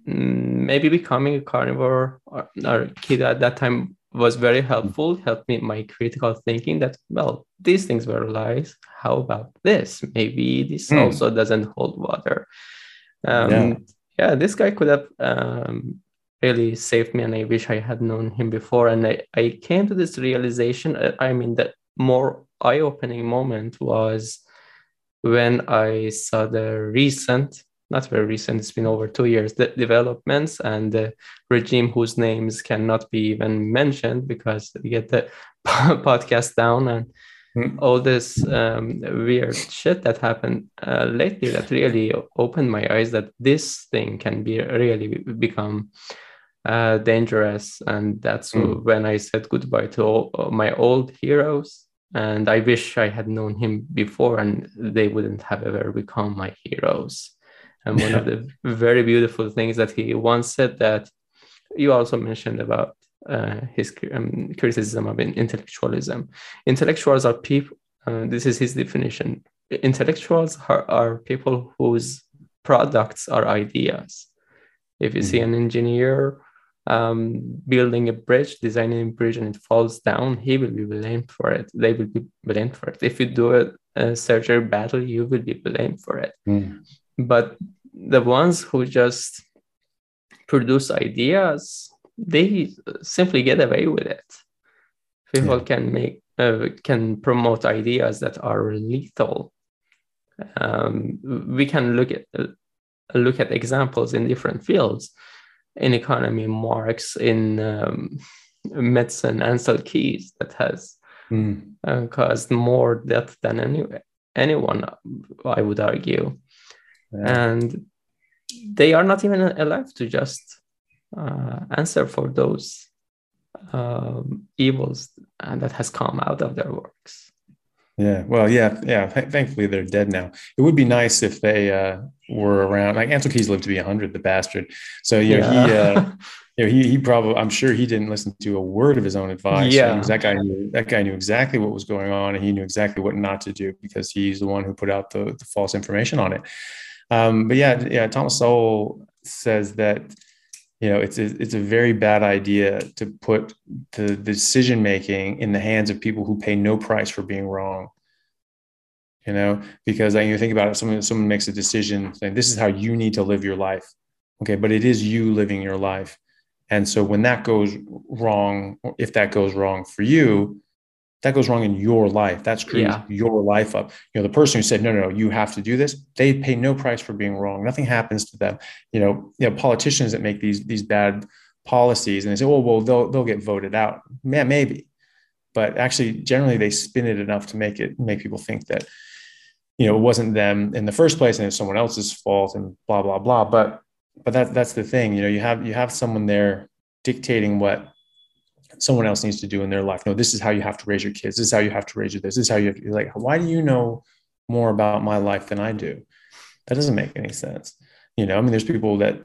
mm, maybe becoming a carnivore or, or kid at that time was very helpful helped me my critical thinking that well these things were lies how about this maybe this mm. also doesn't hold water um, yeah. yeah. this guy could have um, really saved me and i wish i had known him before and i, I came to this realization uh, i mean that more eye-opening moment was when i saw the recent not very recent, it's been over two years, the developments and the regime whose names cannot be even mentioned because we get the *laughs* podcast down and mm. all this um, weird shit that happened uh, lately that really opened my eyes that this thing can be really become uh, dangerous. And that's mm. when I said goodbye to all my old heroes. And I wish I had known him before and they wouldn't have ever become my heroes. And one of *laughs* the very beautiful things that he once said that you also mentioned about uh, his um, criticism of intellectualism. Intellectuals are people, uh, this is his definition. Intellectuals are, are people whose products are ideas. If you mm-hmm. see an engineer um, building a bridge, designing a bridge, and it falls down, he will be blamed for it. They will be blamed for it. If you do a, a surgery battle, you will be blamed for it. Mm but the ones who just produce ideas they simply get away with it people yeah. can make uh, can promote ideas that are lethal um, we can look at uh, look at examples in different fields in economy marx in um, medicine Ancel Keys that has mm. uh, caused more death than any, anyone i would argue yeah. and they are not even alive to just uh, answer for those um, evils that has come out of their works. Yeah, well, yeah, yeah. Th- thankfully, they're dead now. It would be nice if they uh, were around. Like Ancel Keys lived to be hundred, the bastard. So you know, yeah. he, uh, *laughs* you know, he, he probably. I'm sure he didn't listen to a word of his own advice. Yeah, that guy knew that guy knew exactly what was going on, and he knew exactly what not to do because he's the one who put out the, the false information on it. Um, but yeah, yeah, Thomas Sowell says that you know it's a, it's a very bad idea to put the decision making in the hands of people who pay no price for being wrong. You know, because like, you think about it, someone someone makes a decision saying this is how you need to live your life. Okay, but it is you living your life. And so when that goes wrong, if that goes wrong for you, that goes wrong in your life. That screws yeah. your life up. You know, the person who said, no, no, no, you have to do this, they pay no price for being wrong. Nothing happens to them. You know, you know, politicians that make these these bad policies and they say, oh, well, they'll they'll get voted out. Man, maybe. But actually, generally they spin it enough to make it make people think that, you know, it wasn't them in the first place and it's someone else's fault and blah, blah, blah. But but that that's the thing. You know, you have you have someone there dictating what someone else needs to do in their life. No, this is how you have to raise your kids. This is how you have to raise your this. This is how you have to, like, why do you know more about my life than I do? That doesn't make any sense. You know, I mean, there's people that,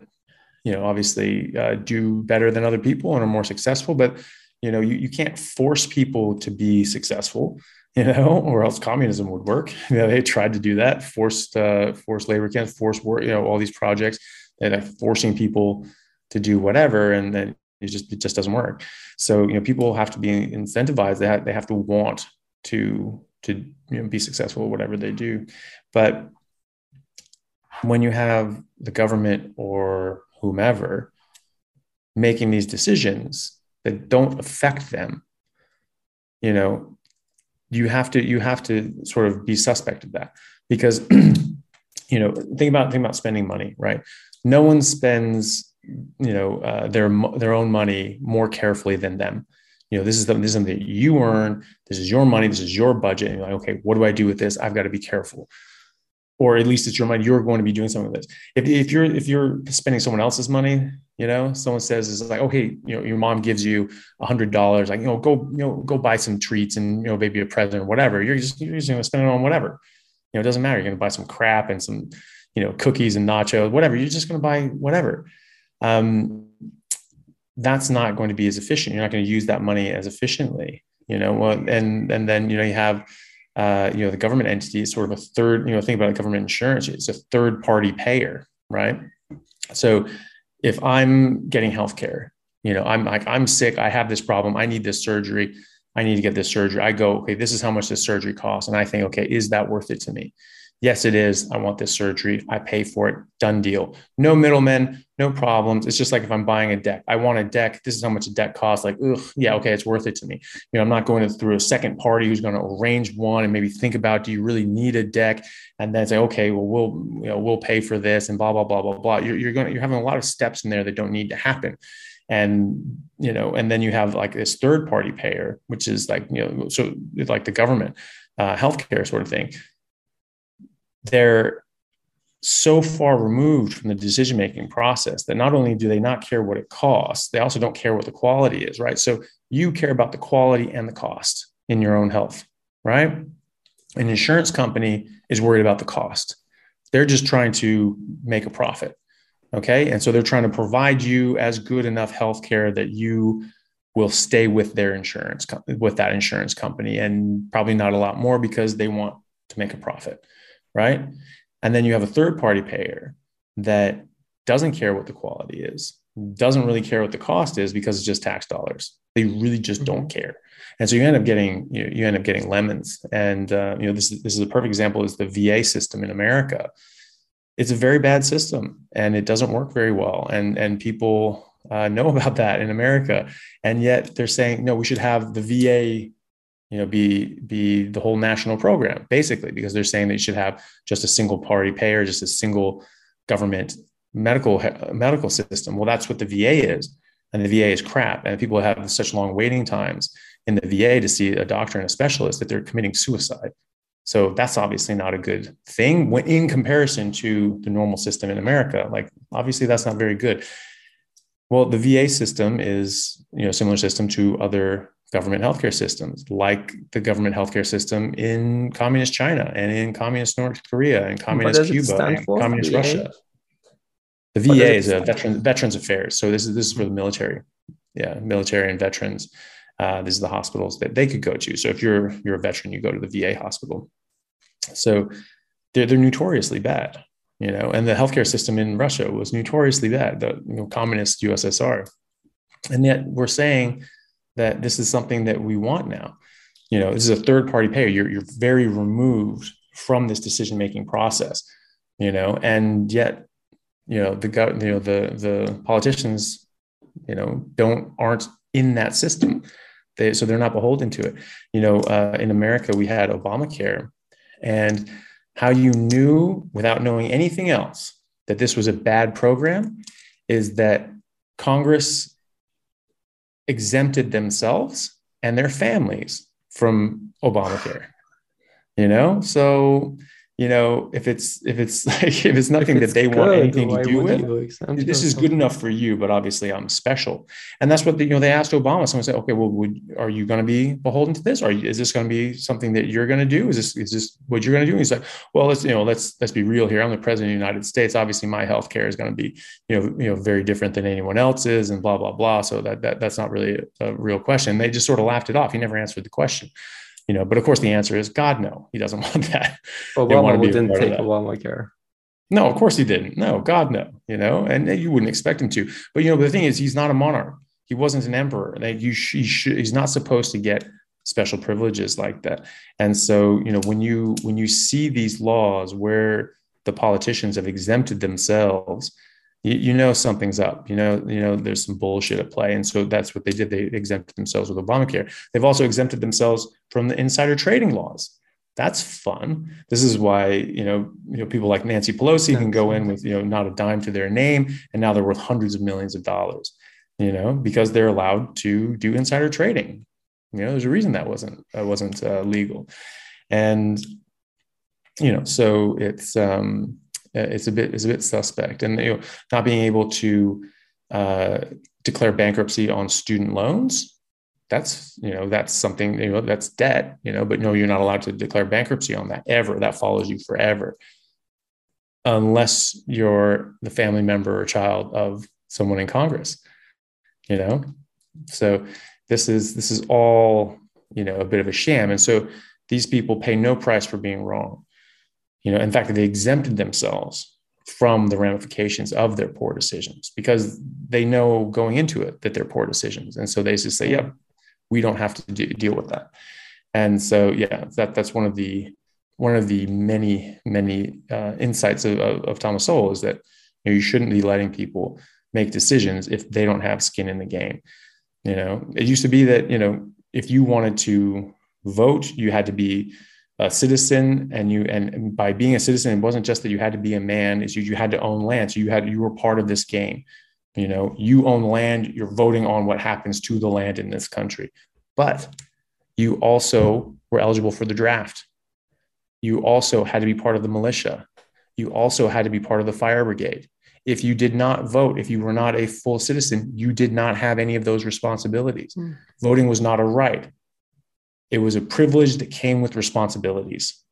you know, obviously uh, do better than other people and are more successful, but, you know, you, you can't force people to be successful, *laughs* you know, or else communism would work. *laughs* You know, they tried to do that, forced, uh, forced labor camps, forced work, you know, all these projects that are forcing people to do whatever. And then it just it just doesn't work. So you know people have to be incentivized. They have, they have to want to to you know, be successful whatever they do. But when you have the government or whomever making these decisions that don't affect them you know you have to you have to sort of be suspect of that. Because *clears throat* you know think about think about spending money right? No one spends you know uh, their their own money more carefully than them. You know this is the, this is something that you earn. This is your money. This is your budget. And you're like okay what do i do with this? I've got to be careful. Or at least it's your money. You're going to be doing something with this if, if you're if you're spending someone else's money you know someone says is like okay you know your mom gives you a hundred dollars like you know go you know go buy some treats and you know maybe a present or whatever. You're just you're just going to spend it on whatever. You know, it doesn't matter. You're going to buy some crap and some, you know, cookies and nachos, whatever. You're just going to buy whatever. Um, that's not going to be as efficient. You're not going to use that money as efficiently, you know. Well, and and then you know you have, uh, you know, the government entity is sort of a third. You know, think about it, government insurance. It's a third party payer, right? So if I'm getting healthcare, you know, I'm like I'm sick. I have this problem. I need this surgery. I need to get this surgery. I go, okay, this is how much this surgery costs. And I think, okay, is that worth it to me? Yes, it is. I want this surgery. I pay for it. Done deal. No middlemen, no problems. It's just like if I'm buying a deck, I want a deck. This is how much a deck costs. Like, ugh, yeah, okay, it's worth it to me. You know, I'm not going through a second party who's going to arrange one and maybe think about, do you really need a deck? And then say, okay, well, we'll, you know, we'll pay for this and blah, blah, blah, blah, blah. You're, you're going you're having a lot of steps in there that don't need to happen and you know and then you have like this third party payer which is like you know so like the government uh, healthcare sort of thing they're so far removed from the decision making process that not only do they not care what it costs they also don't care what the quality is right so you care about the quality and the cost in your own health right an insurance company is worried about the cost they're just trying to make a profit Okay. And so they're trying to provide you as good enough health care that you will stay with their insurance, with that insurance company, and probably not a lot more because they want to make a profit. Right. And then you have a third party payer that doesn't care what the quality is, doesn't really care what the cost is because it's just tax dollars. They really just mm-hmm. don't care. And so you end up getting you, know, you end up getting lemons. And uh, you know this this is a perfect example is the VA system in America it's a very bad system and it doesn't work very well. And, and people uh, know *laughs* about that in America. And yet they're saying, no, we should have the VA you know be be the whole national program basically because they're saying that you should have just a single party payer just a single government medical medical system well that's what the VA is and the VA is crap and people have such long waiting times in the VA to see a doctor and a specialist that they're committing suicide so that's obviously not a good thing when in comparison to the normal system in America. Like obviously that's not very good. Well, the VA system is you know similar system to other government healthcare systems, like the government healthcare system in communist China and in communist North Korea and communist Cuba and communist VA? Russia. The VA is a veteran, Veterans Affairs. So this is this is for the military, yeah, military and veterans. Uh, these are the hospitals that they could go to. So if you're you're a veteran, you go to the VA hospital. So they're they're notoriously bad, you know. And the healthcare system in Russia was notoriously bad, the you know, communist USSR. And yet we're saying that this is something that we want now. You know, this is a third party payer. You're you're very removed from this decision making process, you know, and yet, you know, the you know the the politicians, you know, don't aren't in that system. They, so they're not beholden to it. You know, uh, in America, we had Obamacare, and how you knew without knowing anything else that this was a bad program is that Congress exempted themselves and their families from Obamacare. You know, so you know if it's if it's *laughs* like if it's nothing if it's that they good, want anything to do with this is good enough for you but obviously i'm special. And that's what the, you know they asked obama someone said okay well would, are you going to be beholden to this? Or is this going to be something that you're going to do? Is this is this what you're going to do? And he's like well let's you know let's let's be real here. I'm the president of the united states. Obviously my health care is going to be you know you know very different than anyone else's and blah blah blah. So that, that that's not really a, a real question. They just sort of laughed it off. He never answered the question you know but of course the answer is god no he doesn't *laughs* want that. Obama didn't take obamacare no of course he didn't. No god no you know and you wouldn't expect him to. But you know the thing is he's not a monarch. He wasn't an emperor. That you he should, he's not supposed to get special privileges like that. And so you know when you when you see these laws where the politicians have exempted themselves you, you know something's up. You know, you know there's some bullshit at play, and so that's what they did. They exempted themselves with Obamacare. They've also exempted themselves from the insider trading laws. That's fun. This is why you know you know people like Nancy Pelosi can go in with you know not a dime to their name, and now they're worth hundreds of millions of dollars. You know because they're allowed to do insider trading. You know, there's a reason that wasn't that wasn't uh, legal, and you know so it's um it's a bit is a bit suspect, and you know, not being able to uh, declare bankruptcy on student loans that's you know that's something you know that's debt you know but no you're not allowed to declare bankruptcy on that ever. That follows you forever. Unless you're the family member or child of someone in congress you know? So this is this is all you know a bit of a sham. And so these people pay no price for being wrong you know in fact they exempted themselves from the ramifications of their poor decisions because they know going into it that they're poor decisions. And so they just say yeah we don't have to de- deal with that. And so yeah that that's one of the one of the many many uh, insights of, of, of, thomas sowell is that you, know, you shouldn't be letting people make decisions if they don't have skin in the game. You know it used to be that you know if you wanted to vote you had to be a citizen and you and by being a citizen it wasn't just that you had to be a man is you, you had to own land. So you had you were part of this game. You know you own land you're voting on what happens to the land in this country. But you also were eligible for the draft. You also had to be part of the militia. You also had to be part of the fire brigade. If you did not vote if you were not a full citizen you did not have any of those responsibilities. Mm. voting was not a right it was a privilege that came with responsibilities.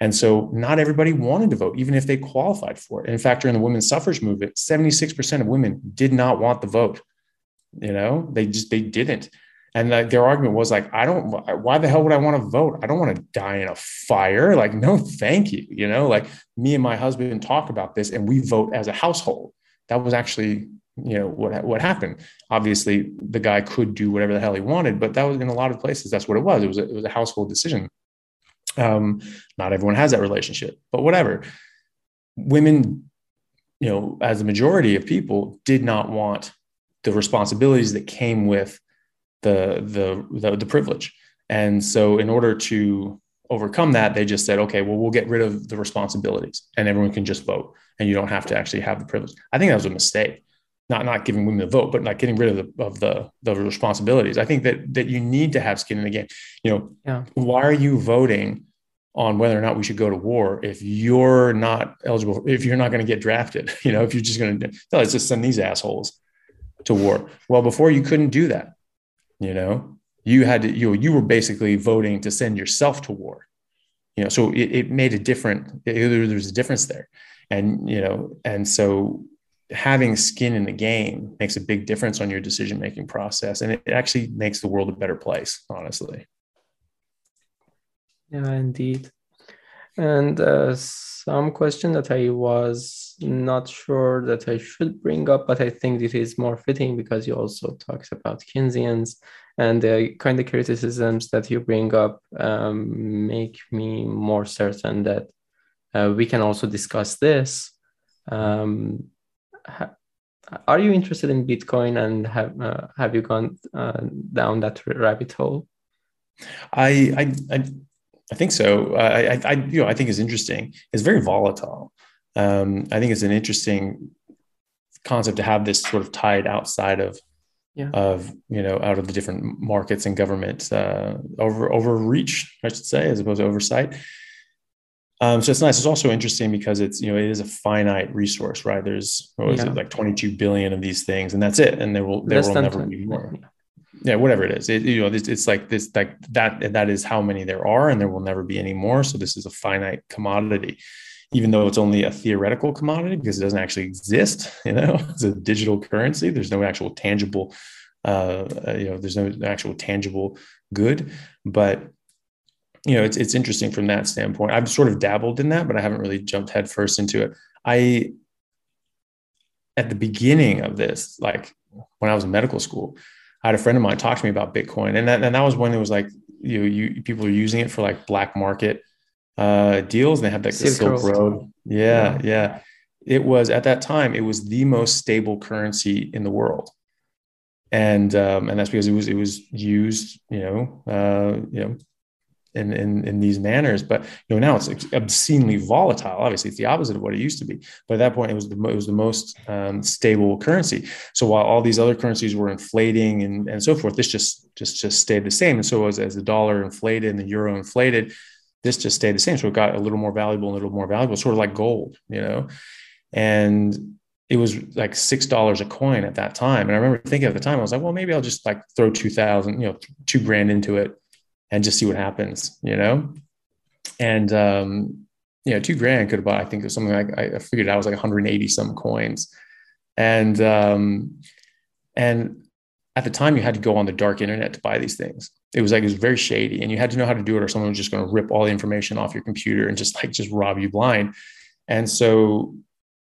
And so not everybody wanted to vote, even if they qualified for it. In fact, during the women's suffrage movement, 76% of women did not want the vote. You know, they just, they didn't. And like their argument was like, I don't, why the hell would I want to vote? I don't want to die in a fire. Like, no, thank you. You know, like me and my husband talk about this and we vote as a household. That was actually you know what what happened. Obviously the guy could do whatever the hell he wanted but that was in a lot of places that's what it was. It was a, it was a household decision. Um not everyone has that relationship but whatever. Women you know as a majority of people did not want the responsibilities that came with the the the, the privilege. And so in order to overcome that they just said okay well we'll get rid of the responsibilities and everyone can just vote and you don't have to actually have the privilege. I think that was a mistake not not giving women the vote, but not getting rid of the of the the responsibilities. I think that that you need to have skin in the game. You know, yeah. why are you voting on whether or not we should go to war if you're not eligible, if you're not going to get drafted? *laughs* You know, if you're just going to let's just send these assholes to war. Well, before you couldn't do that. You know, you had to you you were basically voting to send yourself to war. You know, so it, it made a different. It, there was a difference there, and you know, and so having skin in the game makes a big difference on your decision making process and it actually makes the world a better place honestly. Yeah indeed. And uh, some question that i was not sure that i should bring up but i think it is more fitting because you also talked about keynesians and the kind of criticisms that you bring up um, make me more certain that uh, we can also discuss this. Um, are you interested in Bitcoin and have uh, have you gone uh, down that rabbit hole? I I I, I think so. I, I you know I think it's interesting. It's very volatile. Um, I think it's an interesting concept to have this sort of tied outside of yeah. of you know out of the different markets and government uh, over overreach, I should say, as opposed to oversight. Um, so it's nice. It's also interesting because it's you know it is a finite resource, right? There's what was yeah. it like 22 billion of these things, and that's it. And there will there Less will never 20. be more. Yeah, whatever it is, it, you know, it's, it's like this like that. That is how many there are, and there will never be any more. So this is a finite commodity, even though it's only a theoretical commodity because it doesn't actually exist. *laughs* You know, it's a digital currency. There's no actual tangible, uh, you know, there's no actual tangible good, but you know, it's it's interesting from that standpoint. I've sort of dabbled in that, but I haven't really jumped headfirst into it. I at the beginning of this, like when I was in medical school, I had a friend of mine talk to me about Bitcoin, and that and that was when it was like you know, you people are using it for like black market uh, deals, and they had the Silk, Silk Road. Yeah, yeah, yeah. It was at that time it was the most stable currency in the world, and um, and that's because it was it was used, you know, uh, you know, in, in, in these manners. But you know now it's obscenely volatile. Obviously, it's the opposite of what it used to be. But at that point, it was the it was the most um, stable currency. So while all these other currencies were inflating and, and so forth, this just just just stayed the same. And so as, as the dollar inflated and the euro inflated, this just stayed the same. So it got a little more valuable and a little more valuable, sort of like gold, you know. And it was like six dollars a coin at that time. And I remember thinking at the time, I was like, well, maybe I'll just like throw two thousand, you know, two grand into it and just see what happens, you know. And um, you know, two grand could have bought, I think it was something like I figured out was like 180 some coins. And um, and at the time you had to go on the dark internet to buy these things. It was like it was very shady and you had to know how to do it or someone was just going to rip all the information off your computer and just like just rob you blind. And so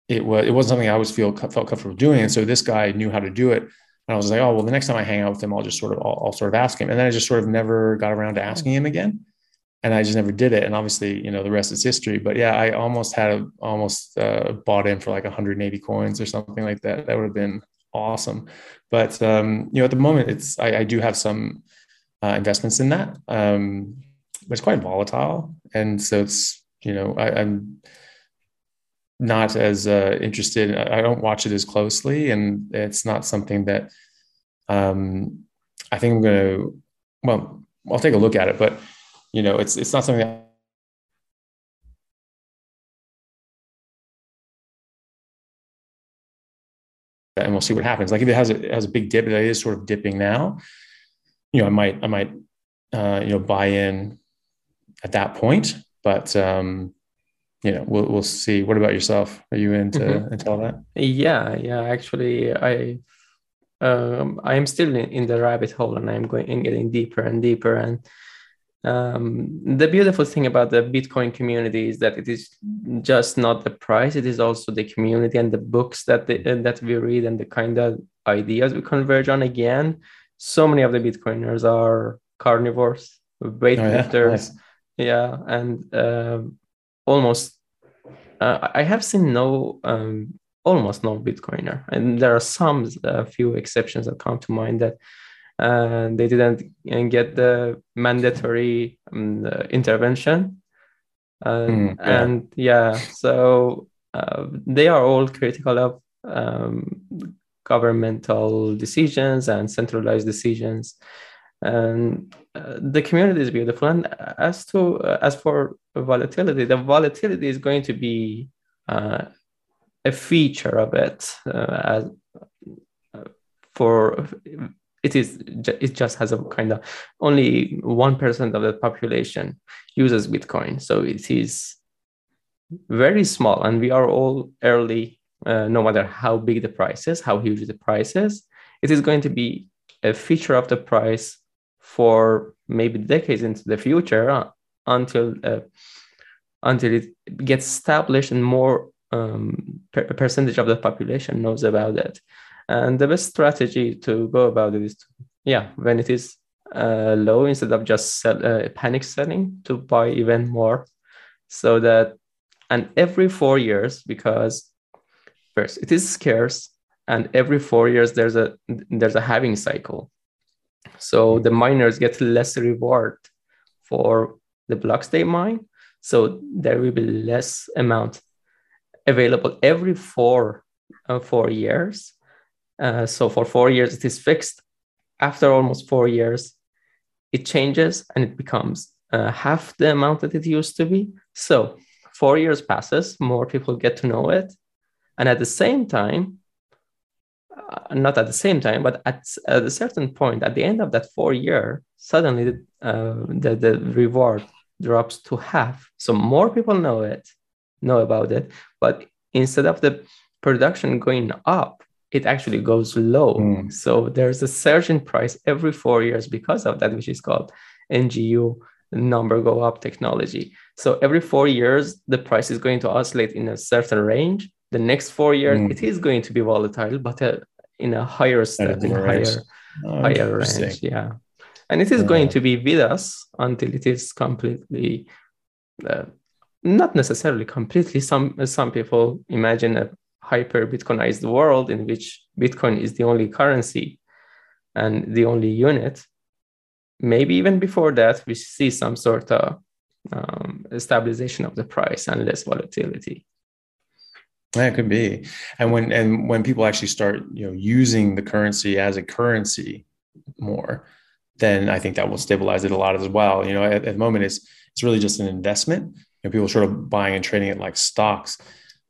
it was it wasn't something I always feel felt comfortable doing. And so this guy knew how to do it. And I was like, oh well, the next time I hang out with him, I'll just sort of I'll, I'll sort of ask him. And then I just sort of never got around to asking him again. And I just never did it. And obviously, you know, the rest is history. But yeah, I almost had a, almost uh, bought in for like 180 coins or something like that. That would have been awesome. But um, you know, at the moment, it's I, I do have some uh, investments in that, um, but it's quite volatile, and so it's you know I, I'm not as uh, interested. I don't watch it as closely, and it's not something that um, I think I'm going to. Well, I'll take a look at it, but you know, it's it's not something that. And we'll see what happens. Like if it has a it has a big dip, it is sort of dipping now. You know, I might I might uh, you know buy in at that point, but um, you know, we'll we'll see. What about yourself? Are you into mm-hmm. into all that? Yeah, yeah. Actually, I um, I am still in, in, the rabbit hole, and I'm going and getting deeper and deeper. And um, the beautiful thing about the Bitcoin community is that it is just not the price; it is also the community and the books that the, that we read and the kind of ideas we converge on. Again, so many of the Bitcoiners are carnivores, weightlifters. Oh, yeah? Nice. yeah, and um, almost uh, I have seen no um, almost no Bitcoiner, and there are some a few exceptions that come to mind that uh, they didn't get the mandatory um, intervention, uh, mm, yeah. and yeah, so uh, they are all critical of um, governmental decisions and centralized decisions. And the community is beautiful. And as to uh, as for volatility the volatility is going to be uh, a feature of it uh, as uh, for it is it just has a kind of only 1% of the population uses bitcoin. So it is very small. And we are all early uh, no matter how big the price is how huge the price is it is going to be a feature of the price for maybe decades into the future uh, until uh, until it gets established and more um, per- percentage of the population knows about it. And the best strategy to go about it is, to, yeah, when it is uh, low, instead of just sell, uh, panic selling, to buy even more, so that and every four years, because first it is scarce, and every four years there's a there's a halving cycle so the miners get less reward for the blocks they mine. So there will be less amount available every four uh, four years. Uh, so for four years it is fixed. After almost four years, it changes and it becomes uh, half the amount that it used to be. So four years passes, more people get to know it, and at the same time, uh, not at the same time, but at, at, a certain point, at the end of that four year, suddenly the, uh, the, the reward drops to half. So more people know it, know about it, but instead of the production going up, it actually goes low. Mm. So there's a surge in price every four years because of that, which is called NGU number go up technology. So every four years, the price is going to oscillate in a certain range. The next four years, mm. it is going to be volatile, but uh, in a higher step, in a higher, oh, higher range. Yeah. And it is yeah. going to be with us until it is completely, uh, not necessarily completely. Some some people imagine a hyper Bitcoinized world in which Bitcoin is the only currency and the only unit. Maybe even before that, we see some sort of um, stabilization of the price and less volatility. Yeah, it could be. And when and when people actually start, you know, using the currency as a currency more, then I think that will stabilize it a lot as well. You know, at, at the moment, it's it's really just an investment. You know, people sort of buying and trading it like stocks.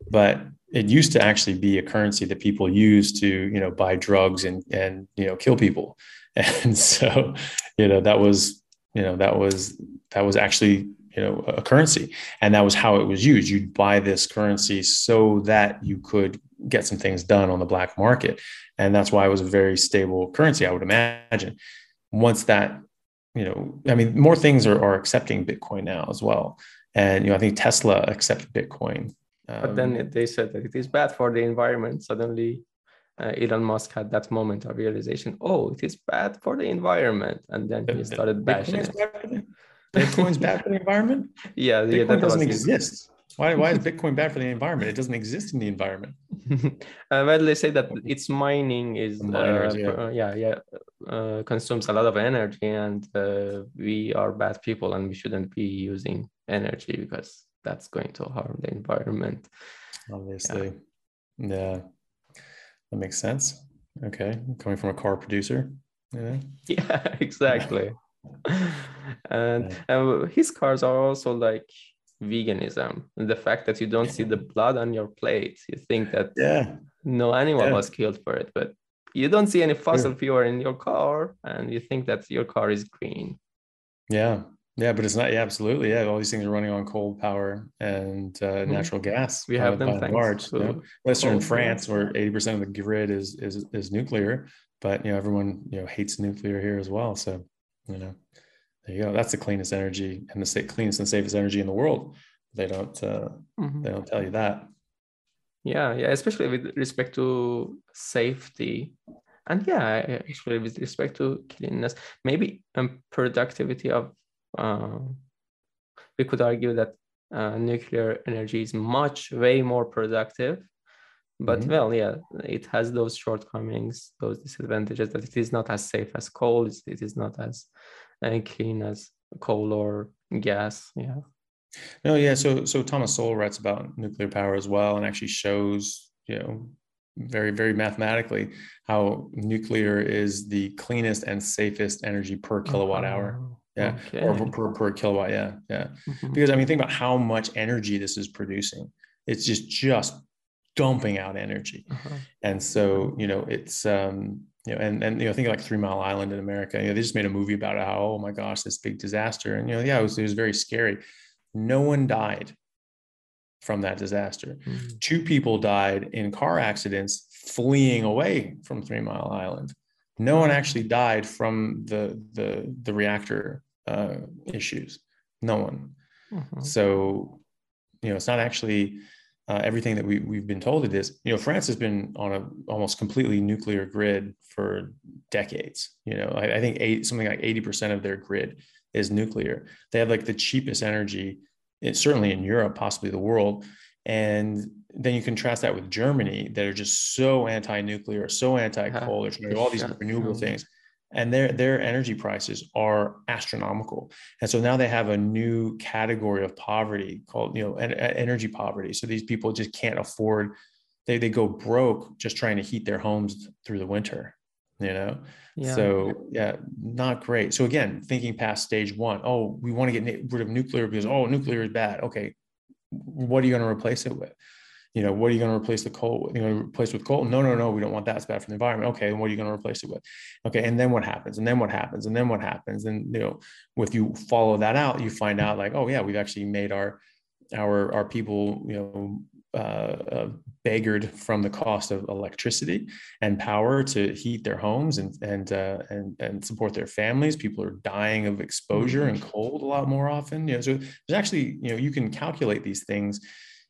But it used to actually be a currency that people use to you know buy drugs and and you know kill people *laughs* and so you know that was you know that was that was actually you know a currency. And that was how it was used. You'd buy this currency so that you could get some things done on the black market. And that's why it was a very stable currency i would imagine. Once that you know i mean more things are, are accepting bitcoin now as well. And you know i think tesla accepted bitcoin um, but then they said that it is bad for the environment. Suddenly uh, Elon Musk had that moment of realization. Oh, it is bad for the environment, and then he *laughs* started bashing it. Bitcoin's bad for the environment. *laughs* Yeah, Bitcoin yeah, that doesn't exist. Why, why is *laughs* Bitcoin bad for the environment? It doesn't exist in the environment. *laughs* uh, well, they say that its mining is miners, uh, yeah. Uh, yeah, yeah uh, consumes a lot of energy, and uh, we are bad people, and we shouldn't be using energy because that's going to harm the environment. Obviously, yeah. yeah. That makes sense. Okay. Coming from a car producer. Yeah. Yeah, exactly. *laughs* and uh, his cars are also like veganism. And the fact that you don't see the blood on your plate, you think that yeah, no animal yeah. was killed for it, but you don't see any fossil fuel in your car, and you think that your car is green. Yeah, yeah, but it's not. Yeah, absolutely. Yeah, all these things are running on coal power and uh, mm-hmm. natural gas. We have them thanks large. You know? Unless you're in France, where eighty percent of the grid is is is nuclear, but you know everyone you know hates nuclear here as well. So you know, there you go. That's the cleanest energy and the cleanest and safest energy in the world. They don't uh, mm-hmm. they don't tell you that. Yeah, yeah, especially with respect to safety and yeah actually with respect to cleanliness maybe um, productivity of uh, we could argue that uh, nuclear energy is much way more productive but mm-hmm. well yeah it has those shortcomings those disadvantages that it is not as safe as coal it is not as uh, clean as coal or gas yeah no yeah so so thomas sowell writes about nuclear power as well and actually shows you know very very mathematically how nuclear is the cleanest and safest energy per kilowatt hour oh yeah okay. or per, per kilowatt yeah yeah mm-hmm. because i mean think about how much energy this is producing it's just just dumping out energy uh-huh. and so you know it's um you know and and you know think like three mile island in america you know they just made a movie about it how oh my gosh this big disaster and you know yeah it was, it was very scary no one died from that disaster mm-hmm. two people died in car accidents fleeing away from three mile island no one actually died from the the the reactor uh, issues. No one. Mm-hmm. So, you know, it's not actually uh, everything that we we've been told it is. You know, France has been on a almost completely nuclear grid for decades. You know, I, I think eight, something like eighty percent of their grid is nuclear. They have like the cheapest energy, it's certainly in Europe, possibly the world. And then you contrast that with Germany that are just so anti-nuclear, so anti-coal, they're trying to do all these renewable things. And their their energy prices are astronomical. And so now they have a new category of poverty called, you know, energy poverty. So these people just can't afford, they, they go broke just trying to heat their homes through the winter, you know? Yeah. So yeah, not great. So again, thinking past stage one, oh, we want to get rid of nuclear because oh, nuclear is bad. Okay, what are you going to replace it with? You know, what are you going to replace the coal? You know, replace with coal? No, no, no. We don't want that. It's bad for the environment. Okay, and what are you going to replace it with? Okay, and then what happens? And then what happens? And then what happens? And you know, if you follow that out, you find out like, oh yeah, we've actually made our our our people, you know, uh, uh, beggared from the cost of electricity and power to heat their homes and and uh, and and support their families. People are dying of exposure and mm-hmm. cold a lot more often. You know, so there's actually you know you can calculate these things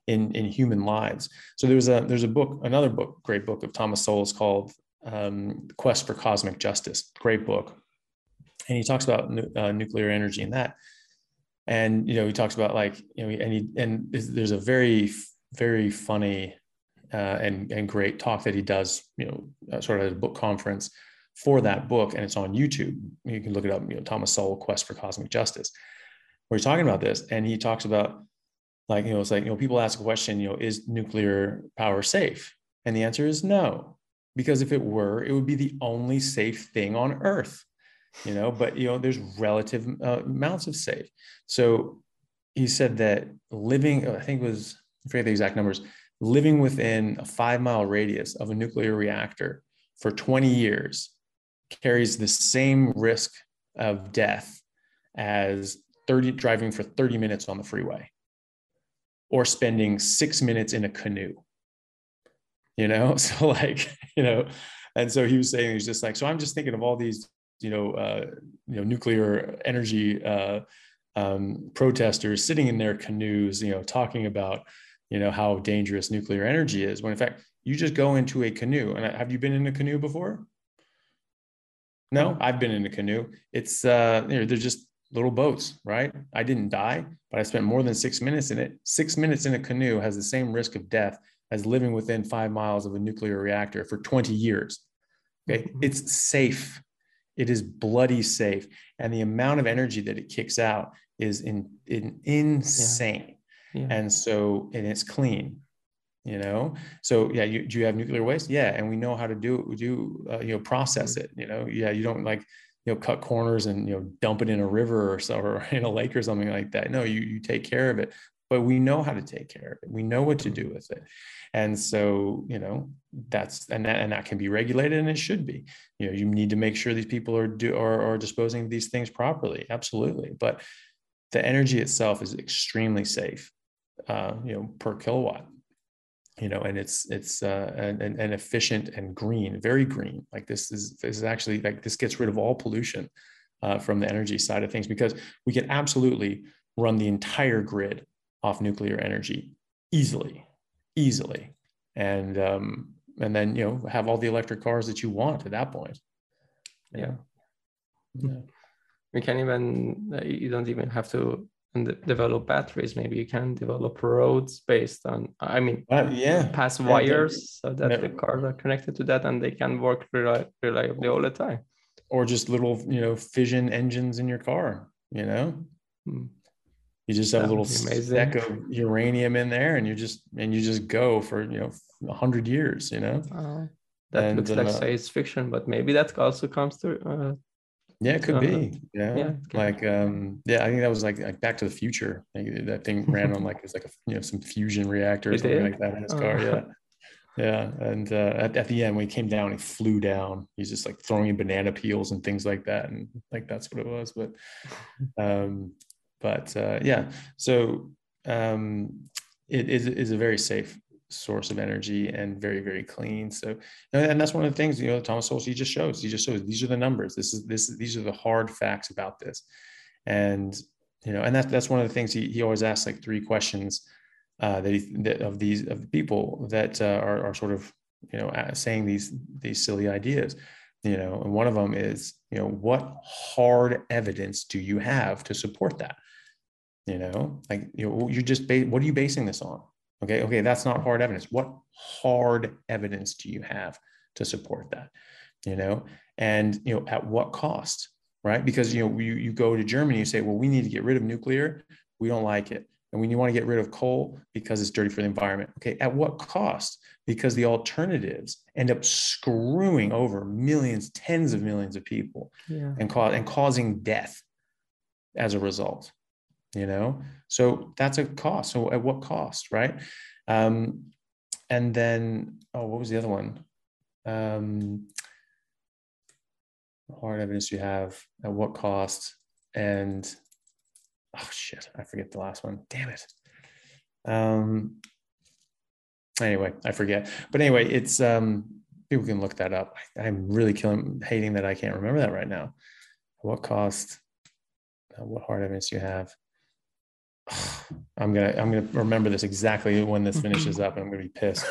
in in human lives. So there's a there's a book, another book, great book of Thomas Sowell is called um, Quest for Cosmic Justice. Great book, and he talks about uh, nuclear energy in that. And you know, he talks about like you know, and he and there's a very very funny uh, and and great talk that he does, you know, uh, sort of a book conference for that book, and it's on YouTube. You can look it up. You know, Thomas Sowell, Quest for Cosmic Justice, where he's talking about this, and he talks about like you know, it's like you know, people ask a question, you know, is nuclear power safe? And the answer is no, because if it were, it would be the only safe thing on Earth. You know, but you know, there's relative uh, amounts of safe. So he said that living, I think it was I forget the exact numbers, living within a five mile radius of a nuclear reactor for 20 years carries the same risk of death as 30 driving for 30 minutes on the freeway or spending six minutes in a canoe you know? *laughs* So like you know and so he was saying he's just like so i'm just thinking of all these you know uh, you know nuclear energy uh, um, protesters sitting in their canoes you know talking about you know how dangerous nuclear energy is when in fact you just go into a canoe. And have you been in a canoe before? No. I've been in a canoe. It's uh you know they're just little boats right? I didn't die but i spent more than six minutes in it. Six minutes in a canoe has the same risk of death as living within five miles of a nuclear reactor for 20 years okay? Mm-hmm. it's safe. It is bloody safe. And the amount of energy that it kicks out is in, in insane. Yeah. Yeah. and so and it's clean you know? So yeah you do you have nuclear waste? Yeah and we know how to do it. We do uh, you know process mm-hmm. it you know? Yeah you don't like you know cut corners and you know dump it in a river or so or *laughs* in a lake or something like that. No you you take care of it. But we know how to take care of it. We know what to do with it. And so you know that's and that and that can be regulated and it should be. You know you need to make sure these people are do are, are disposing of these things properly. Absolutely. But the energy itself is extremely safe uh, you know, per kilowatt. You know, and it's it's uh, and, and, and efficient and green, very green. Like this is this is actually like this gets rid of all pollution uh, from the energy side of things because we can absolutely run the entire grid off nuclear energy easily, easily, and um, and then you know have all the electric cars that you want at that point. Yeah. yeah. We can even you don't even have to and develop batteries. Maybe you can develop roads based on i mean uh, yeah. pass wires so that the cars are connected to that and they can work reliably all the time. Or just little you know fission engines in your car you know? Hmm. you just have that a little stack of uranium in there and you just and you just go for you know 100 years you know? Uh, that and, looks like uh, science fiction but maybe that also comes to uh, yeah, it could uh, be. Yeah. yeah like um yeah, I think that was like like Back to the Future. that thing ran on like *laughs* it's like a you know some fusion reactor or something like that in his car. Yeah. *laughs* Yeah. And uh, at, at the end, when he came down, he flew down. He's just like throwing banana peels and things like that. And like that's what it was. But *laughs* um, but uh, yeah. So um it is, is a very safe source of energy and very very clean. So and that's one of the things you know thomas Sowell, he just shows he just shows these are the numbers. This is this these are the hard facts about this. And you know and that's that's one of the things he, he always asks like three questions uh, that, he, that of these of the people that uh, are, are sort of you know saying these these silly ideas. You know and one of them is you know what hard evidence do you have to support that? You know like you know you just ba- what are you basing this on Okay, okay, that's not hard evidence. What hard evidence do you have to support that? You know, and you know, at what cost? Right? Because you know, you, you go to Germany, you say, well, we need to get rid of nuclear. We don't like it. And when you want to get rid of coal because it's dirty for the environment. Okay, at what cost? Because the alternatives end up screwing over millions, tens of millions of people yeah. and, cause, and causing death as a result you know? So that's a cost. So at what cost right? Um and then oh what was the other one? Um hard evidence you have? At what cost? And oh shit i forget the last one. Damn it. Um anyway i forget. But anyway it's um people can look that up. I, am really killing hating that i can't remember that right now. What cost? What hard evidence you have *sighs* I'm gonna I'm gonna remember this exactly when this finishes up, and I'm gonna be pissed.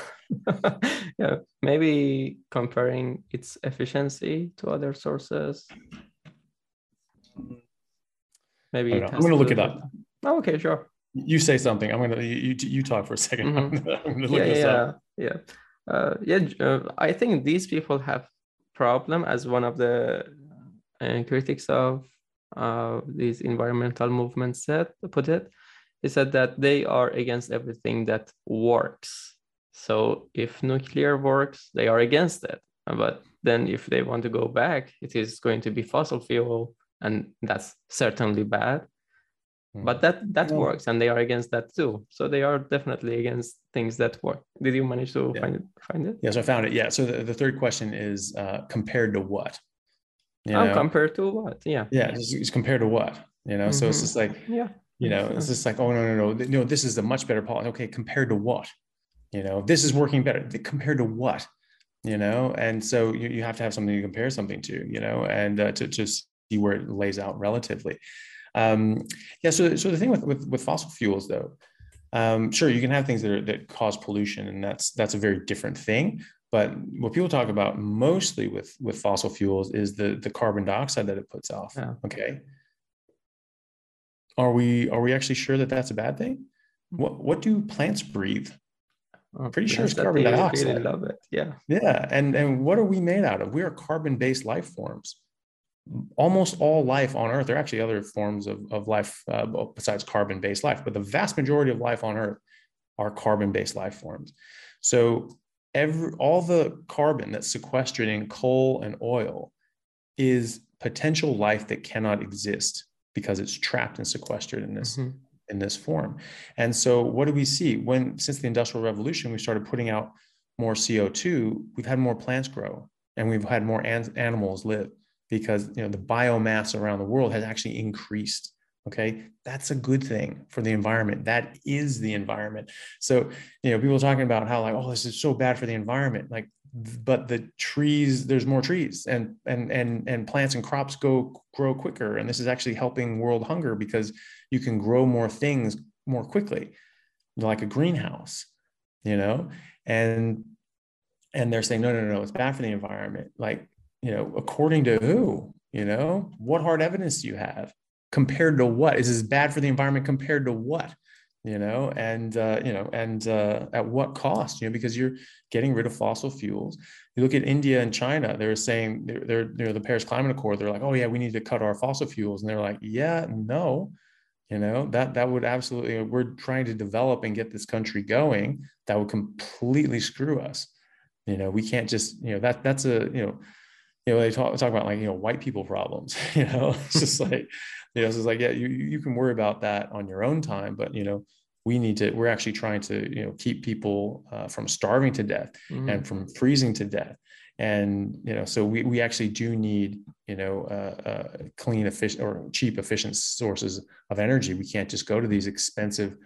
*laughs* yeah, maybe comparing its efficiency to other sources. Maybe I'm gonna look it up. Oh, okay, sure. You say something. I'm gonna you you talk for a 2nd mm-hmm. *laughs* yeah, yeah, yeah, uh, yeah. Uh, I think these people have problem as one of the uh, critics of uh, these environmental movements said put it he said that they are against everything that works. So if nuclear works, they are against it. But then if they want to go back, it is going to be fossil fuel, and that's certainly bad. mm. but that that yeah. works and they are against that too so they are definitely against things that work did you manage to yeah. find it find it yes i found it yeah so the, the third question is uh, compared to what you oh, know? compared to what yeah yeah it's, it's compared to what you know mm-hmm. so it's mm-hmm. just like yeah you know it's just like oh no no no. No this is a much better policy. Okay compared to what? You know this is working better. Compared to what? You know and so you, you have to have something to compare something to you know and uh, to just see where it lays out relatively. Um, yeah so so the thing with with, with fossil fuels though um, sure you can have things that are, that cause pollution and that's that's a very different thing. But what people talk about mostly with with fossil fuels is the the carbon dioxide that it puts off yeah. okay are we are we actually sure that that's a bad thing what what do plants breathe I'm pretty sure it's carbon dioxide. Really love it. Yeah. Yeah. And and what are we made out of? We are carbon-based life forms. Almost all life on Earth, there are actually other forms of, of life uh, besides carbon-based life, but the vast majority of life on Earth are carbon-based life forms. So every all the carbon that's sequestered in coal and oil is potential life that cannot exist because it's trapped and sequestered in this mm-hmm in this form. And so what do we see? When since the Industrial Revolution, we started putting out more CO2, we've had more plants grow and we've had more an- animals live because you know the biomass around the world has actually increased. Okay, that's a good thing for the environment. That is the environment. So, you know, people talking about how like, oh, this is so bad for the environment. Like, but the trees, there's more trees and and and and plants and crops go grow quicker. And this is actually helping world hunger because you can grow more things more quickly, like a greenhouse, you know? And and they're saying, no, no, no, it's bad for the environment. Like, you know, according to who? You know, what hard evidence do you have? Compared to what? Is this bad for the environment compared to what? You know and uh, you know and uh, at what cost you know because you're getting rid of fossil fuels. You look at india and china they're saying they're, they're, they're the paris climate accord they're like oh yeah we need to cut our fossil fuels and they're like yeah no. You know that that would absolutely we're trying to develop and get this country going that would completely screw us. You know we can't just you know that that's a you know you know they talk, talk about like you know white people problems you know it's just like you know it's like yeah you you can worry about that on your own time but you know we need to we're actually trying to you know keep people uh, from starving to death mm-hmm. and from freezing to death and you know so we, we actually do need you know uh, uh, clean efficient or cheap efficient sources of energy we can't just go to these expensive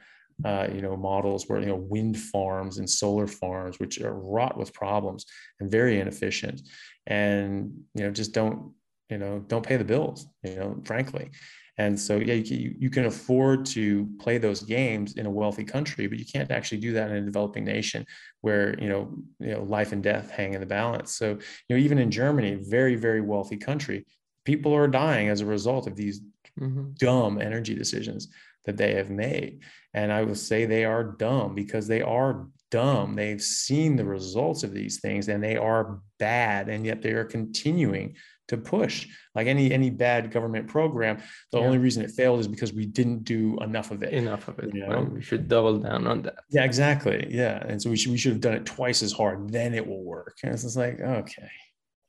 uh, you know models where you know wind farms and solar farms which are wrought with problems and very inefficient and you know just don't you know don't pay the bills you know frankly and so, yeah, you, you can afford to play those games in a wealthy country, but you can't actually do that in a developing nation where you know, you know life and death hang in the balance. So, you know, even in Germany, very very wealthy country, people are dying as a result of these mm-hmm. dumb energy decisions that they have made. And I will say they are dumb because they are dumb. They've seen the results of these things and they are bad, and yet they are continuing to push. Like any any bad government program the yeah. only reason it failed is because we didn't do enough of it. Enough of it you know? we should double down on that. Yeah exactly. Yeah. And so we should we should have done it twice as hard then it will work. And it's just like okay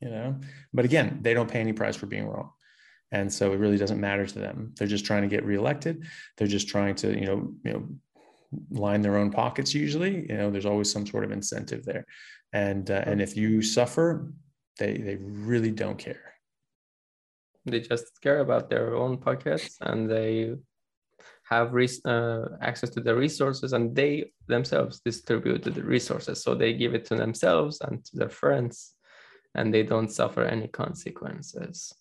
you know? But again they don't pay any price for being wrong. And so it really doesn't matter to them. They're just trying to get reelected. They're just trying to you know you know line their own pockets usually you know there's always some sort of incentive there and uh, and if you suffer they they really don't care. They just care about their own pockets and they have res- uh, access to the resources and they themselves distribute the resources. So they give it to themselves and to their friends and they don't suffer any consequences.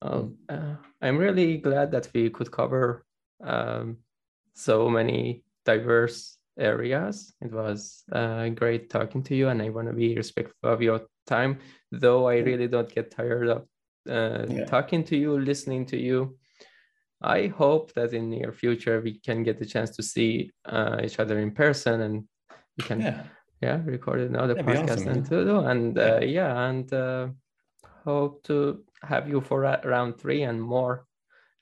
Uh, uh, I'm really glad that we could cover um, so many diverse areas. It was uh, great talking to you, and I want to be respectful of your time, though I really don't get tired of uh, yeah. talking to you, listening to you. I hope that in near future we can get the chance to see uh, each other in person and we can yeah, yeah record another That'd podcast awesome, and do and yeah. Uh, yeah and uh, hope to have you for round three and more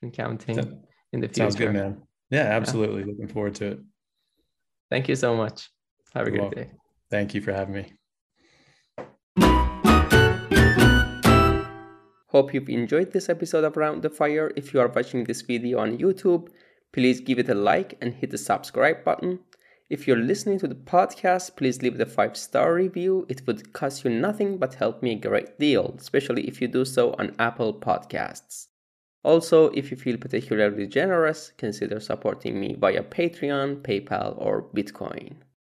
and counting that, in the future. Sounds good, man. Yeah, absolutely. Yeah. Looking forward to it. Thank you so much. Have a You're great welcome. day. Thank you for having me. Hope you've enjoyed this episode of Round the Fire. If you are watching this video on YouTube, please give it a like and hit the subscribe button. If you're listening to the podcast, please leave the five star review. It would cost you nothing but help me a great deal, especially if you do so on Apple Podcasts. Also, if you feel particularly generous, consider supporting me via Patreon, PayPal, or Bitcoin.